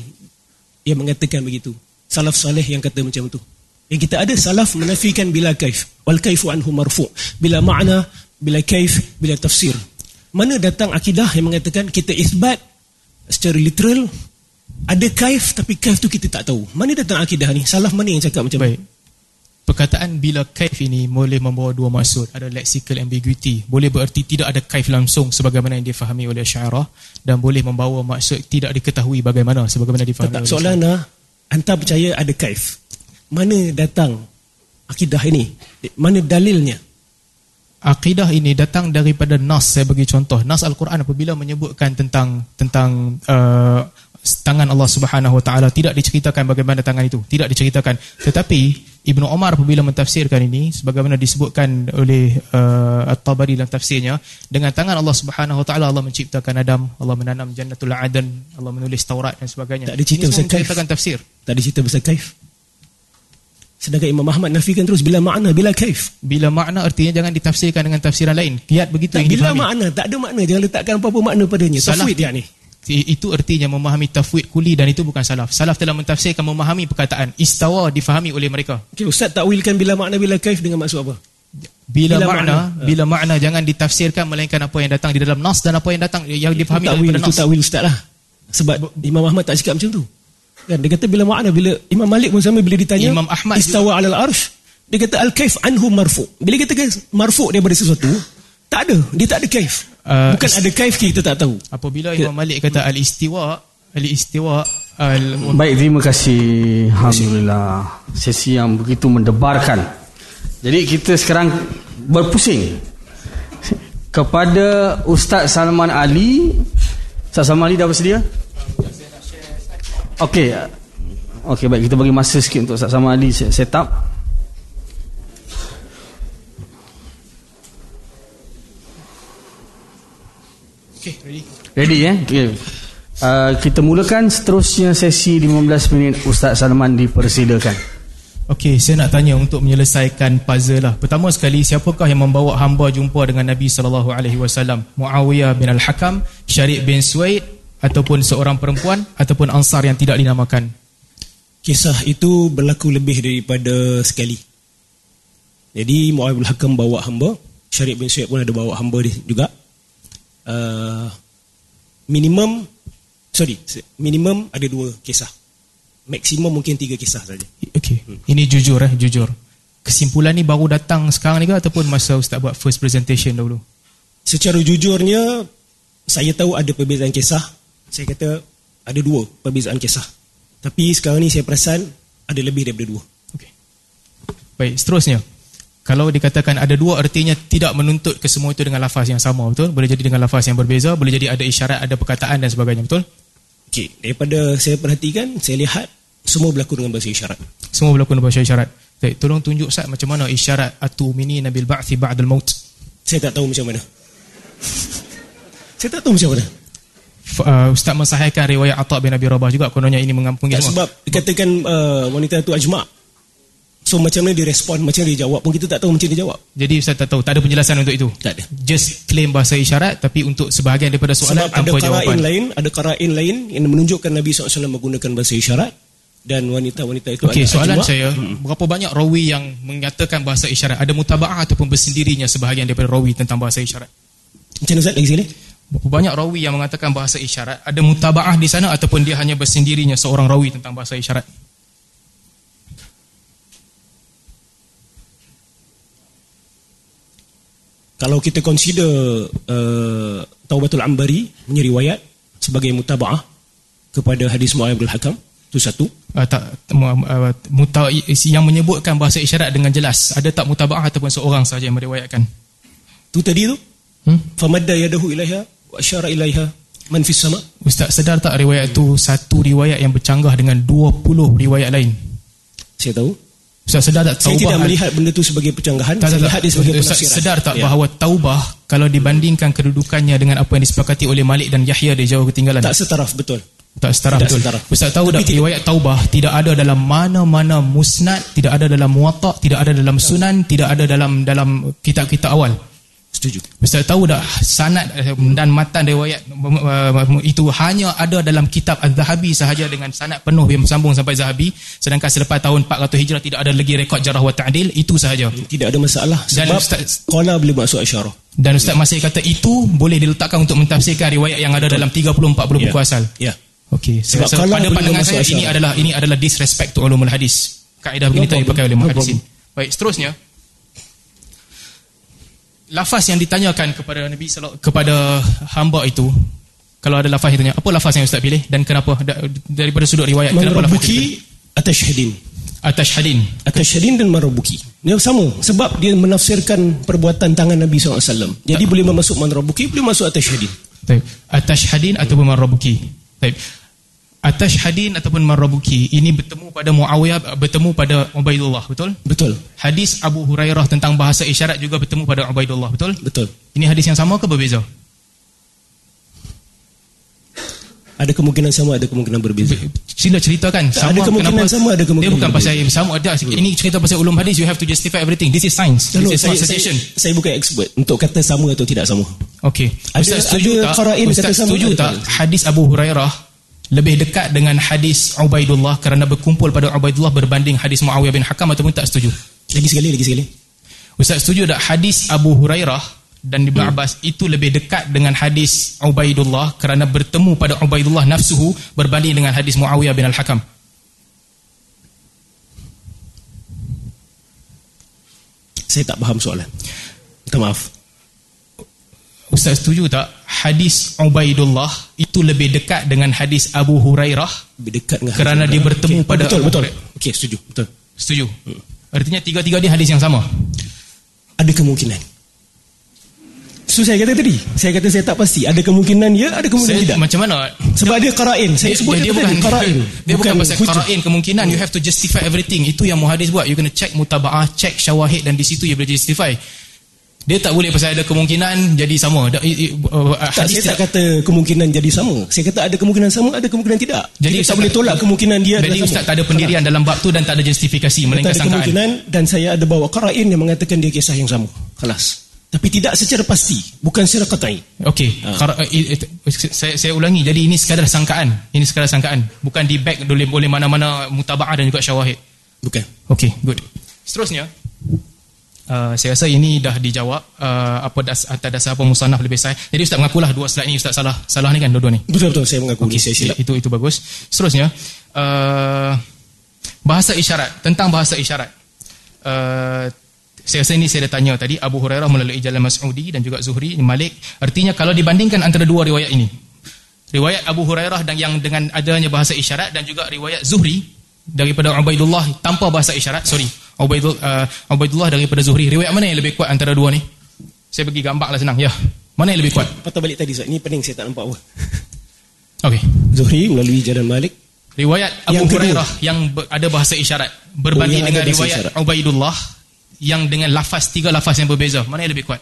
yang mengatakan begitu? Salaf saleh yang kata macam tu. Yang kita ada salaf menafikan bila kaif. Wal kaifu anhu marfu. Bila makna, bila kaif, bila tafsir. Mana datang akidah yang mengatakan kita isbat secara literal ada kaif tapi kaif tu kita tak tahu. Mana datang akidah ni? Salaf mana yang cakap macam Baik. Perkataan bila kaif ini boleh membawa dua maksud. Ada lexical ambiguity. Boleh bererti tidak ada kaif langsung sebagaimana yang difahami oleh syairah dan boleh membawa maksud tidak diketahui bagaimana sebagaimana difahami Tak, oleh soalan lah, hantar percaya ada kaif. Mana datang akidah ini? Mana dalilnya? Akidah ini datang daripada nas saya bagi contoh. Nas Al-Quran apabila menyebutkan tentang tentang uh, tangan Allah Subhanahu Wa Taala tidak diceritakan bagaimana tangan itu, tidak diceritakan. Tetapi Ibnu Omar apabila mentafsirkan ini sebagaimana disebutkan oleh uh, At-Tabari dalam tafsirnya dengan tangan Allah Subhanahu Wa Taala Allah menciptakan Adam, Allah menanam Jannatul Adan, Allah menulis Taurat dan sebagainya. Tak ada cerita pasal kaif. tafsir. Tak ada cerita pasal kaif. Sedangkan Imam Ahmad nafikan terus bila makna, bila kaif. Bila makna artinya jangan ditafsirkan dengan tafsiran lain. Kiat begitu Tak, yang bila difahami. makna, tak ada makna. Jangan letakkan apa-apa makna padanya. Salah. Tafwid ya ni. I- Itu artinya memahami tafwid kuli dan itu bukan salaf. Salaf telah mentafsirkan memahami perkataan istawa difahami oleh mereka. Okay, Ustaz takwilkan bila makna, bila kaif dengan maksud apa? Bila, Bila makna, makna. bila makna jangan ditafsirkan melainkan apa yang datang di dalam nas dan apa yang datang yang difahami takwil, itu nas. takwil Ustaz lah. Sebab Imam Ahmad tak cakap macam tu. Kan, dia kata bila makna, bila Imam Malik pun sama bila ditanya, Imam Ahmad istawa alal arsh, dia kata al-kaif anhu marfu. Bila kita kata marfu daripada sesuatu, tak ada. Dia tak ada kaif. Uh, Bukan ada kaif kita tak tahu. Apabila Imam Malik kata al-istiwa, al-istiwa al Baik, terima kasih. Alhamdulillah. Sesi yang begitu mendebarkan. Jadi kita sekarang berpusing kepada Ustaz Salman Ali. Ustaz Salman Ali dah bersedia? Okey. Okey, baik kita bagi masa sikit untuk Ustaz Salman Ali set set up. Okay, ready. Ready eh? Okay. Uh, kita mulakan seterusnya sesi 15 minit Ustaz Salman dipersilakan. Okey, saya nak tanya untuk menyelesaikan puzzle lah. Pertama sekali, siapakah yang membawa hamba jumpa dengan Nabi sallallahu alaihi wasallam? Muawiyah bin Al-Hakam, Syariq bin Suaid ataupun seorang perempuan ataupun ansar yang tidak dinamakan? Kisah itu berlaku lebih daripada sekali. Jadi Muawiyah bin Hakam bawa hamba, Syariq bin Suhaib pun ada bawa hamba dia juga. Uh, minimum sorry, minimum ada dua kisah. Maksimum mungkin tiga kisah saja. Okey, ini jujur eh, jujur. Kesimpulan ni baru datang sekarang ni ke ataupun masa ustaz buat first presentation dahulu? Secara jujurnya saya tahu ada perbezaan kisah. Saya kata ada dua perbezaan kisah. Tapi sekarang ni saya perasan ada lebih daripada dua. Okey. Baik, seterusnya. Kalau dikatakan ada dua artinya tidak menuntut ke semua itu dengan lafaz yang sama, betul? Boleh jadi dengan lafaz yang berbeza, boleh jadi ada isyarat, ada perkataan dan sebagainya, betul? Okey, daripada saya perhatikan, saya lihat semua berlaku dengan bahasa isyarat. Semua berlaku dalam bahasa isyarat. Baik, tolong tunjuk Ustaz macam mana isyarat atumini nabil ba'thi ba'dal maut. Saya tak tahu macam mana. saya tak tahu macam mana. Uh, Ustaz mensahihkan riwayat Atha bin Abi Rabah juga kononnya ini mengampuni Tak, semua. sebab dikatakan uh, wanita tu ajma' So macam mana dia respon, macam mana dia jawab pun kita tak tahu macam dia jawab. Jadi Ustaz tak tahu, tak ada penjelasan untuk itu. Tak ada. Just claim bahasa isyarat tapi untuk sebahagian daripada soalan Sebab ada tanpa jawapan. lain, ada karain lain yang menunjukkan Nabi SAW menggunakan bahasa isyarat dan wanita-wanita itu Okey, soalan ajma'. saya, berapa banyak rawi yang menyatakan bahasa isyarat? Ada mutabaah ataupun bersendirinya sebahagian daripada rawi tentang bahasa isyarat? Macam mana Ustaz lagi sekali? Berapa banyak rawi yang mengatakan bahasa isyarat? Ada mutabaah di sana ataupun dia hanya bersendirinya seorang rawi tentang bahasa isyarat? Kalau kita consider uh, Taubatul Ambari punya riwayat sebagai mutaba'ah kepada hadis Mu'ayyib al-Hakam itu satu. Uh, tak, uh, muta, yang menyebutkan bahasa isyarat dengan jelas. Ada tak mutabaah ataupun seorang sahaja yang meriwayatkan? Tu tadi tu Hmm? famadda yadahu ilaiha wa asyara ilaiha man fis sama. Ustaz sedar tak riwayat itu satu riwayat yang bercanggah dengan 20 riwayat lain? Saya tahu. Ustaz sedar tak Saya taubah tidak melihat benda tu sebagai pencanggahan. tak, saya tak, lihat tak. dia sebagai penafsiran. sedar tak Ya. bahawa taubah kalau dibandingkan kedudukannya dengan apa yang disepakati oleh Malik dan Yahya dia jauh ketinggalan. tak setaraf betul. Tak setara Tidak betul. setara. Ustaz tahu Tapi tak riwayat taubah tidak ada dalam mana-mana musnad, tidak ada dalam muwatta, tidak ada dalam sunan, tidak ada dalam dalam kitab-kitab awal. Setuju. Ustaz tahu tak sanad eh, dan matan riwayat uh, itu hanya ada dalam kitab Az-Zahabi sahaja dengan sanad penuh yang bersambung sampai Zahabi sedangkan selepas tahun 400 Hijrah tidak ada lagi rekod jarah wa ta'dil itu sahaja. Tidak ada masalah Dan sebab Ustaz- qala boleh masuk isyarah. Dan Ustaz masih kata itu boleh diletakkan untuk mentafsirkan riwayat yang ada dalam 30 40 buku Ya. asal. Ya. Okey, Sebab kalau pada pandangan saya ini adalah ini adalah disrespect to ulumul hadis. Kaedah begini No tak dipakai oleh. No muhaddisin. Baik, seterusnya. Lafaz yang ditanyakan kepada Nabi sallallahu kepada hamba itu kalau ada lafaz yang tanya, apa lafaz yang Ustaz pilih dan kenapa Da- daripada sudut riwayat Man kenapa lafaz atashhadin. Atashhadin. Atashhadin dan marabuki. Dia sama sebab dia menafsirkan perbuatan tangan Nabi SAW. Jadi boleh masuk man rabbuki, boleh masuk atashhadin. Baik. Atashhadin ataupun marabuki. Atashhadin ataupun marabuki ini bertemu pada Muawiyah bertemu pada Ubaidullah, betul? Betul. Hadis Abu Hurairah tentang bahasa isyarat juga bertemu pada Ubaidullah, betul? Betul. Ini hadis yang sama ke berbeza? Ada kemungkinan sama, ada kemungkinan berbeza. Sila ceritakan Tak, ada kemungkinan kenapa- sama, ada kemungkinan Dia bukan berbeza. pasal sama ada ini cerita pasal ulum hadis you have to justify everything. This is science. Hello, This is saya, saya, saya bukan expert untuk kata sama atau tidak sama. Okey. Ada- Ustaz setuju ada tak? Ustaz sama, setuju ada tak hadis Abu Hurairah lebih dekat dengan hadis Ubaidullah kerana berkumpul pada Ubaidullah berbanding hadis Muawiyah bin Hakam ataupun tak setuju? Lagi sekali, lagi sekali. Ustaz setuju tak hadis Abu Hurairah dan Ibn Hmm. Abbas itu lebih dekat dengan hadis Ubaidullah kerana bertemu pada Ubaidullah nafsuhu berbanding dengan hadis Muawiyah bin Al-Hakam? Saya tak faham soalan. Minta maaf. Ustaz setuju tak hadis Ubaidullah itu lebih dekat dengan hadis Abu Hurairah Lebih dekat dengan Kerana dia bertemu Okey, pada Betul, betul. Okey, setuju. Betul. Setuju? Artinya tiga-tiga dia hadis yang sama. Ada kemungkinan. So saya kata tadi, saya kata saya tak pasti. Ada kemungkinan ya, ada kemungkinan Saya, tidak. macam mana? Sebab dia qara'in. Saya Dia, sebut dia, dia tadi, bukan qara'in. dia bukan, pasal hujah. qara'in kemungkinan you have to justify everything. Itu yang muhadis buat. You kena check mutabaah, check syawahid dan di situ you boleh justify. Dia tak boleh pasal ada kemungkinan jadi sama. Uh, Tak, saya tak kata kemungkinan jadi sama. Saya kata ada kemungkinan sama, ada kemungkinan tidak. Jadi Kita Ustaz tak boleh tolak kemungkinan dia Jadi Ustaz sama. tak ada pendirian dalam bab tu dan tak ada justifikasi Tak melainkan ada sangkaan. kemungkinan dan saya ada bawa qara'in yang mengatakan dia kisah yang sama. Kelas. Tapi tidak secara pasti, bukan secara qat'i. Okey, Ha. Saya saya ulangi. Jadi ini sekadar sangkaan. Ini sekadar sangkaan. Bukan di back oleh oleh mana-mana mutabaah dan juga syawahid. Bukan. Okey, good. Seterusnya, uh, saya rasa ini dah dijawab uh, apa das, atas dasar apa musanaf lebih saya. Jadi ustaz mengakulah dua slide ni ustaz salah. Salah ni kan dua-dua ni. Betul betul saya mengaku okay, saya silap. Itu itu bagus. Seterusnya, uh, bahasa isyarat tentang bahasa isyarat. Uh, saya rasa ini saya dah tanya tadi Abu Hurairah melalui jalan Mas'udi dan juga Zuhri Malik artinya kalau dibandingkan antara dua riwayat ini riwayat Abu Hurairah dan yang dengan adanya bahasa isyarat dan juga riwayat Zuhri daripada Ubaidullah tanpa bahasa isyarat sorry Ubaidul, uh, Ubaidullah daripada Zuhri riwayat mana yang lebih kuat antara dua ni saya bagi gambar lah senang ya mana yang lebih kuat Patah balik tadi Ustaz. Ini pening saya tak nampak apa. okey Zuhri melalui jalan Malik. Riwayat Abu Yang kedua. Hurairah yang ber, ada bahasa isyarat berbanding Oh, dengan riwayat isyarat. Ubaidullah yang dengan lafaz tiga lafaz yang berbeza. Mana yang lebih kuat?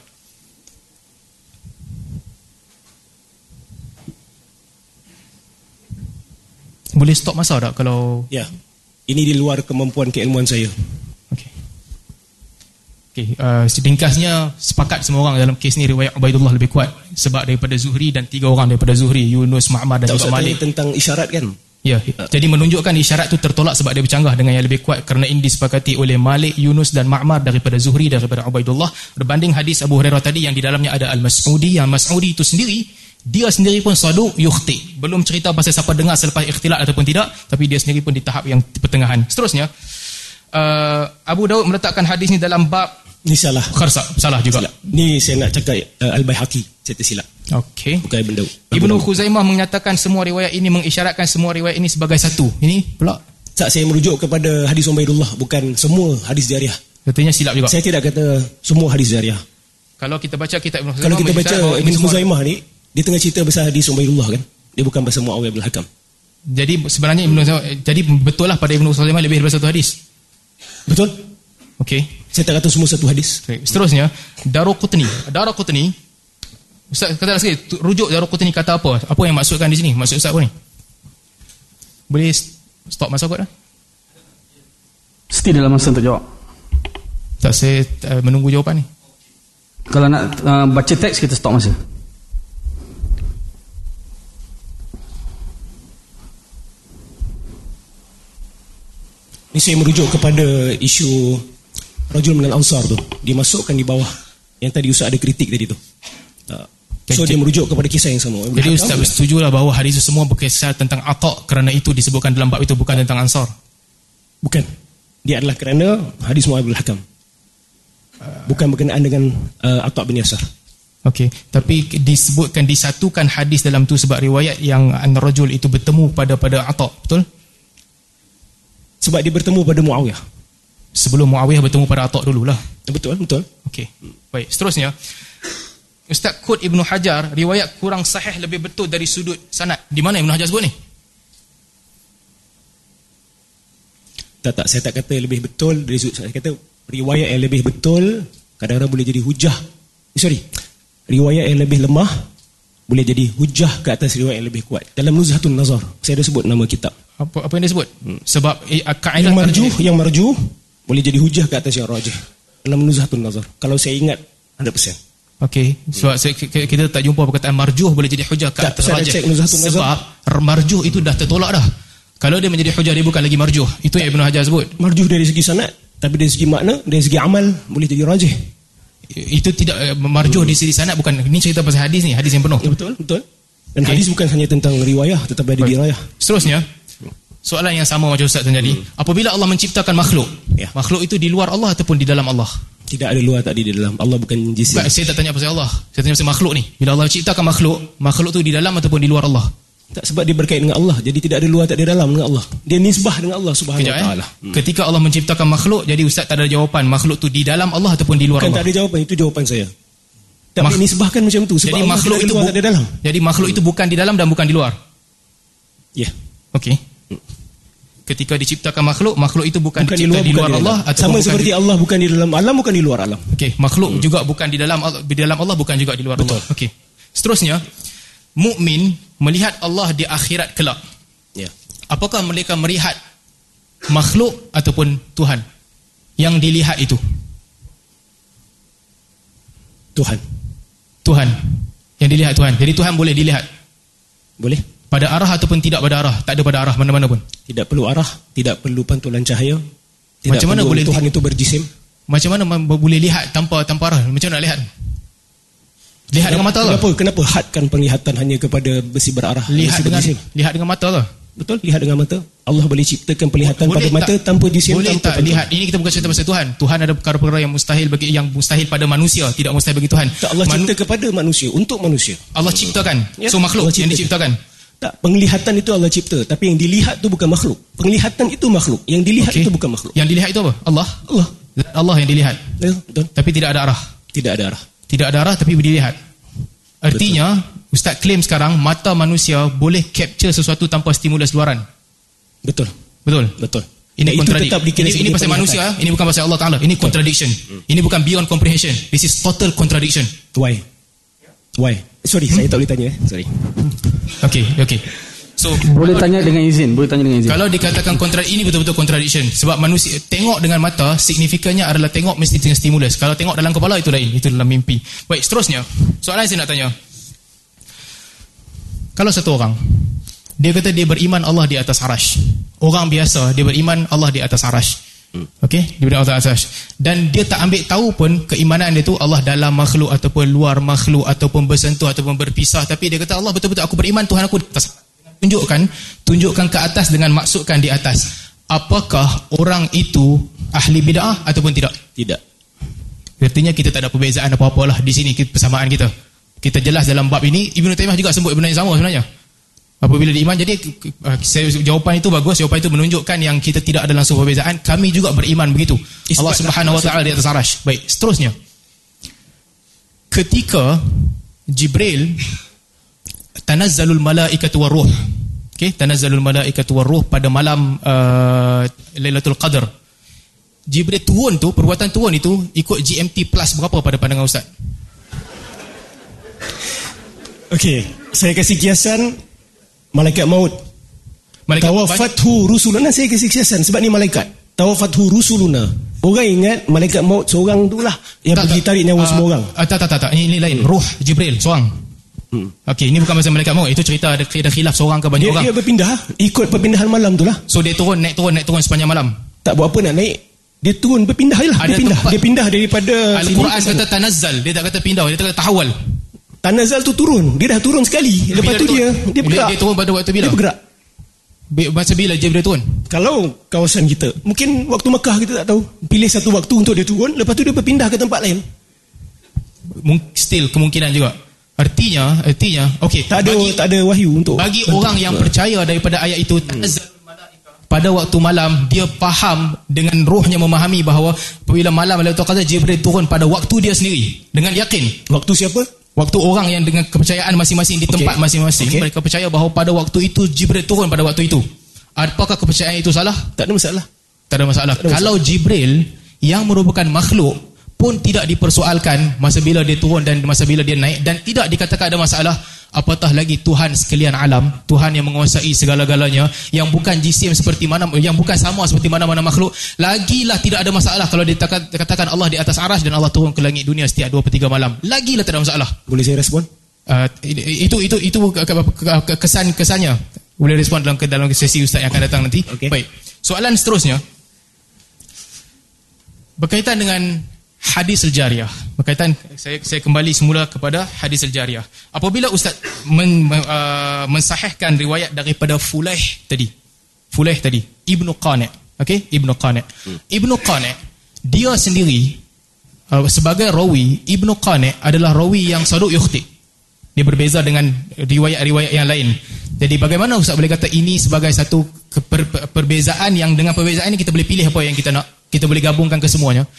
Boleh stop masa tak kalau Ya. Ini di luar kemampuan keilmuan saya. okey. Okey, uh, ringkasnya sepakat semua orang dalam kes ni riwayat Ubaidullah lebih kuat sebab daripada Zuhri dan tiga orang daripada Zuhri, Yunus, Ma'mar dan usah Malik. tentang isyarat kan? Ya, jadi menunjukkan isyarat tu tertolak sebab dia bercanggah dengan yang lebih kuat kerana ini disepakati oleh Malik, Yunus dan Ma'mar daripada Zuhri daripada Ubaidullah berbanding hadis Abu Hurairah tadi yang di dalamnya ada Al-Mas'udi yang Mas'udi itu sendiri dia sendiri pun saduq yukhti. Belum cerita pasal siapa dengar selepas ikhtilat ataupun tidak, tapi dia sendiri pun di tahap yang pertengahan. Seterusnya, uh, Abu Daud meletakkan hadis ni dalam bab Ini salah. kharsa. Salah juga. Silap. Ni saya nak cakap uh, Al-Baihaqi. Saya tersilap. Okey. Bukan Ibn Daud. Ibnu Khuzaimah menyatakan semua riwayat ini mengisyaratkan semua riwayat ini sebagai satu. Ini pula Tak, saya merujuk kepada hadis Ubaidullah. Bukan semua hadis jariah. katanya silap juga. Saya tidak kata semua hadis jariah. Kalau kita baca kitab Ibn Khuzaimah Kalau kita baca Ibn Khuzaimah ni, dia tengah cerita pasal hadis Ubaidullah kan? Dia bukan pasal Muawiyah bin Hakam. Jadi sebenarnya Ibn Khuzaimah jadi betul lah pada Ibn Khuzaimah lebih daripada satu hadis. Betul? Okey. Saya tak kata semua satu hadis. Baik. Seterusnya Daruqutni. Daruqutni Ustaz kata sekali tu- rujuk Daruqutni kata apa? Apa yang maksudkan di sini? Maksud Ustaz apa ni? Boleh stop masa kot dah? Mesti dalam masa untuk jawab. Tak saya uh, menunggu jawapan ni. Kalau nak uh, baca teks kita stop masa. Ni saya merujuk kepada isu Rajul Minal Ansar tu. Dia masukkan di bawah yang tadi Ustaz ada kritik tadi tu. Uh, So dia merujuk kepada kisah yang sama. Jadi Ustaz bersetuju lah bahawa hadis itu semua berkisar tentang atak kerana itu disebutkan dalam bab itu bukan tentang ansar. Bukan. Dia adalah kerana hadis bin Hakam. Bukan berkenaan dengan uh, Atta bin Yasar. Okey, tapi disebutkan disatukan hadis dalam tu sebab riwayat yang an-rajul itu bertemu pada pada Atha, betul? Sebab dia bertemu pada Muawiyah. Sebelum Muawiyah bertemu pada Atha dululah. Betul, betul. Okey. Baik, seterusnya Ustaz Qut Ibnu Hajar riwayat kurang sahih lebih betul dari sudut sanad. Di mana Ibnu Hajar sebut ni? Tak tak saya tak kata lebih betul dari sudut saya kata riwayat yang lebih betul kadang-kadang boleh jadi hujah. Eh, sorry. Riwayat yang lebih lemah boleh jadi hujah ke atas riwayat yang lebih kuat. Dalam Nuzhatun Nazar, saya ada sebut nama kitab. Apa apa yang dia sebut? Hmm. Sebab eh, kaedah Yang marju, yang marju boleh jadi hujah ke atas yang rajih. Dalam Nuzhatun Nazar. Kalau saya ingat 100%. Okey, sebab saya, kita tak jumpa perkataan marjuh boleh jadi hujah ke atas rajih. Nazar. Sebab marjuh itu dah tertolak dah. Kalau dia menjadi hujah dia bukan lagi marjuh. Itu yang Ibnu Hajar sebut. Marjuh dari segi sanad, tapi dari segi makna, dari segi amal boleh jadi rajih. Itu tidak eh, marjuh di sisi sanad bukan ini cerita pasal hadis ni, hadis yang penuh. Ya, betul, betul. Dan Okey. hadis bukan hanya tentang riwayah, tetapi ada dirayah. Seterusnya, soalan yang sama macam Ustaz tadi. Apabila Allah menciptakan makhluk, Ya. makhluk itu di luar Allah ataupun di dalam Allah? Tidak ada luar tak ada di dalam. Allah bukan jisim. Bukan, saya tak tanya pasal Allah. Saya tanya pasal makhluk ni. Bila Allah ciptakan makhluk, makhluk tu di dalam ataupun di luar Allah? Tak sebab dia berkait dengan Allah. Jadi tidak ada luar tak ada dalam dengan Allah. Dia nisbah dengan Allah Subhanahu Kejap wa eh. taala. Ketika Allah menciptakan makhluk, jadi Ustaz tak ada jawapan. Makhluk tu di dalam Allah ataupun di luar Bukan tak Allah? ada jawapan itu jawapan saya. Tak Mak- boleh nisbahkan macam tu sebab Jadi Allah makhluk itu luar bu- tak ada dalam. Jadi makhluk itu bukan di dalam dan bukan di luar. Ya. Okey. Ketika diciptakan makhluk, makhluk itu bukan, Bukan di dicipta luar, di luar di Allah dalam. ataupun Sama seperti di, Allah bukan di dalam alam bukan di luar alam. Okey, makhluk juga bukan di dalam Allah, di dalam Allah bukan juga di luar Betul. Allah. Okey. Seterusnya, mukmin melihat Allah di akhirat kelak. Ya. Apakah mereka melihat makhluk ataupun Tuhan yang dilihat itu? Tuhan. Tuhan yang dilihat Tuhan. Jadi Tuhan boleh dilihat Boleh? Pada arah ataupun tidak pada arah, tak ada pada arah mana-mana pun. Tidak perlu arah, tidak perlu pantulan cahaya. Tidak Macam mana boleh Tuhan itu berjisim? Macam mana boleh lihat tanpa tanpa arah? Macam mana nak lihat? Lihat dengan mata ke? Kenapa kenapa hadkan penglihatan hanya kepada besi berarah? Lihat besi dengan berjisim? lihat dengan mata ke? Betul, lihat dengan mata. Allah boleh ciptakan penglihatan pada Boleh mata tak- tanpa jisim Boleh tanpa tak lihat? Ini kita bukan cerita pasal Tuhan. Tuhan ada perkara-perkara yang mustahil bagi yang mustahil pada manusia, tidak mustahil bagi Tuhan. Tak Allah Manu- cipta kepada manusia untuk manusia. Allah ciptakan. Ya, So makhluk Allah yang cipta. diciptakan. Tak, penglihatan itu Allah cipta, tapi yang dilihat itu bukan makhluk. Penglihatan itu makhluk, yang dilihat Okey. itu bukan makhluk. Yang dilihat itu apa? Allah. Allah. Allah yang dilihat. Ya, betul. Tapi tidak ada arah. Tidak ada arah. Tidak ada arah tapi dilihat. Artinya, Ustaz claim sekarang mata manusia boleh capture sesuatu tanpa stimulus luaran. Betul. Betul? Betul. Ini Dan kontradik. tetap Ini, ini pasal manusia, ini bukan pasal Allah Taala. Ini contradiction. Ini bukan beyond comprehension. This is total contradiction. Why? Why? Sorry, saya tak boleh tanya. eh. Sorry. Okay, okay. So Boleh tanya dengan izin, boleh tanya dengan izin. kalau dikatakan kontra ini betul-betul contradiction sebab manusia tengok dengan mata signifikannya adalah tengok mesti dengan stimulus. Kalau tengok dalam kepala itu lain, itu dalam mimpi. Baik, seterusnya. Soalan yang saya nak tanya. Kalau satu orang dia kata dia beriman Allah di atas arash. Orang biasa dia beriman Allah di atas arash. Okey, beriman Allah arash. Dan dia tak ambil tahu pun keimanan dia tu Allah dalam makhluk ataupun luar makhluk ataupun bersentuh ataupun berpisah tapi dia kata Allah betul-betul aku beriman Tuhan aku atas. Tunjukkan, tunjukkan ke atas dengan maksudkan di atas. Apakah orang itu ahli bid'ah ataupun tidak? Tidak. Artinya kita tak ada perbezaan apa-apa lah di sini kita- persamaan kita. Kita jelas dalam bab ini Ibnu Taimiyah juga sebut benda yang sama sebenarnya. Apabila diiman jadi uh, saya, jawapan itu bagus, jawapan itu menunjukkan yang kita tidak ada langsung perbezaan. Kami juga beriman begitu. Isbat Allah Subhanahu wa taala di atas arash. Baik, seterusnya. Ketika Jibril tanazzalul malaikatu waruh. Okey, tanazzalul malaikatu waruh pada malam uh, Lailatul Qadar. Jibril turun tu, perbuatan turun itu ikut GMT plus berapa pada pandangan Ustaz? Okey, saya kasih kiasan malaikat maut. Malaikat Tawafathu rusuluna saya kasih kiasan sebab ni malaikat. Tawafathu rusuluna. Orang ingat malaikat maut seorang tu lah yang Tak, pergi tak. tarik nyawa Ah, semua orang. ah, tak, tak, tak, tak. Ini, ini lain. Ruh Jibril, seorang. Hmm. Okey, ini bukan pasal malaikat maut. Itu cerita ada, ada khilaf seorang ke banyak Dia, orang. dia berpindah ikut perpindahan malam tu lah. So dia turun, naik turun, naik turun sepanjang malam. Tak buat apa nak naik. Dia turun berpindah je lah. Dia pindah. tempat- Dia pindah daripada Al-Quran kata tanazzal, dia tak kata pindah, dia kata tahawal. Tanazal tu turun. Dia dah turun sekali. Lepas Bila tu turun- dia dia bergerak. Dia, dia turun pada waktu bila? Dia bergerak. Masa bila Jibril turun? Kalau kawasan kita, mungkin waktu Mekah kita tak tahu. Pilih satu waktu untuk dia turun, lepas tu dia berpindah ke tempat lain. Still kemungkinan juga. Artinya, artinya, okey. Tak ada bagi, tak ada wahyu untuk bagi untuk- orang yang percaya daripada ayat itu, malaikah. pada waktu malam dia faham dengan rohnya memahami bahawa apabila malam Lailatul Qadar Jibril turun pada waktu dia sendiri dengan yakin waktu siapa? Waktu orang yang dengan kepercayaan masing-masing di tempat masing-masing Okey. mereka percaya bahawa pada waktu itu Jibril turun pada waktu itu. Apakah kepercayaan itu salah? Tak ada masalah. Tak ada masalah. Tak ada Kalau Jibril yang merupakan makhluk pun tidak dipersoalkan masa bila dia turun dan masa bila dia naik dan tidak dikatakan ada masalah, apatah lagi Tuhan sekalian alam, Tuhan yang menguasai segala-galanya, yang bukan jisim seperti mana yang bukan sama seperti mana-mana makhluk, lagilah tidak ada masalah kalau dikatakan, Allah di atas aras dan Allah turun ke langit dunia setiap 2 per 3 malam. Lagilah tak ada masalah. Boleh saya respon? Uh, itu itu itu ke- ke- ke- kesan kesannya boleh respon dalam dalam sesi ustaz yang akan datang nanti. Okey. Baik. Soalan seterusnya berkaitan dengan hadis al-jariyah. Berkaitan saya saya kembali semula kepada hadis al-jariyah. Apabila ustaz men, uh, mensahihkan riwayat daripada Fulaih tadi. Fulaih tadi, Ibnu Qani'. Okey, Ibnu Qani'. Ibnu Qani' dia sendiri uh, sebagai rawi, Ibnu Qani' adalah rawi yang saduq yukhti. Dia berbeza dengan riwayat-riwayat yang lain. Jadi bagaimana Ustaz boleh kata ini sebagai satu keper, per- perbezaan yang dengan perbezaan ini kita boleh pilih apa yang kita nak. Kita boleh gabungkan ke semuanya.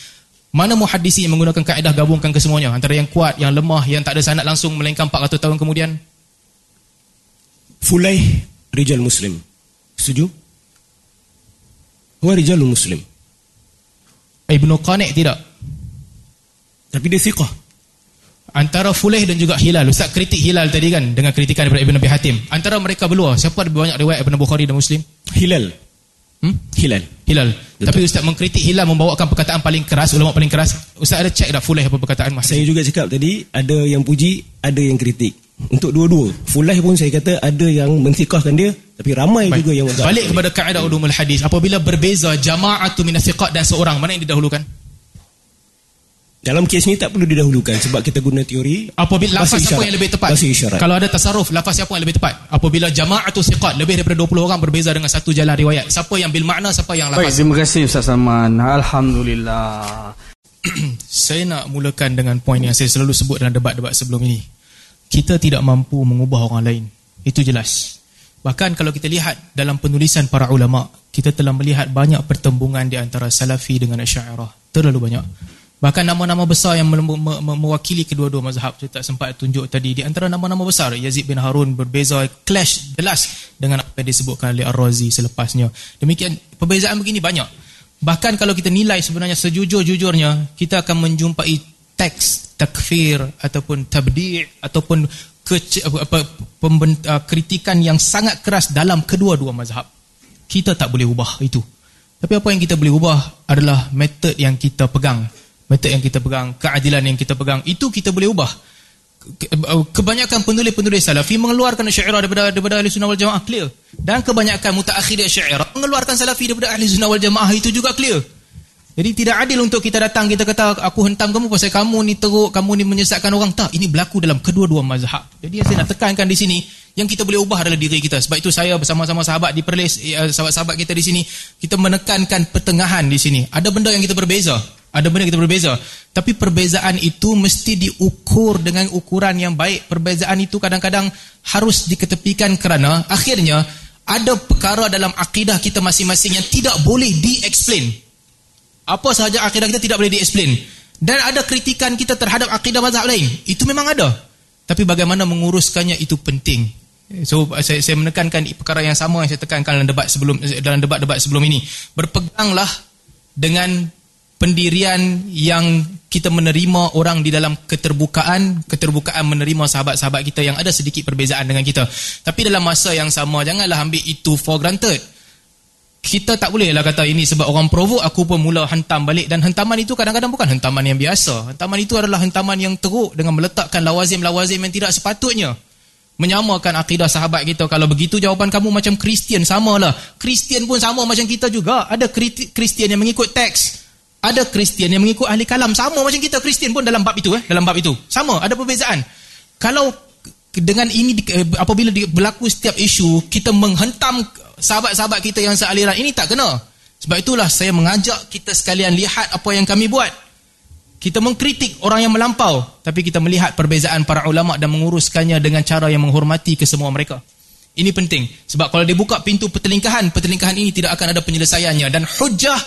Mana muhadisi yang menggunakan kaedah gabungkan ke semuanya? Antara yang kuat, yang lemah, yang tak ada sanad langsung melainkan 400 tahun kemudian. Fulai rijal muslim. Setuju? Huwa rijalul muslim. Ibnu Qani' tidak. Tapi dia siqah. Antara Fulaih dan juga Hilal. Ustaz kritik Hilal tadi kan dengan kritikan daripada Ibn Abi Hatim. Antara mereka berdua, siapa ada banyak riwayat Ibn Bukhari dan Muslim? Hilal. Hmm? Hilal. Hilal. Betul. Tapi Ustaz mengkritik Hilal membawakan perkataan paling keras, ulama paling keras. Ustaz ada cek dah Fulaih apa perkataan Mas? Saya juga cakap tadi ada yang puji, ada yang kritik. Untuk dua-dua. Fulai pun saya kata ada yang mensikahkan dia, tapi ramai Baik. juga yang Balik kepada kaedah ulumul hadis. Apabila berbeza jama'atu minas thiqat dan seorang, mana yang didahulukan? Dalam kes ni tak perlu didahulukan sebab kita guna teori Apabila lafaz siapa isyarat. yang lebih tepat? Isyarat. Kalau ada tasarruf, lafaz siapa yang lebih tepat? Apabila jama'atu thiqat lebih daripada 20 orang berbeza dengan satu jalan riwayat. Siapa yang bil makna, siapa yang Baik, lafaz? terima kasih Ustaz Salman. Alhamdulillah. saya nak mulakan dengan poin yang saya selalu sebut dalam debat-debat sebelum ini. Kita tidak mampu mengubah orang lain. Itu jelas. Bahkan kalau kita lihat dalam penulisan para ulama, kita telah melihat banyak pertembungan di antara Salafi dengan Asy'ariyah. Terlalu banyak. Bahkan nama-nama besar yang mewakili kedua-dua mazhab saya tak sempat tunjuk tadi di antara nama-nama besar Yazid bin Harun berbeza clash jelas dengan apa yang disebutkan oleh Ar-Razi selepasnya. Demikian perbezaan begini banyak. Bahkan kalau kita nilai sebenarnya sejujur-jujurnya kita akan menjumpai teks takfir ataupun tabdi' ataupun apa, apa, pemben- uh, kritikan yang sangat keras dalam kedua-dua mazhab. Kita tak boleh ubah itu. Tapi apa yang kita boleh ubah adalah metod yang kita pegang. Metod yang kita pegang, keadilan yang kita pegang, itu kita boleh ubah. Ke- Kebanyakan penulis-penulis salafi mengeluarkan syairah daripada daripada ahli sunnah wal jamaah clear. Dan kebanyakan mutaakhir syairah mengeluarkan salafi daripada ahli sunnah wal jamaah itu juga clear. Jadi tidak adil untuk kita datang kita kata aku hentam kamu pasal kamu ni teruk, kamu ni menyesatkan orang. Tak, ini berlaku dalam kedua-dua mazhab. Jadi yang saya nak tekankan di sini, yang kita boleh ubah adalah diri kita. Sebab itu saya bersama-sama sahabat di Perlis, eh, sahabat-sahabat kita di sini, kita menekankan pertengahan di sini. Ada benda yang kita berbeza. Ada benda kita berbeza. Tapi perbezaan itu mesti diukur dengan ukuran yang baik. Perbezaan itu kadang-kadang harus diketepikan kerana akhirnya ada perkara dalam akidah kita masing-masing yang tidak boleh di-explain. Apa sahaja akidah kita tidak boleh di-explain. Dan ada kritikan kita terhadap akidah mazhab lain. Itu memang ada. Tapi bagaimana menguruskannya itu penting. So saya, saya menekankan perkara yang sama yang saya tekankan dalam debat sebelum dalam debat-debat sebelum ini. Berpeganglah dengan pendirian yang kita menerima orang di dalam keterbukaan, keterbukaan menerima sahabat-sahabat kita yang ada sedikit perbezaan dengan kita. Tapi dalam masa yang sama janganlah ambil itu for granted. Kita tak boleh lah kata ini sebab orang provoke aku pun mula hentam balik. Dan hentaman itu kadang-kadang bukan hentaman yang biasa. Hentaman itu adalah hentaman yang teruk dengan meletakkan lawazim-lawazim yang tidak sepatutnya. Menyamakan akidah sahabat kita. Kalau begitu jawapan kamu macam Kristian samalah. Kristian pun sama macam kita juga. Ada Kristian yang mengikut teks ada Kristian yang mengikut ahli kalam. Sama macam kita Kristian pun dalam bab itu eh. Dalam bab itu. Sama ada perbezaan. Kalau dengan ini eh, apabila berlaku setiap isu kita menghentam sahabat-sahabat kita yang sealiran ini tak kena. Sebab itulah saya mengajak kita sekalian lihat apa yang kami buat. Kita mengkritik orang yang melampau tapi kita melihat perbezaan para ulama dan menguruskannya dengan cara yang menghormati kesemua mereka. Ini penting. Sebab kalau dibuka pintu pertelingkahan pertelingkahan ini tidak akan ada penyelesaiannya. Dan hujah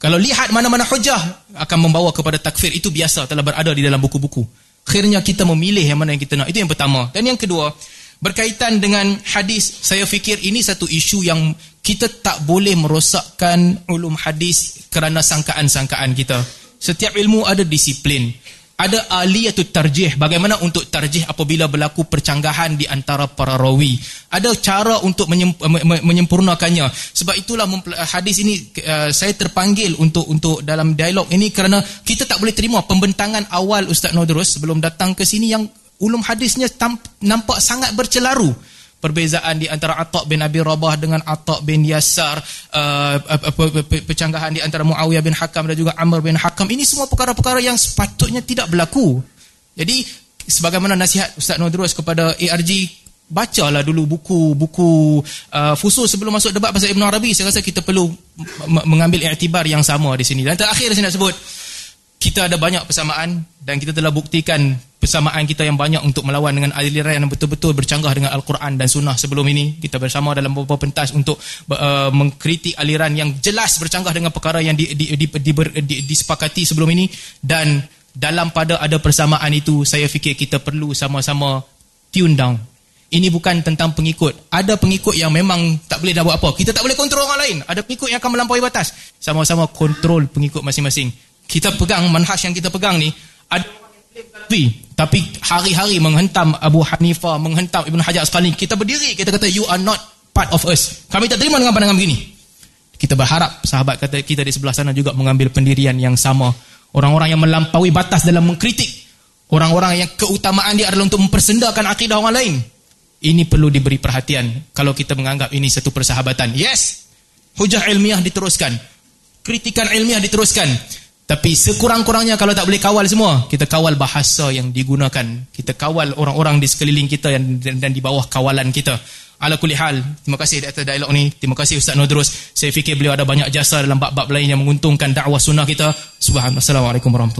kalau lihat mana-mana hujah akan membawa kepada takfir itu biasa telah berada di dalam buku-buku. Akhirnya kita memilih yang mana yang kita nak. Itu yang pertama. Dan yang kedua berkaitan dengan hadis saya fikir ini satu isu yang kita tak boleh merosakkan ulum hadis kerana sangkaan-sangkaan kita. Setiap ilmu ada disiplin ada aliyatut tarjih. Bagaimana untuk tarjih apabila berlaku percanggahan di antara para rawi? Ada cara untuk menyem- me- me- menyempurnakannya. Sebab itulah mempel- hadis ini uh, saya terpanggil untuk untuk dalam dialog ini kerana kita tak boleh terima pembentangan awal Ustaz Nodrus sebelum datang ke sini yang ulum hadisnya nampak sangat bercelaru perbezaan di antara Atta' bin Abi Rabah dengan Atta' bin Yasar uh, pe- pecanggahan di antara Muawiyah bin Hakam dan juga Amr bin Hakam. Ini semua perkara-perkara yang sepatutnya tidak berlaku. Jadi sebagaimana nasihat Ustaz Nodrus kepada ARG bacalah dulu buku-buku uh, fusul sebelum masuk debat pasal Ibn Arabi. Saya rasa kita perlu mengambil iktibar yang sama di sini. Dan terakhir saya nak sebut kita ada banyak persamaan dan kita telah buktikan persamaan kita yang banyak untuk melawan dengan aliran yang betul-betul bercanggah dengan Al-Quran dan Sunnah sebelum ini. Kita bersama dalam beberapa pentas untuk uh, mengkritik aliran yang jelas bercanggah dengan perkara yang di, di, di, di, di, di, disepakati sebelum ini. Dan dalam pada ada persamaan itu saya fikir kita perlu sama-sama tune down. Ini bukan tentang pengikut. Ada pengikut yang memang tak boleh dah buat apa. Kita tak boleh kontrol orang lain. Ada pengikut yang akan melampaui batas. Sama-sama kontrol pengikut masing-masing kita pegang manhaj yang kita pegang ni ada Salafi, tapi hari-hari menghentam Abu Hanifah, menghentam Ibn Hajar Asqalani, kita berdiri, kita kata you are not part of us. Kami tak terima dengan pandangan begini. Kita berharap sahabat kata kita di sebelah sana juga mengambil pendirian yang sama. Orang-orang yang melampaui batas dalam mengkritik. Orang-orang yang keutamaan dia adalah untuk mempersendakan akidah orang lain. Ini perlu diberi perhatian kalau kita menganggap ini satu persahabatan. Yes, hujah ilmiah diteruskan. Kritikan ilmiah diteruskan. Tapi sekurang-kurangnya kalau tak boleh kawal semua, kita kawal bahasa yang digunakan. Kita kawal orang-orang di sekeliling kita dan, dan, dan di bawah kawalan kita. Ala kulli hal, terima kasih atas dialog ni. Terima kasih Ustaz Nodrus. Saya fikir beliau ada banyak jasa dalam bab-bab lain yang menguntungkan dakwah sunnah kita. Subhanallah. Assalamualaikum warahmatullahi